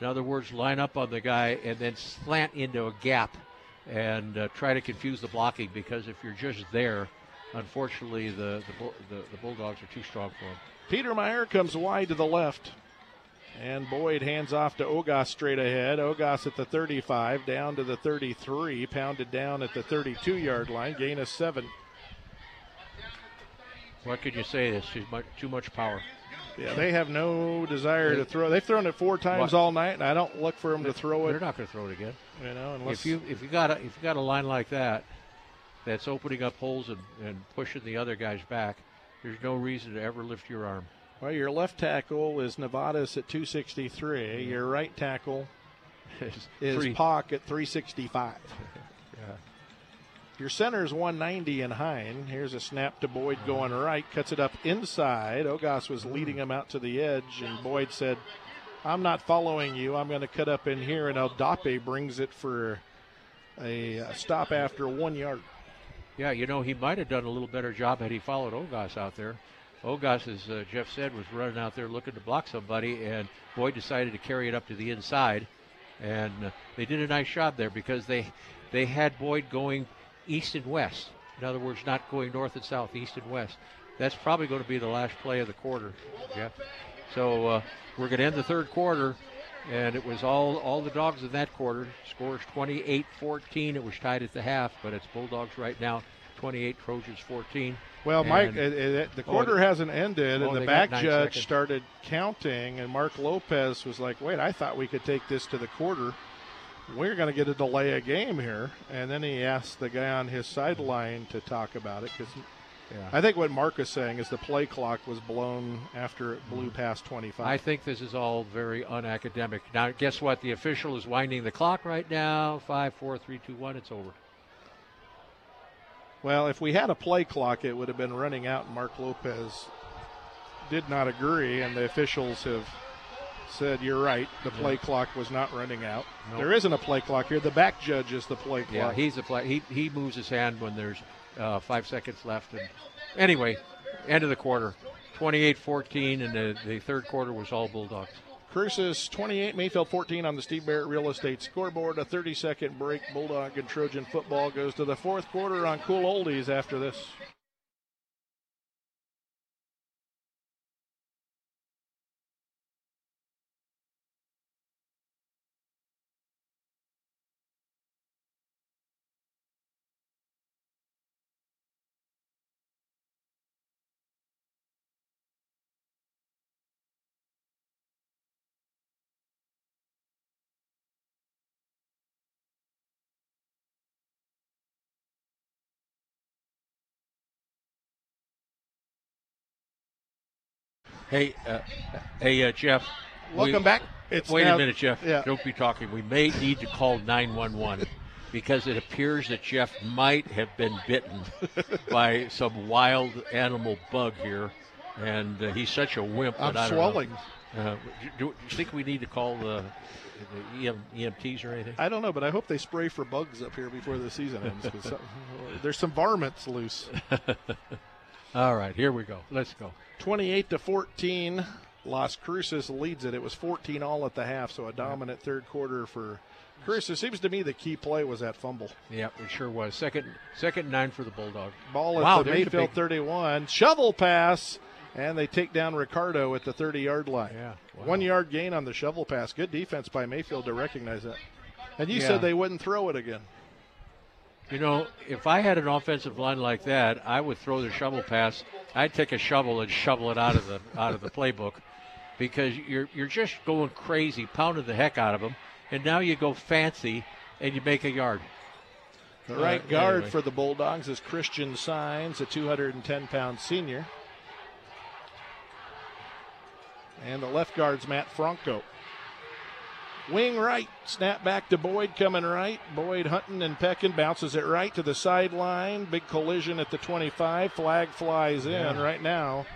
In other words, line up on the guy and then slant into a gap and uh, try to confuse the blocking because if you're just there, unfortunately the the, the, the Bulldogs are too strong for him. Peter Meyer comes wide to the left. And Boyd hands off to Ogas straight ahead. Ogas at the 35, down to the 33, pounded down at the 32 yard line, gain of seven. What could you say? This too much too much power. Yeah, they have no desire to throw. They've thrown it four times What? all night, and I don't look for them to throw it. They're not going to throw it again. You know, unless If you if you got a, if you got a line like that, that's opening up holes and, and pushing the other guys back. There's no reason to ever lift your arm. well, your left tackle is Nevada's at 263. Mm-hmm. Your right tackle is. Pock at 365. Yeah. Your center is 190 in Hine. Here's a snap to Boyd mm-hmm. going right, cuts it up inside. Ogas was mm-hmm. leading him out to the edge, and Boyd said, I'm not following you. I'm going to cut up in here, and Aldape brings it for a stop after one yard. Yeah, you know, he might have done a little better job had he followed Ogas out there. Ogas, as uh, Jeff said, was running out there looking to block somebody, and Boyd decided to carry it up to the inside. And uh, they did a nice job there because they they had Boyd going east and west. In other words, not going north and south, east and west. That's probably going to be the last play of the quarter, Jeff. So uh, we're going to end the third quarter, and it was all all the dogs in that quarter. Scores 28-14. It was tied at the half, but it's Bulldogs right now, 28 Trojans 14. Well, Mike, And- it, it, the Oh, quarter hasn't ended, oh, and the back judge seconds. started counting, and Mark Lopez was like, "Wait, I thought we could take this to the quarter. We're going to get a delay a game here." And then he asked the guy on his sideline to talk about it because Yeah. I think what Mark is saying is the play clock was blown after it blew mm-hmm. past 25. I think this is all very unacademic. Now, guess what? The official is winding the clock right now. Five, four, three, two, one. It's over. Well, if we had a play clock, it would have been running out. Mark Lopez did not agree, and the officials have said, You're right. The play yeah. clock was not running out. Nope. There isn't a play clock here. The back judge is the play clock. Yeah, he's the play. He, he moves his hand when there's uh, five seconds left. And anyway, end of the quarter 28 14, and the, the third quarter was all Bulldogs. Cruces 28, Mayfield 14 on the Steve Barrett Real Estate scoreboard. A 30 second break. Bulldog and Trojan football goes to the fourth quarter on Cool Oldies after this. Hey, uh, hey, uh, Jeff. Welcome we, back. It's wait now, a minute, Jeff. Yeah. Don't be talking. We may need to call 911 because it appears that Jeff might have been bitten by some wild animal bug here, and uh, he's such a wimp. I'm I swelling. Uh, do, do, you think we need to call the, the EM, EMTs or anything? I don't know, but I hope they spray for bugs up here before the season ends. there's some varmints loose. All right, here we go. Let's go. 28 to 14. Las Cruces leads it. It was 14 all at the half, so a dominant third quarter for Cruces. Seems to me the key play was that fumble. Yep, it sure was. Second, second nine for the Bulldog. Ball at wow, the Mayfield big... 31. Shovel pass, and they take down Ricardo at the 30 yard line. Yeah, wow. one yard gain on the shovel pass. Good defense by Mayfield to recognize that. And you yeah. said they wouldn't throw it again. You know, if I had an offensive line like that, I would throw the shovel pass. I'd take a shovel and shovel it out of the out of the playbook, because you're you're just going crazy, pounding the heck out of them, and now you go fancy and you make a yard. The right uh, guard anyway. for the Bulldogs is Christian Signs, a 210 pound senior. And the left guard's Matt Franco. Wing right, snap back to Boyd coming right. Boyd hunting and pecking, bounces it right to the sideline. Big collision at the 25. Flag flies in yeah. right now.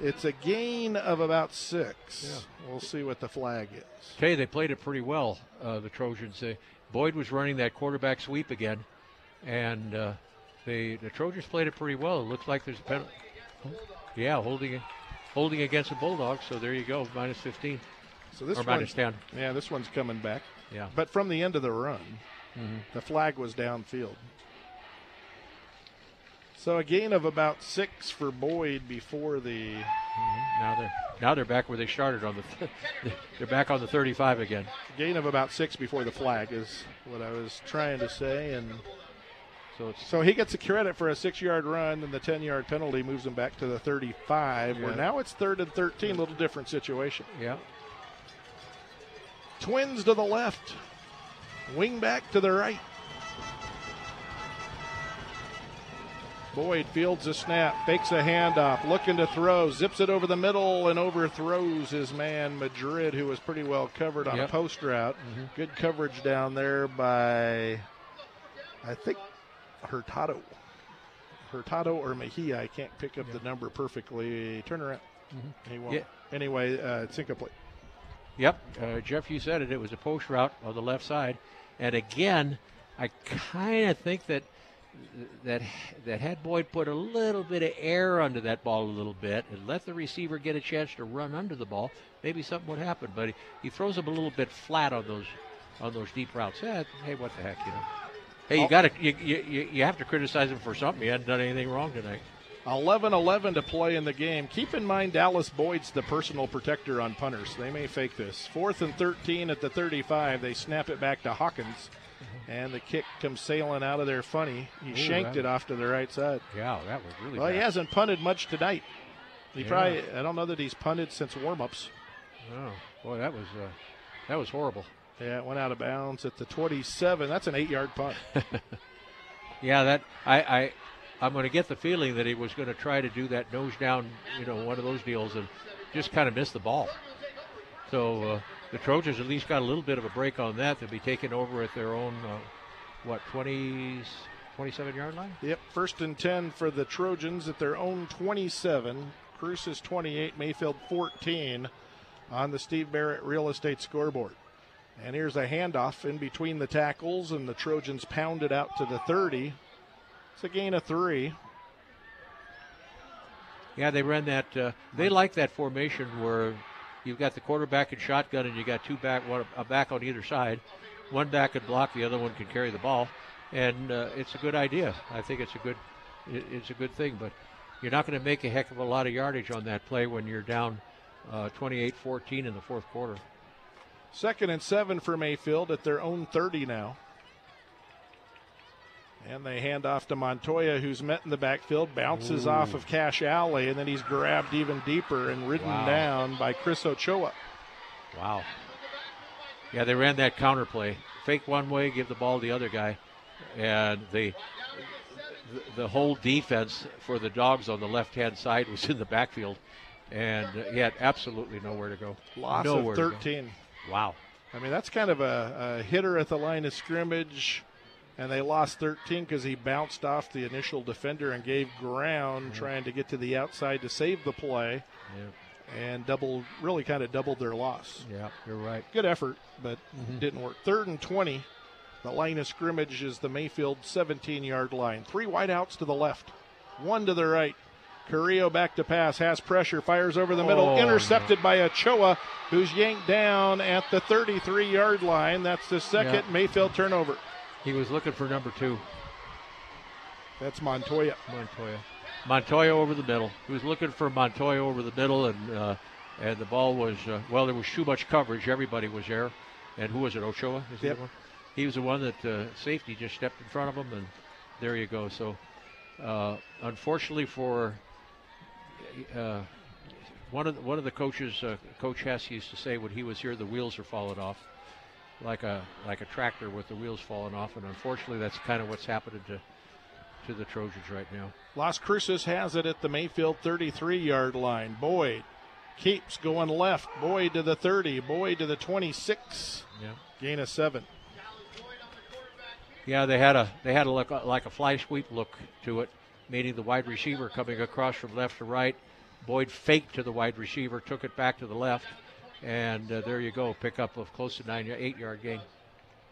It's a gain of about six. Yeah. We'll see what the flag is. Okay, they played it pretty well, uh, the Trojans. Uh, Boyd was running that quarterback sweep again, and uh, they, the Trojans played it pretty well. It looks like there's a penalty. Yeah, holding, holding against the Bulldogs. So there you go, minus 15. So this 10. Yeah, this one's coming back. Yeah. But from the end of the run, mm-hmm. the flag was downfield. So a gain of about six for Boyd before the. Mm-hmm. Now they're now they're back where they started on the. Th- they're back on the 35 again. Gain of about six before the flag is what I was trying to say, and so so he gets a credit for a six-yard run, and the 10-yard penalty moves him back to the 35. Yeah. Where now it's third and 13, a little different situation. Yeah. Twins to the left. Wing back to the right. Boyd fields a snap, fakes a handoff, looking to throw, zips it over the middle, and overthrows his man Madrid, who was pretty well covered on yep. a post route. Mm-hmm. Good coverage down there by, I think, Hurtado. Hurtado or Mejia. I can't pick up yep. the number perfectly. Turn around. Mm-hmm. He won't. Yeah. Anyway, uh, it's incomplete. Yep, uh, Jeff, you said it. It was a post route on the left side, and again, I kind of think that that that had Boyd put a little bit of air under that ball a little bit and let the receiver get a chance to run under the ball, maybe something would happen. But he, he throws him a little bit flat on those on those deep routes. Yeah, hey, what the heck, you know? Hey, you got to you, you you have to criticize him for something. He hadn't done anything wrong tonight. 11 11 to play in the game. Keep in mind, Dallas Boyd's the personal protector on punters. They may fake this. Fourth and 13 at the 35. They snap it back to Hawkins, and the kick comes sailing out of there funny. He Ooh, shanked it off to the right side. Yeah, that was really Well, bad. he hasn't punted much tonight. He yeah. probably, I don't know that he's punted since warm ups. Oh, boy, that was, uh, that was horrible. Yeah, it went out of bounds at the 27. That's an eight yard punt. yeah, that I, I I'm going to get the feeling that he was going to try to do that nose down, you know, one of those deals and just kind of miss the ball. So uh, the Trojans at least got a little bit of a break on that. They'll be taking over at their own, uh, what, 20, 27 yard line. Yep, first and 10 for the Trojans at their own 27. Cruces 28, Mayfield 14 on the Steve Barrett Real Estate scoreboard. And here's a handoff in between the tackles, and the Trojans pound it out to the 30. It's a gain of three. Yeah, they ran that. Uh, they like that formation where you've got the quarterback and shotgun, and you got two back, one a back on either side. One back can block, the other one can carry the ball, and uh, it's a good idea. I think it's a good, it, it's a good thing. But you're not going to make a heck of a lot of yardage on that play when you're down uh, 28-14 in the fourth quarter. Second and seven for Mayfield at their own 30 now. And they hand off to Montoya, who's met in the backfield, bounces Ooh. off of Cash Alley, and then he's grabbed even deeper and ridden Wow. down by Chris Ochoa. Wow. Yeah, they ran that counter play. Fake one way, give the ball to the other guy. And the the- whole defense for the dogs on the left hand side was in the backfield. And uh, he had absolutely nowhere to go. Loss nowhere of 13. Wow. I mean, that's kind of a, a hitter at the line of scrimmage, and they lost 13 because he bounced off the initial defender and gave ground mm-hmm. trying to get to the outside to save the play Yeah, and double, really kind of doubled their loss. yeah you're right. Good effort, but mm-hmm. didn't work. Third and 20. The line of scrimmage is the Mayfield 17 yard line. Three wideouts to the left, one to the right. Carrillo back to pass, has pressure, fires over the middle, Oh, intercepted by Ochoa, who's yanked down at the 33 yard line. That's the second Yeah. Mayfield turnover. He was looking for number two, That's Montoya. Montoya. Montoya over the middle. He was looking for Montoya over the middle, and uh, and the ball was uh, well. There was too much coverage. Everybody was there, and who was it? Ochoa. Is he Yep. the one? He was the one that uh, safety just stepped in front of him, and there you go. So, uh, unfortunately for uh, one of the, one of the coaches, uh, Coach Hess used to say when he was here, the wheels are falling off, like a like a tractor with the wheels falling off, and unfortunately, that's kind of what's happening to to the Trojans right now. Las Cruces has it at the Mayfield 33 yard line. Boyd keeps going left. Boyd to the 30. Boyd to the 26. Yeah. Gain of seven. Yeah, they had a they had a look like a fly sweep look to it, meaning the wide receiver coming across from left to right. Boyd faked to the wide receiver, took it back to the left, and uh, there you go, pickup of close to nine eight yard gain.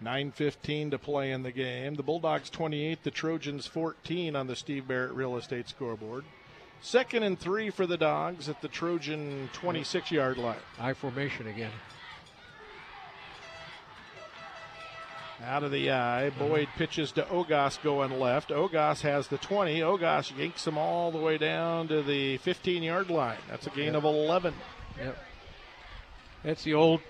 9.15 to play in the game. The Bulldogs 28, the Trojans 14 on the Steve Barrett Real Estate scoreboard. Second and three for the Dogs at the Trojan 26 yard line. I formation again. Out of the eye, Boyd pitches to Ogas going left. Ogas has the 20. Ogas yanks him all the way down to the 15 yard line. That's a gain of 11. Yep. That's the old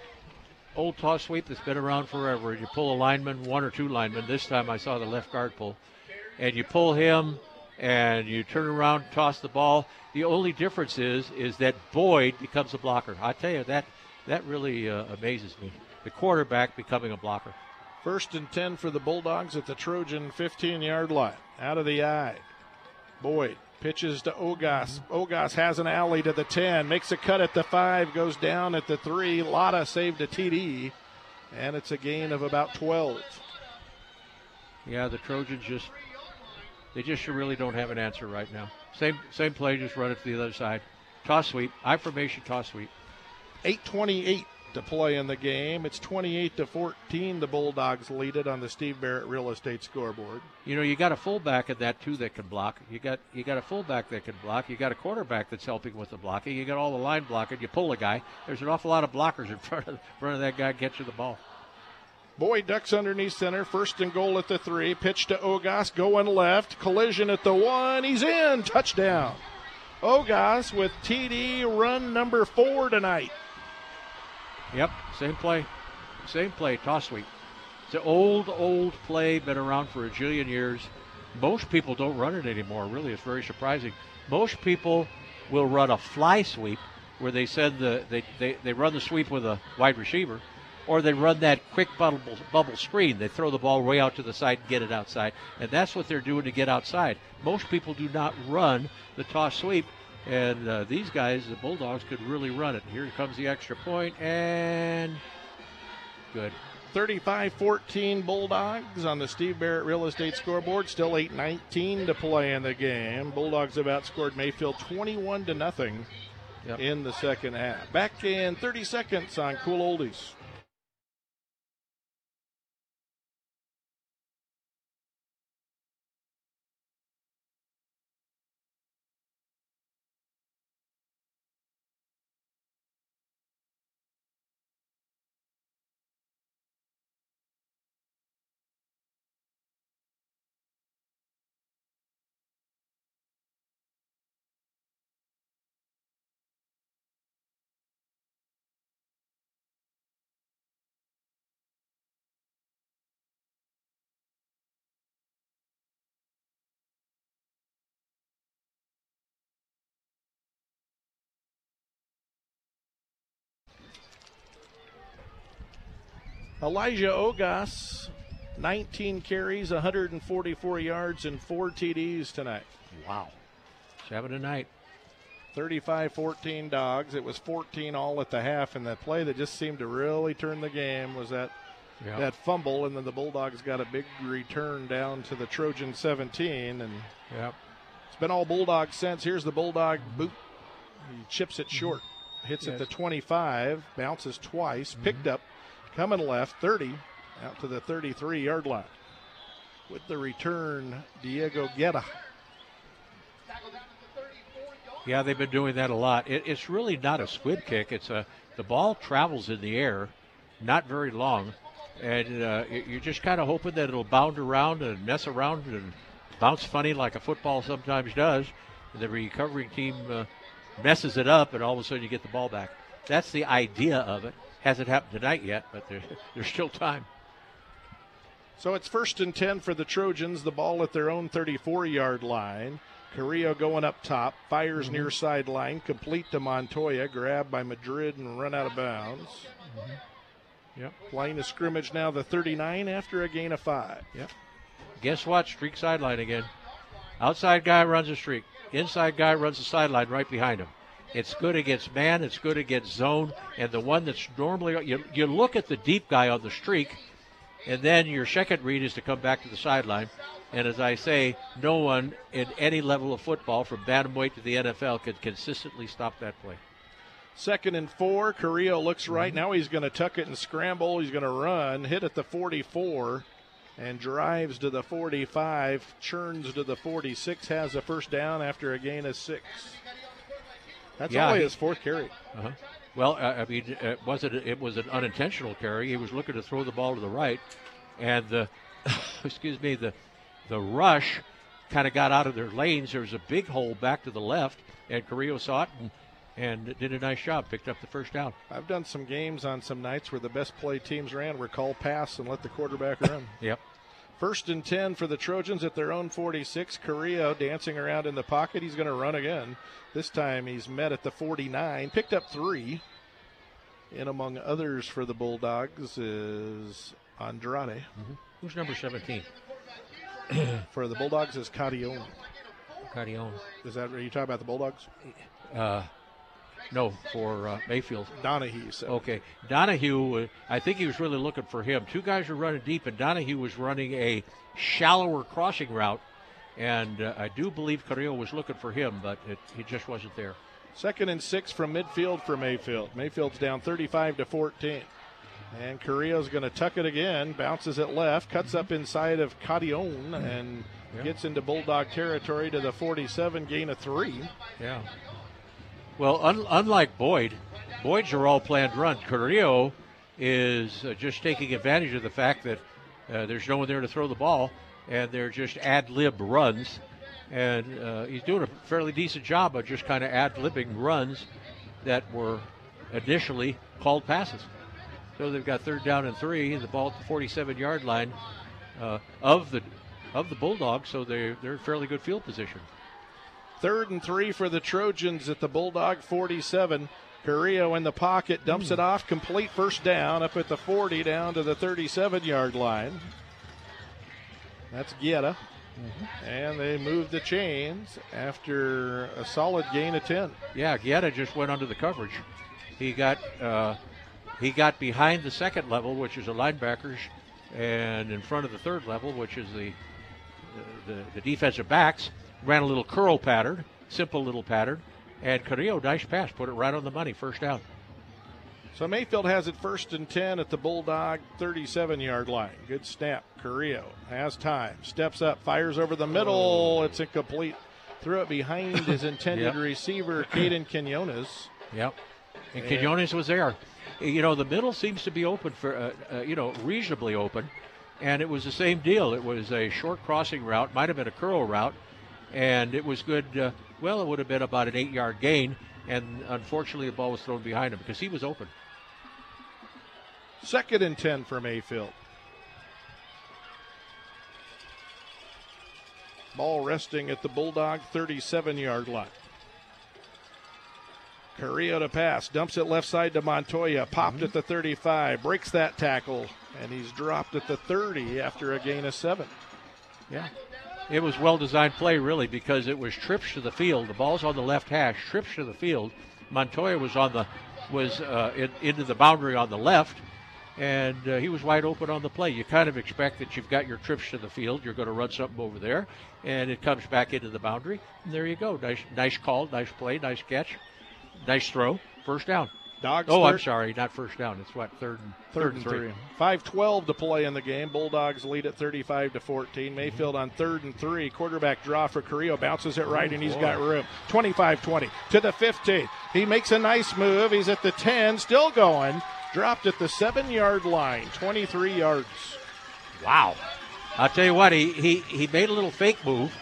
old toss sweep that's been around forever. You pull a lineman, one or two linemen. This time I saw the left guard pull. And you pull him and you turn around, toss the ball. The only difference is is that Boyd becomes a blocker. I tell you that that really uh, amazes me. The quarterback becoming a blocker. First and 10 for the Bulldogs at the Trojan 15 yard line. Out of the eye. Boyd pitches to Ogas. Ogas has an alley to the 10, makes a cut at the 5, goes down at the 3. Lotta saved a TD, and it's a gain of about 12. Yeah, the Trojans just they just really don't have an answer right now. Same same play, just run it to the other side. Toss sweep, I formation toss sweep. 828 to play in the game. It's 28 to 14. The Bulldogs lead it on the Steve Barrett Real Estate scoreboard. You know, you got a fullback in that too that can block. You got you got a fullback that can block. You got a quarterback that's helping with the blocking. You got all the line blocking. You pull a guy. There's an awful lot of blockers in front of in front of that guy catching the ball. Boy ducks underneath center. First and goal at the three. Pitch to Ogas going left. Collision at the one. He's in. Touchdown. Ogas with TD run number four tonight. Yep, same play, same play. Toss sweep. It's an old old play, been around for a jillion years. Most people don't run it anymore. Really, it's very surprising. Most people will run a fly sweep where they send the they, they, they run the sweep with a wide receiver, or they run that quick bubble bubble screen. They throw the ball way out to the side and get it outside, and that's what they're doing to get outside. Most people do not run the toss sweep, and uh, these guys, the Bulldogs, could really run it. Here comes the extra point, and good. 35 14 Bulldogs on the Steve Barrett Real Estate scoreboard. Still 8 19 to play in the game. Bulldogs have outscored Mayfield 21 to nothing Yep. in the second half. Back in 30 seconds on Cool Oldies. Elijah Ogas, 19 carries, 144 yards, and four TDs tonight. Wow. Seven tonight. 35 14 dogs. It was 14 all at the half, and that play that just seemed to really turn the game was that Yeah. that fumble, and then the Bulldogs got a big return down to the Trojan 17, and Yep. it's been all Bulldogs since. Here's the Bulldog boot. He chips it short, hits at Yes. the 25, bounces twice, picked mm-hmm. up, coming left, 30, out to the 33 yard line. With the return, Diego Guetta. Yeah, they've been doing that a lot. It, it's really not a squib kick. It's a the ball travels in the air, not very long, and uh, you- you're just kind of hoping that it'll bound around and mess around and bounce funny like a football sometimes does. The recovering team uh, messes it up, and all of a sudden you get the ball back. That's the idea of it. Hasn't happened tonight yet, but there, there's still time. So it's first and 10 for the Trojans, the ball at their own 34 yard line. Carrillo going up top, fires mm-hmm. near sideline, complete to Montoya, grabbed by Madrid and run out of bounds. Mm-hmm. Yep. Line of scrimmage now the 39 after a gain of five. Yep. Guess what? Streak sideline again. Outside guy runs a streak. Inside guy runs the sideline right behind him. It's good against man. It's good against zone. And the one that's normally you, you look at the deep guy on the streak, and then your second read is to come back to the sideline. And as I say, no one in any level of football, from bantamweight to the NFL, can consistently stop that play. Second and four. Carrillo looks right. Mm-hmm. Now he's going to tuck it and scramble. He's going to run, hit at the 44, and drives to the 45, churns to the 46, has a first down after a gain of six. That's Yeah, only his fourth carry. Uh-huh. Well, uh, I mean, it wasn't it was an unintentional carry. He was looking to throw the ball to the right, and the excuse me the the rush kind of got out of their lanes. There was a big hole back to the left, and Carrillo saw it and, and did a nice job. Picked up the first down. I've done some games on some nights where the best play teams ran were call pass and let the quarterback run. Yep. First and 10 for the Trojans at their own 46. Carrillo dancing around in the pocket. He's going to run again. This time he's met at the 49. Picked up three. And among others for the Bulldogs is Andrade. Who's number 17? For the Bulldogs is Cadion. Cardion. Is that, are you talking about the Bulldogs? Uh, no, for uh, Mayfield. Donahue. So. Okay, Donahue. uh, I think he was really looking for him. Two guys were running deep, and Donahue was running a shallower crossing route. And uh, I do believe Carrillo was looking for him, but it, he just wasn't there. Second and six from midfield for Mayfield. Mayfield's down 35 to 14. And Carrillo's going to tuck it again, bounces it left, cuts up inside of Cadion, and Yeah. gets into Bulldog territory to the 47, gain of three. Yeah. Well, un- unlike Boyd, Boyd's are all planned run. Carrillo is uh, just taking advantage of the fact that uh, there's no one there to throw the ball, and they're just ad lib runs. And uh, he's doing a fairly decent job of just kind of ad libbing runs that were initially called passes. So they've got third down and three, the ball at the 47 yard line uh, of the of the Bulldogs, so they they're in fairly good field position. Third and three for the Trojans at the Bulldog 47. Carrillo in the pocket, dumps it hmm. off, complete first down up at the 40, down to the 37 yard line. That's Guetta. Mm-hmm. And they move the chains after a solid gain of 10. Yeah, Guetta just went under the coverage. He got uh, he got behind the second level, which is the linebackers, and in front of the third level, which is the uh, the, the defensive backs. Ran a little curl pattern, simple little pattern, and Carrillo nice pass, put it right on the money, first down. So Mayfield has it first and 10 at the Bulldog 37 yard line. Good snap. Carrillo has time. Steps up, fires over the middle. It's incomplete. Threw it behind his intended Yep. receiver, Caden Quinones. Yep. And And- Quinones was there. You know, the middle seems to be open for, uh, uh, you know, reasonably open. And it was the same deal. It was a short crossing route, might have been a curl route, and it was good. Uh, well, it would have been about an eight yard gain. And unfortunately, the ball was thrown behind him because he was open. Second and 10 for Mayfield. Ball resting at the Bulldog 37 yard line. Carrillo to pass, dumps it left side to Montoya, popped at the 35, breaks that tackle, and he's dropped at the 30 after a gain of seven. Yeah. It was well designed play, really, because it was trips to the field. The ball's on the left hash, trips to the field. Montoya was on the was uh, in, into the boundary on the left, and uh, he was wide open on the play. You kind of expect that you've got your trips to the field. You're going to run something over there, and it comes back into the boundary. And there you go. Nice, nice call, nice play, nice catch, nice throw, first down. Dogs Oh, I'm sorry, not first down. It's what third and Third and three. 5-12 to play in the game. Bulldogs lead at 35 to 14. Mm-hmm. Mayfield on third and three. Quarterback draw for Carrillo. Bounces it right, oh, and he's got room. 25-20 to the 15. He makes a nice move. He's at the 10, still going. Dropped at the seven-yard line. 23 yards. Wow. I'll tell you what, he, he, he made a little fake move,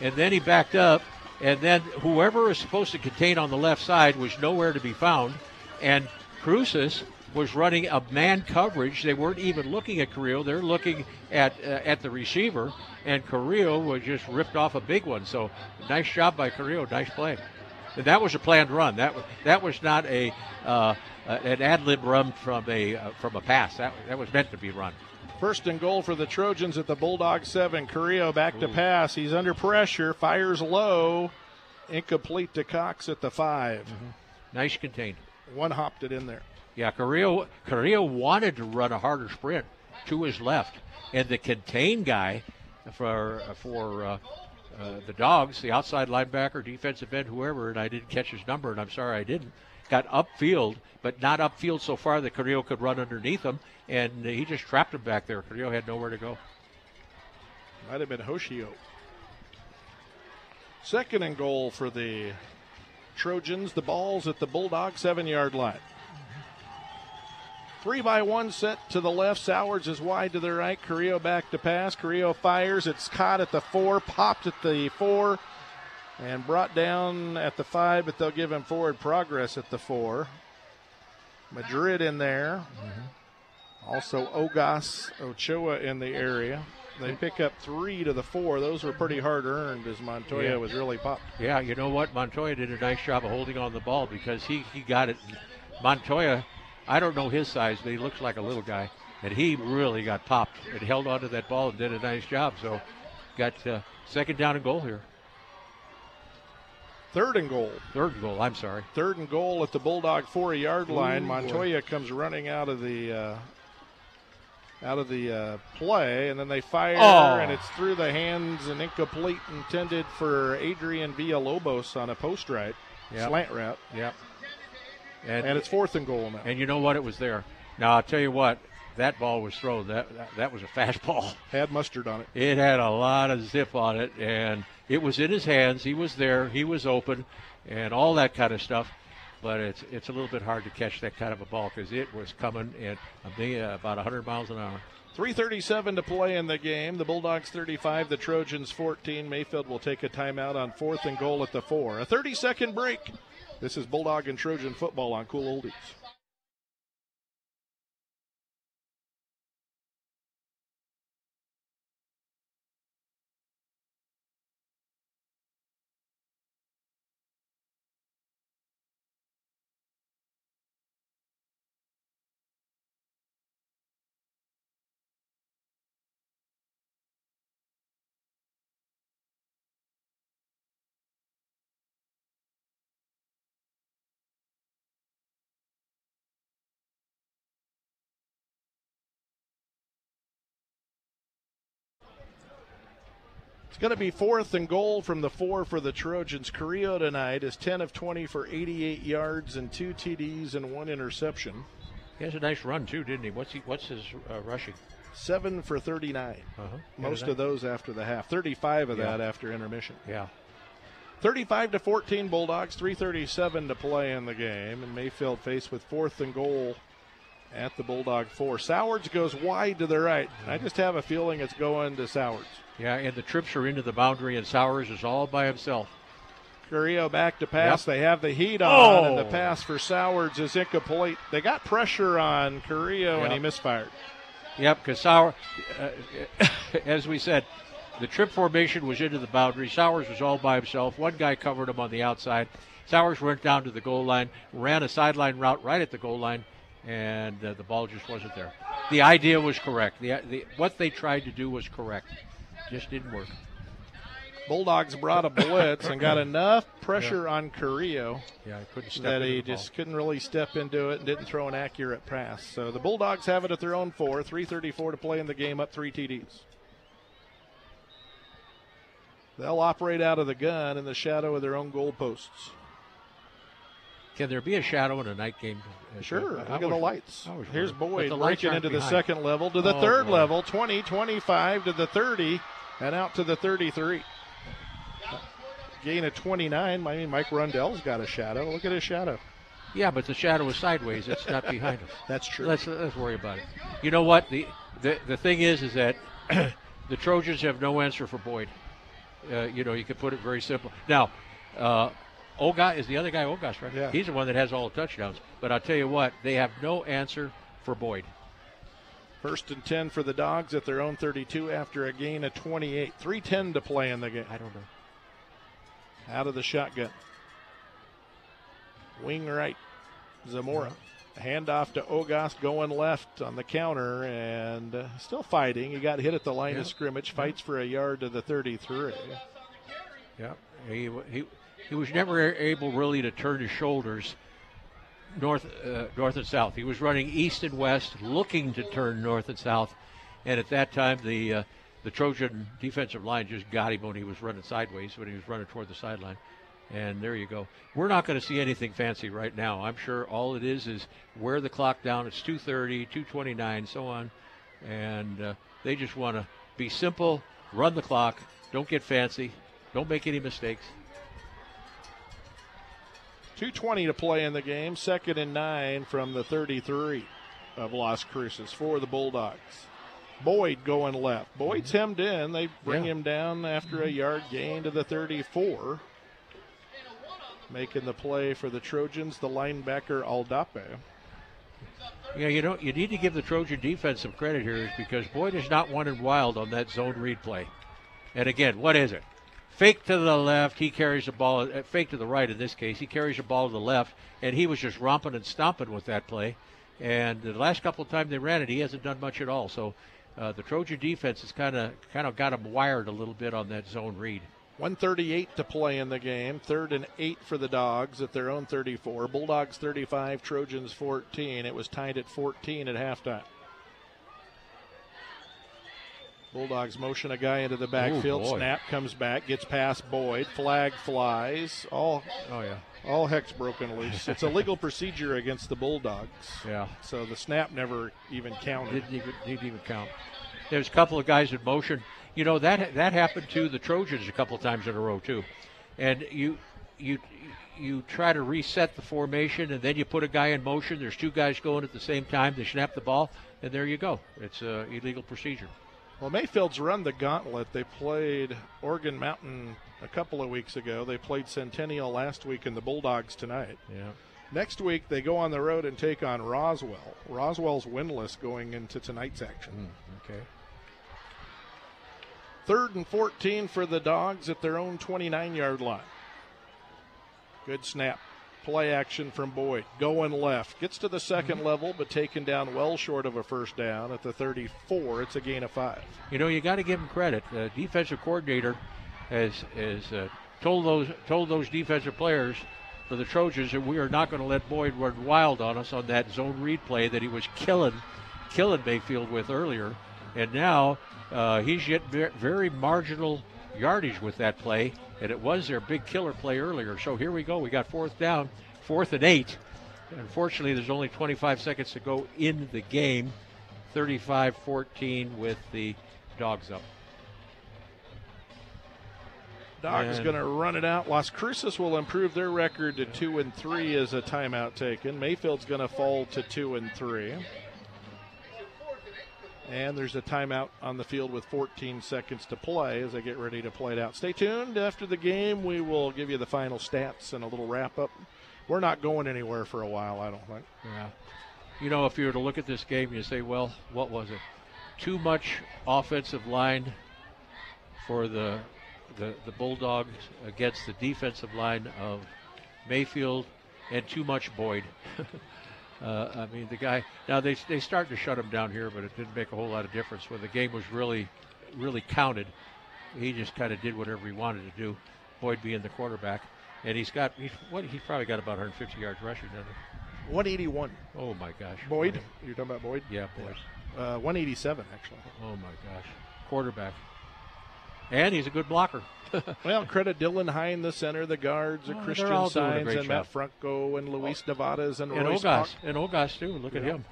and then he backed up, and then whoever is supposed to contain on the left side was nowhere to be found, and Cruces was running a man coverage. They weren't even looking at Carrillo; they're looking at uh, at the receiver, and Carrillo was just ripped off a big one. So nice job by Carrillo, nice play. And that was a planned run. That was that was not a uh, an ad lib run from a uh, from a pass. That that was meant to be run. First and goal for the Trojans at the Bulldog 7. Carrillo back to pass. He's under pressure. Fires low. Incomplete to Cox at the 5. Nice contained. One hopped it in there. Yeah, Carrillo, Carrillo wanted to run a harder sprint to his left, and the contain guy for for uh, uh, the dogs, the outside linebacker, defensive end, whoever, and I didn't catch his number, and I'm sorry I didn't. Got upfield, but not upfield so far that Carrillo could run underneath him, and he just trapped him back there. Carrillo had nowhere to go. Might have been Hoshio. Second and goal for the Trojans. The ball's at the Bulldog seven yard line. Three by one set to the left. Sowards is wide to the right. Carrillo back to pass. Carrillo fires. It's caught at the four, popped at the four, and brought down at the five, but they'll give him forward progress at the four. Madrid in there. Mm-hmm. Also, Ogas Ochoa in the area. They pick up three to the four. Those were pretty hard earned as Montoya Yeah. was really popped. Yeah, you know what? Montoya did a nice job of holding on the ball because he, he got it. Montoya, I don't know his size, but he looks like a little guy. And he really got popped and held onto that ball and did a nice job. So got uh, second down and goal here. Third and goal. Third and goal, I'm sorry. Third and goal at the Bulldog four yard line. Ooh, boy. Montoya comes running out of the uh, out of the uh, play, and then they fire, Oh. and it's through the hands and incomplete, intended for Adrian Villalobos on a post right Yep. slant route, Yep. And, and it's fourth and goal now. and you know what? It was there. Now, I'll tell you what. That ball was thrown. That, that that was a fastball. Had mustard on it. It had a lot of zip on it, and it was in his hands. He was there. He was open, and all that kind of stuff. But it's it's a little bit hard to catch that kind of a ball because it was coming at a uh, about 100 miles an hour. 337 to play in the game. The Bulldogs 35, the Trojans 14. Mayfield will take a timeout on fourth and goal at the four. A 30 second break. This is Bulldog and Trojan football on Cool Oldies. It's going to be fourth and goal from the four for the Trojans. Carrillo tonight is 10 of 20 for 88 yards and two TDs and one interception. He has a nice run too, didn't he? What's he? What's his uh, rushing? Seven for 39. Uh-huh. Most of those after the half. 35 of Yeah. that after intermission. Yeah. 35 to 14 Bulldogs, 337 to play in the game, and Mayfield faced with fourth and goal at the Bulldog four. Sowards goes wide to the right. I just have a feeling it's going to Sowards. Yeah, and the trips are into the boundary, and Sowards is all by himself. Carrillo back to pass. Yep. They have the heat on, and the Oh. pass for Sowards is incomplete. They got pressure on Carrillo, and he Yep. misfired. Yep, because Sour, uh, as we said, the trip formation was into the boundary. Sowards was all by himself. One guy covered him on the outside. Sowards went down to the goal line, ran a sideline route right at the goal line, and uh, the ball just wasn't there. The idea was correct. The, the what they tried to do was correct. Just didn't work. Bulldogs brought a blitz and got enough pressure on Carrillo Yeah, I couldn't step that he just couldn't really step into it and didn't throw an accurate pass. So the Bulldogs have it at their own four, 334 to play in the game, up three TDs. They'll operate out of the gun in the shadow of their own goalposts. Can there be a shadow in a night game? Uh, Sure. Look at the lights. Here's. Boyd breaking into the second level to the Oh, third boy. level, 20, 25 to the 30, and out to the 33. Gain of 29. I mean, Mike Rundell's got a shadow. Look at his shadow. Yeah, but the shadow is sideways. It's not behind us. That's true. Let's let's worry about it. You know what? The the, the thing is, is that the Trojans have no answer for Boyd. Uh, you know, you could put it very simple. Now, uh, Oga is the other guy, Ogas, right? Yeah. He's the one that has all the touchdowns. But I'll tell you what, they have no answer for Boyd. First and 10 for the Dogs at their own 32 after a gain of 28. 310 to play in the game. I don't know. Out of the shotgun. Wing right. Zamora. Handoff to Ogas going left on the counter and uh, still fighting. He got hit at the line Yeah. of scrimmage. Fights for a yard to the 33. Yeah, he he he was never able really to turn his shoulders north uh, north and south. He was running east and west, looking to turn north and south, and at that time the uh, the Trojan defensive line just got him when he was running sideways when he was running toward the sideline. And there you go. We're not going to see anything fancy right now. I'm sure all it is is wear the clock down. It's 2:30, 2:29, so on, and uh, they just want to be simple, run the clock, don't get fancy, don't make any mistakes. 220 to play in the game. Second and nine from the 33 of Las Cruces for the Bulldogs. Boyd going left. Boyd's mm-hmm. hemmed in. They bring Yeah. him down after a yard gain to the 34. Making the play for the Trojans, the linebacker Aldape. Yeah, you know, you need to give the Trojan defense some credit here is because Boyd is not one and wild on that zone read play. And again, what is it? Fake to the left, he carries the ball. Uh, fake to the right in this case, he carries the ball to the left, and he was just romping and stomping with that play. And the last couple of times they ran it, he hasn't done much at all. So uh, the Trojan defense has kind of kind of got him wired a little bit on that zone read. 138 to play in the game. Third and eight for the Dogs at their own 34. Bulldogs 35, Trojans 14. It was tied at 14 at halftime. Bulldogs motion a guy into the backfield. boy. Snap comes back, gets past Boyd. Flag flies. All Oh yeah, all heck's broken loose. It's a legal procedure against the Bulldogs. yeah. So the snap never even counted. Didn't even didn't even count. There's a couple of guys in motion. You know that that happened to the Trojans a couple of times in a row too, and you you you try to reset the formation and then you put a guy in motion. There's two guys going at the same time. They snap the ball, and there you go. It's a illegal procedure. Well, Mayfield's run the gauntlet. They played Organ Mountain a couple of weeks ago. They played Centennial last week and the Bulldogs tonight. Yeah. Next week, they go on the road and take on Roswell. Roswell's winless going into tonight's action. Hmm, okay. Third and 14 for the Dogs at their own 29 yard line. Good snap. Play action from Boyd. Going left. Gets to the 2nd level, but taken down well short of a first down at the 34. It's a gain of five. You know, you got to give him credit. The defensive coordinator has has uh, told those told those defensive players for the Trojans that we are not going to let Boyd run wild on us on that zone read play that he was killing killing Mayfield with earlier, and now uh, he's getting very marginal yardage with that play, and it was their big killer play earlier. So here we go. We got fourth down, fourth and eight. Unfortunately, there's only 25 seconds to go in the game. 35 14 with the dogs up. Dogs And- going to run it out. Las Cruces will improve their record to two and three as a timeout taken. Mayfield's going to fall to two and three. And there's a timeout on the field with 14 seconds to play as they get ready to play it out. Stay tuned. After the game, we will give you the final stats and a little wrap up. We're not going anywhere for a while, I don't think. Yeah. You know, if you were to look at this game, you say, well, what was it? Too much offensive line for the the, the Bulldogs against the defensive line of Mayfield, and too much Boyd. uh, I mean, the guy. Now they they started to shut him down here, but it didn't make a whole lot of difference when the game was really really counted. He just kind of did whatever he wanted to do. Boyd being the quarterback, and he's got he's what he's probably got about 150 yards rushing. Doesn't he? 181. Oh my gosh. Boyd? You're talking about Boyd? Yeah, Boyd. Uh, 187, actually. Oh my gosh. Quarterback. And he's a good blocker. Well, credit Dylan Hine, the center, the guards, the Oh, Christian all doing a Signs, and job. Matt Franco, and Luis Nevadas, and, and Royce Ogas. And Ogas too. Look at him.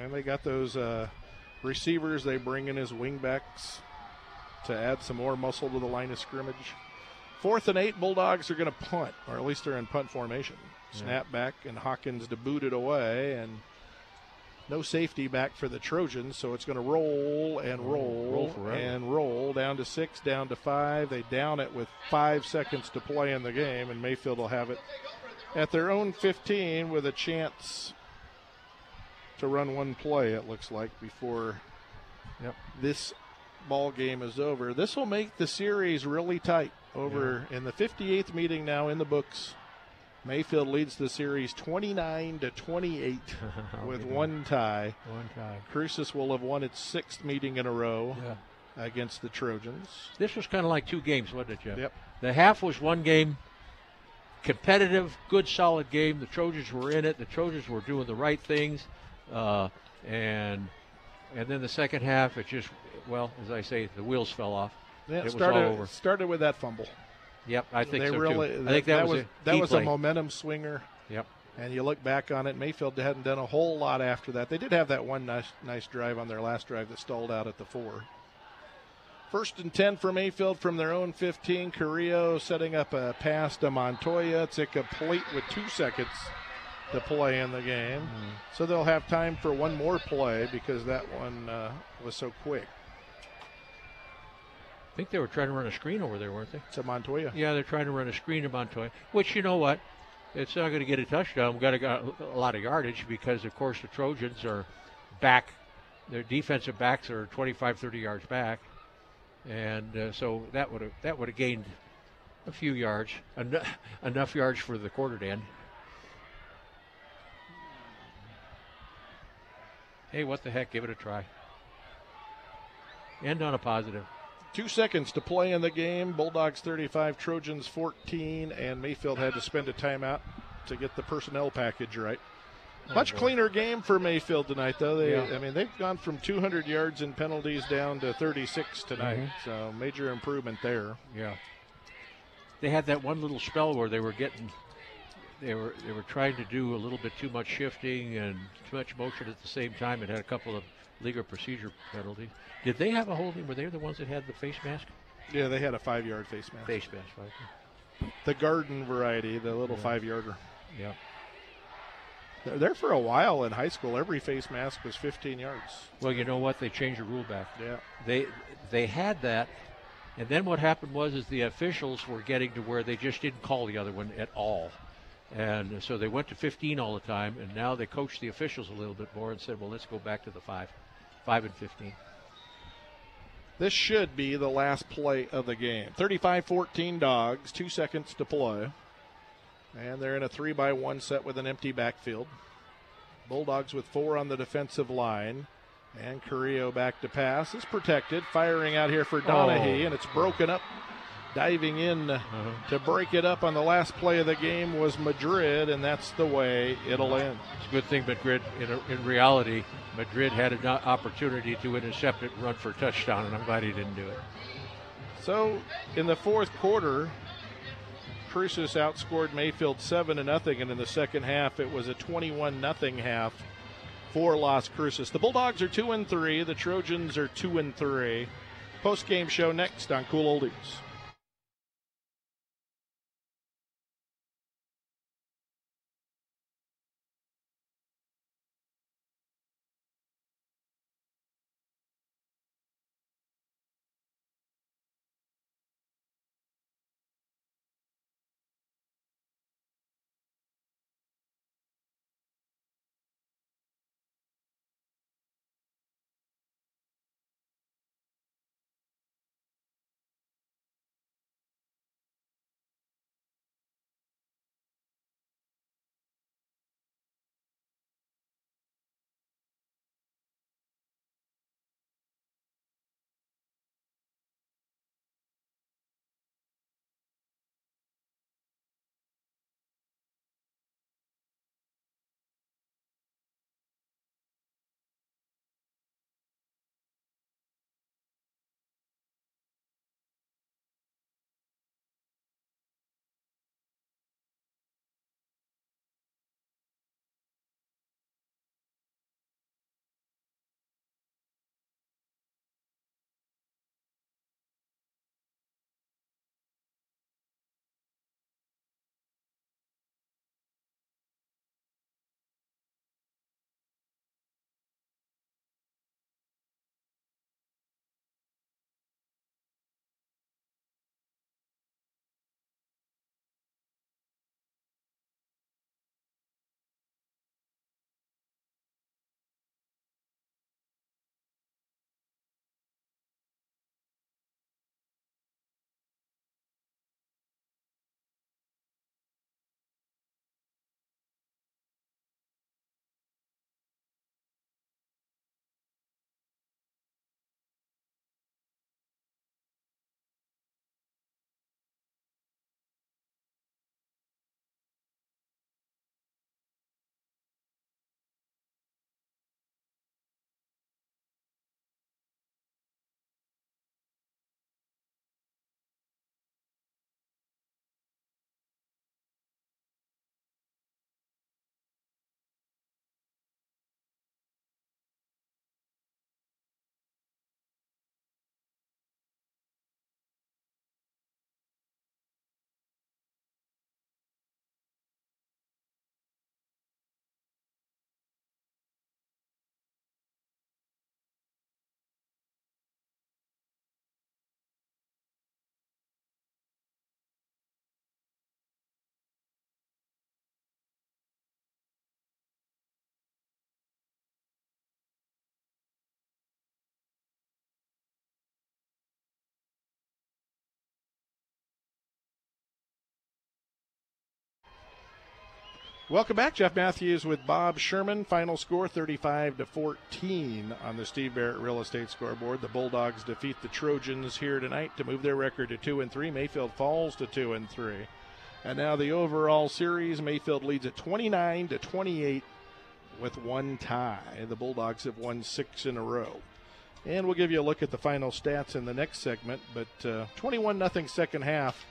And they got those uh, receivers they bring in as wingbacks to add some more muscle to the line of scrimmage. Fourth and eight, Bulldogs are going to punt, or at least they're in punt formation. Snap back, and Hawkins to boot it away, and no safety back for the Trojans, so it's going to roll and roll, roll and roll down to six, down to five. They down it with five seconds to play in the game, and Mayfield will have it at their own 15 with a chance to run one play, it looks like, before Yep. this ball game is over. This will make the series really tight. Over in the 58th meeting now in the books, Mayfield leads the series 29 to 28 with one tie. One time. Cruces will have won its sixth meeting in a row Yeah. against the Trojans. This was kind of like two games, wasn't it, Jeff? Yep. The half was one game, competitive, good, solid game. The Trojans were in it. The Trojans were doing the right things, uh, and and then the second half, it just well, as I say, the wheels fell off. Yeah, It was started, all over. started with that fumble. Yep, I think they so really, too. I think that, was, a that was play. a momentum swinger. Yep. And you look back on it, Mayfield hadn't done a whole lot after that. They did have that one nice, nice drive on their last drive that stalled out at the four. First and 10 for Mayfield from their own 15. Carrillo setting up a pass to Montoya. It's incomplete with two seconds to play in the game. Mm-hmm. So they'll have time for one more play because that one uh, was so quick. I think they were trying to run a screen over there, weren't they? To Montoya. Yeah, they're trying to run a screen to Montoya, which you know what, it's not going to get a touchdown. We've got to got a lot of yardage because, of course, the Trojans are back. Their defensive backs are 25, 30 yards back, and uh, so that would have that would have gained a few yards, en- enough yards for the quarter to end. Hey, what the heck? Give it a try. End on a positive. Two seconds to play in the game. Bulldogs 35, Trojans 14, and Mayfield had to spend a timeout to get the personnel package right. Much boy. cleaner game for Mayfield tonight, though. They, Yeah. I mean, they've gone from 200 yards in penalties down to 36 tonight, Mhm. so major improvement there. Yeah. They had that one little spell where they were getting they were they were trying to do a little bit too much shifting and too much motion at the same time and had a couple of legal procedure penalties. Did they have a holding? Were they the ones that had the face mask? Yeah, they had a five-yard face mask, Face mask, right? the garden variety, the little Yeah. five-yarder. Yeah. They're there for a while in high school. Every face mask was 15 yards. Well, you know what? They changed the rule back. Yeah. They they had that, and then what happened was is the officials were getting to where they just didn't call the other one at all, and so they went to 15 all the time, and now they coached the officials a little bit more and said, well, let's go back to the five, five and 15. This should be the last play of the game. 35 14 dogs, two seconds to play. And they're in a three by one set with an empty backfield. Bulldogs with four on the defensive line. And Carrillo back to pass. Is protected. Firing out here for Donahue, oh. and it's broken up. Diving in uh-huh. to break it up on the last play of the game was Madrid, and that's the way it'll end. It's a good thing Madrid, in, in reality, Madrid had an opportunity to intercept it and run for a touchdown, and I'm glad he didn't do it. So in the fourth quarter, Cruces outscored Mayfield seven to nothing, and in the second half it was a 21 nothing half for Las Cruces. The Bulldogs are two and three. The Trojans are two and three. Post game show next on Cool Oldies. Welcome back, Jeff Matthews with Bob Sherman. Final score 35 to 14 on the Steve Barrett Real Estate scoreboard. The Bulldogs defeat the Trojans here tonight to move their record to 2 and 3. Mayfield falls to 2 and 3. And now the overall series, Mayfield leads at 29 to 28 with one tie. The Bulldogs have won 6 in a row. And we'll give you a look at the final stats in the next segment, but uh, 21 nothing second half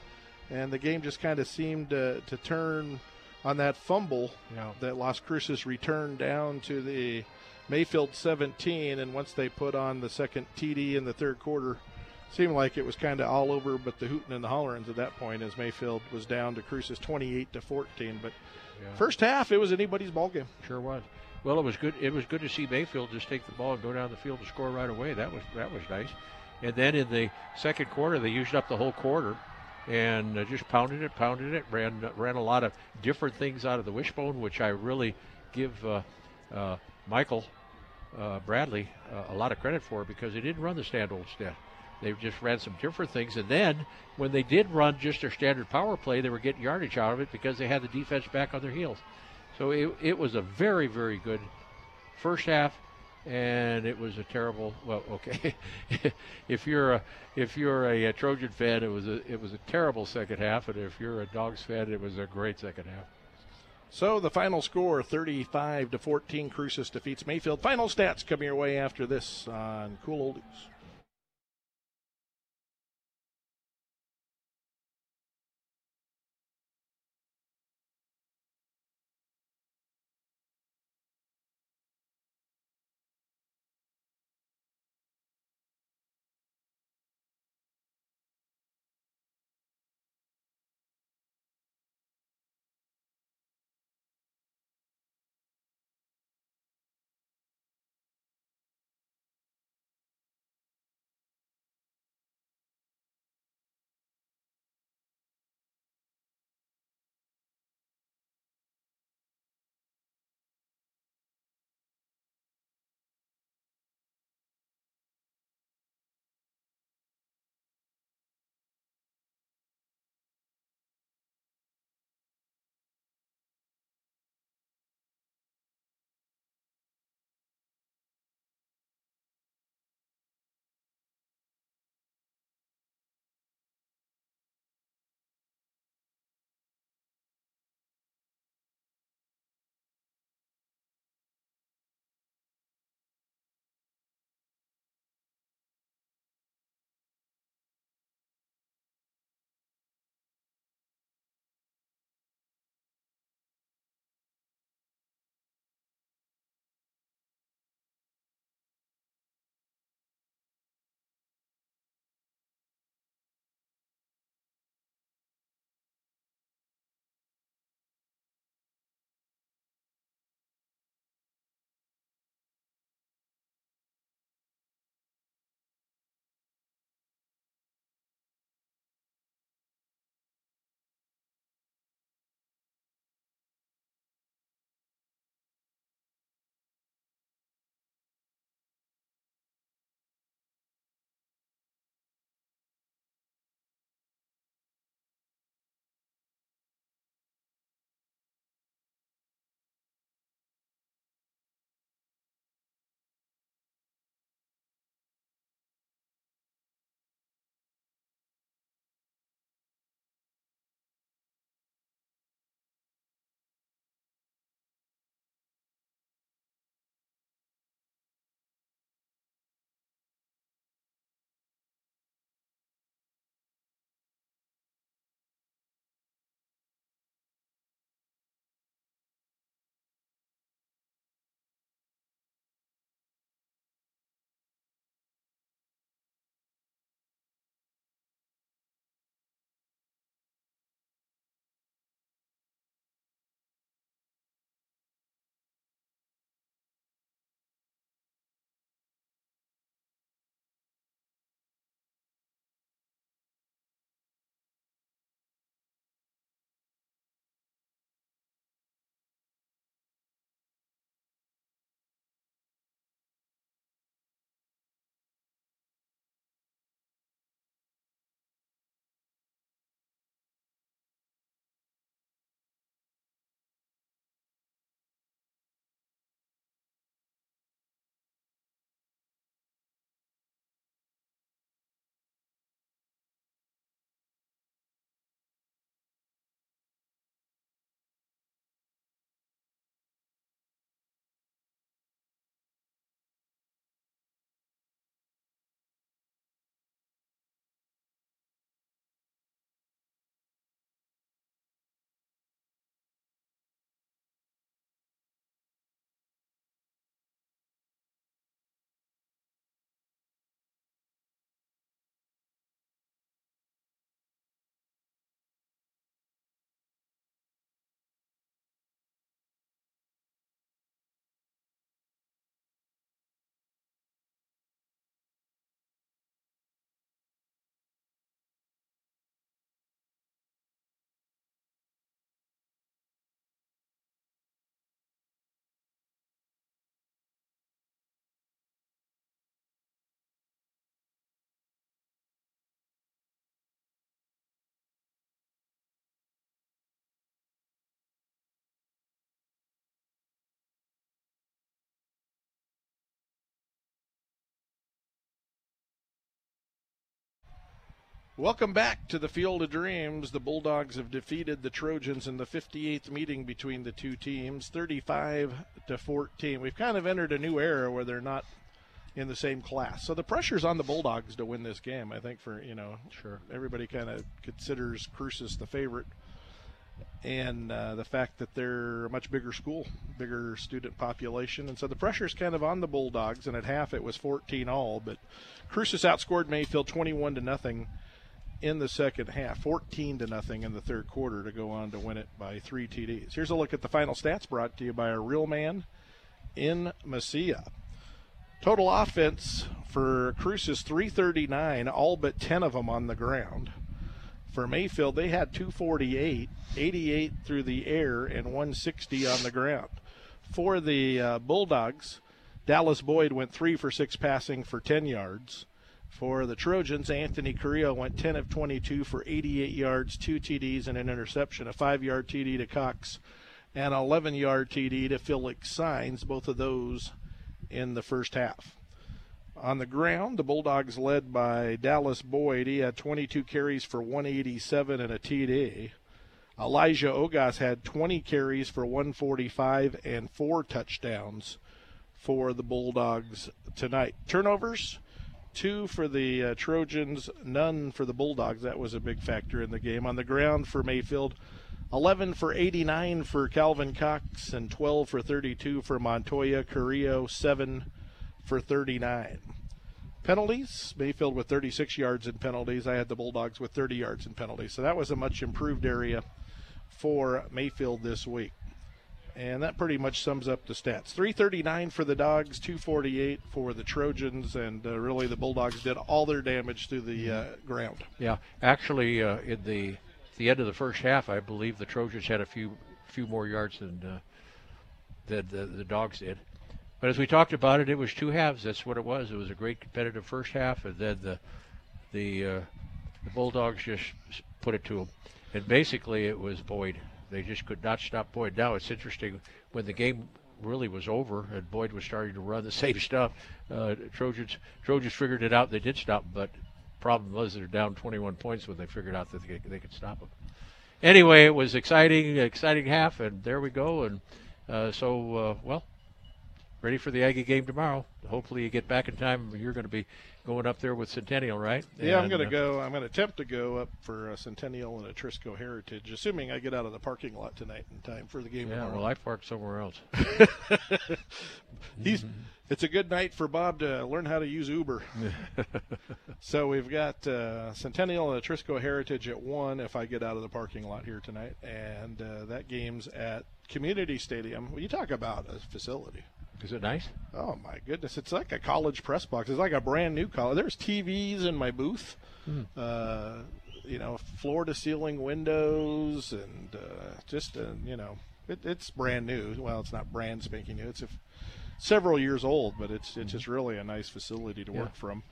and the game just kind of seemed to turn on that fumble Yeah. that Las Cruces returned down to the Mayfield 17, and once they put on the second TD in the third quarter, seemed like it was kind of all over, but the hooting and the hollerings at that point as Mayfield was down to Cruces 28 to 14. But Yeah. first half, it was anybody's ball game. Sure was. Well, it was good. It was good to see Mayfield just take the ball and go down the field to score right away. That was that was nice. And then in the second quarter, they used up the whole quarter and uh, just pounded it, pounded it. Ran ran a lot of different things out of the wishbone, which I really give uh, uh, Michael uh, Bradley uh, a lot of credit for because they didn't run the stand old stand. They just ran some different things, and then when they did run just their standard power play, they were getting yardage out of it because they had the defense back on their heels. So it, it was a very, very good first half, and it was a terrible. Well, okay, if you're a if you're a, uh Trojan fan, it was a it was a terrible second half, and if you're a Dogs fan, it was a great second half. So the final score 35 to 14. Cruces defeats Mayfield. Final stats coming your way after this on Cool Oldies. Welcome back to the Field of Dreams. The Bulldogs have defeated the Trojans in the 58th meeting between the two teams, 35 to 14. We've kind of entered a new era where they're not in the same class. So the pressure's on the Bulldogs to win this game. I think for, you know, Sure. everybody kind of considers Cruces the favorite. And uh, the fact that they're a much bigger school, bigger student population. And so the pressure's kind of on the Bulldogs. And at half, it was 14 all. But Cruces outscored Mayfield 21 to nothing in the second half, 14 to nothing in the third quarter to go on to win it by three TDs. Here's a look at the final stats brought to you by a real man in Mesilla. Total offense for Cruces 339, all but 10 of them on the ground. For Mayfield, they had 248, 88 through the air, and 160 on the ground. For the uh, Bulldogs, Dallas Boyd went three for six passing for 10 yards. For the Trojans, Anthony Carrillo went 10 of 22 for 88 yards, two TDs, and an interception, a five yard TD to Cox, and an 11 yard TD to Felix Signs, both of those in the first half. On the ground, the Bulldogs led by Dallas Boyd. He had 22 carries for 187 and a TD. Elijah Ogas had 20 carries for 145 and four touchdowns for the Bulldogs tonight. Turnovers, two for the uh, Trojans, none for the Bulldogs. That was a big factor in the game. On the ground for Mayfield, 11 for 89 for Calvin Cox and 12 for 32 for Montoya. Carrillo, 7 for 39. Penalties, Mayfield with 36 yards in penalties. I had the Bulldogs with 30 yards in penalties. So that was a much improved area for Mayfield this week. And that pretty much sums up the stats. 339 for the Dogs, 248 for the Trojans, and uh, really the Bulldogs did all their damage through the uh, ground. Yeah, actually, uh, in the the end of the first half, I believe the Trojans had a few few more yards than uh, than the, the Dogs did. But as we talked about it, it was two halves. That's what it was. It was a great competitive first half, and then the the uh, the Bulldogs just put it to them. And basically, it was Boyd. They just could not stop Boyd. Now it's interesting when the game really was over and Boyd was starting to run the same stuff. Uh, Trojans Trojans figured it out. They did stop, him, but problem was they're down 21 points when they figured out that they, they could stop them. Anyway, it was exciting, exciting half, and there we go. And uh, so, uh, well, ready for the Aggie game tomorrow. Hopefully, you get back in time. You're going to be going up there with Centennial, right? Yeah, I'm going to uh, go. I'm going to attempt to go up for a Centennial and Atrisco Heritage, assuming I get out of the parking lot tonight in time for the game Yeah, tomorrow. well, I parked somewhere else. He's. It's a good night for Bob to learn how to use Uber. so we've got uh, Centennial and Atrisco Heritage at one. If I get out of the parking lot here tonight, and uh, that game's at Community Stadium. Well, you talk about a facility. Is it nice? Oh my goodness, it's like a college press box. It's like a brand new college. There's TVs in my booth. Uh, you know, floor to ceiling windows, and uh, just uh, you know, it, it's brand new. Well, it's not brand spanking new. It's a several years old, but it's it's just really a nice facility to work from,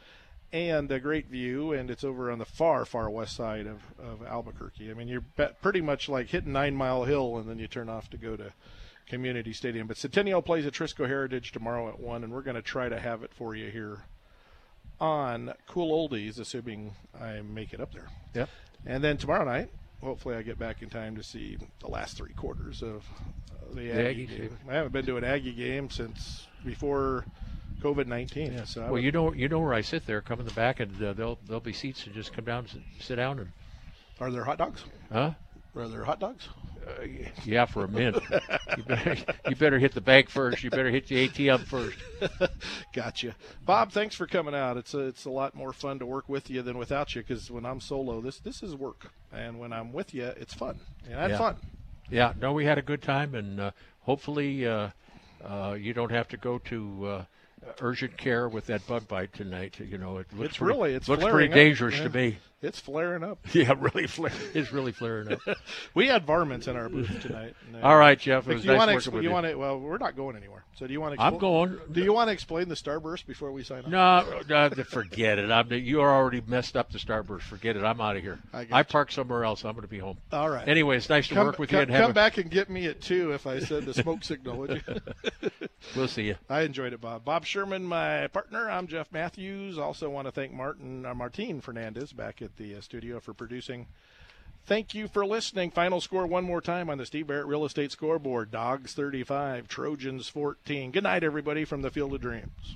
and a great view. And it's over on the far far west side of, of Albuquerque. I mean, you're pretty much like hitting Nine Mile Hill, and then you turn off to go to Community Stadium. But Centennial plays at Atrisco Heritage tomorrow at one, and we're going to try to have it for you here on Cool Oldies, assuming I make it up there. Yep. And then tomorrow night, hopefully, I get back in time to see the last three quarters of uh, the Aggie Aggies, game. I haven't been to an Aggie game since before COVID nineteen. So Well, would- you know, you know where I sit there. Come in the back, and uh, there'll there'll be seats to just come down, and sit, sit down, and are there hot dogs? huh? Are there hot dogs? Uh, yeah, for a minute. you better you better hit the bank first. You better hit the ATM first. Gotcha, Bob. Thanks for coming out. It's a, it's a lot more fun to work with you than without you because when I'm solo, this this is work, and when I'm with you, it's fun. And I had Yeah. fun. Yeah, no, we had a good time, and uh, hopefully uh, uh, you don't have to go to uh, urgent care with that bug bite tonight. You know, it looks It's pretty, really- it's looks pretty dangerous yeah. to me. It's flaring up. Yeah, really, flare, it's really flaring up. We had varmints in our booth tonight. uh, All right, Jeff, it was do you nice want to working expl- with you you. want to? Well, we're not going anywhere. So do you want to? I'm going. Do you want to explain the starburst before we sign off? No, no, forget it. I'm, you are already messed up the starburst. Forget it. I'm out of here. I got I park somewhere else. I'm going to be home. All right. Anyway, it's nice to come, work with come, you and have come a, back and get me at two if I send the smoke signal. Would you? We'll see you. I enjoyed it, Bob. Bob Sherman, my partner. I'm Jeff Matthews. Also want to thank Martin uh, Martine Fernandez back at at the uh, studio for producing. Thank you for listening. Final score one more time on the Steve Barrett Real Estate Scoreboard Dogs 35, Trojans 14. Good night, everybody, from the Field of Dreams.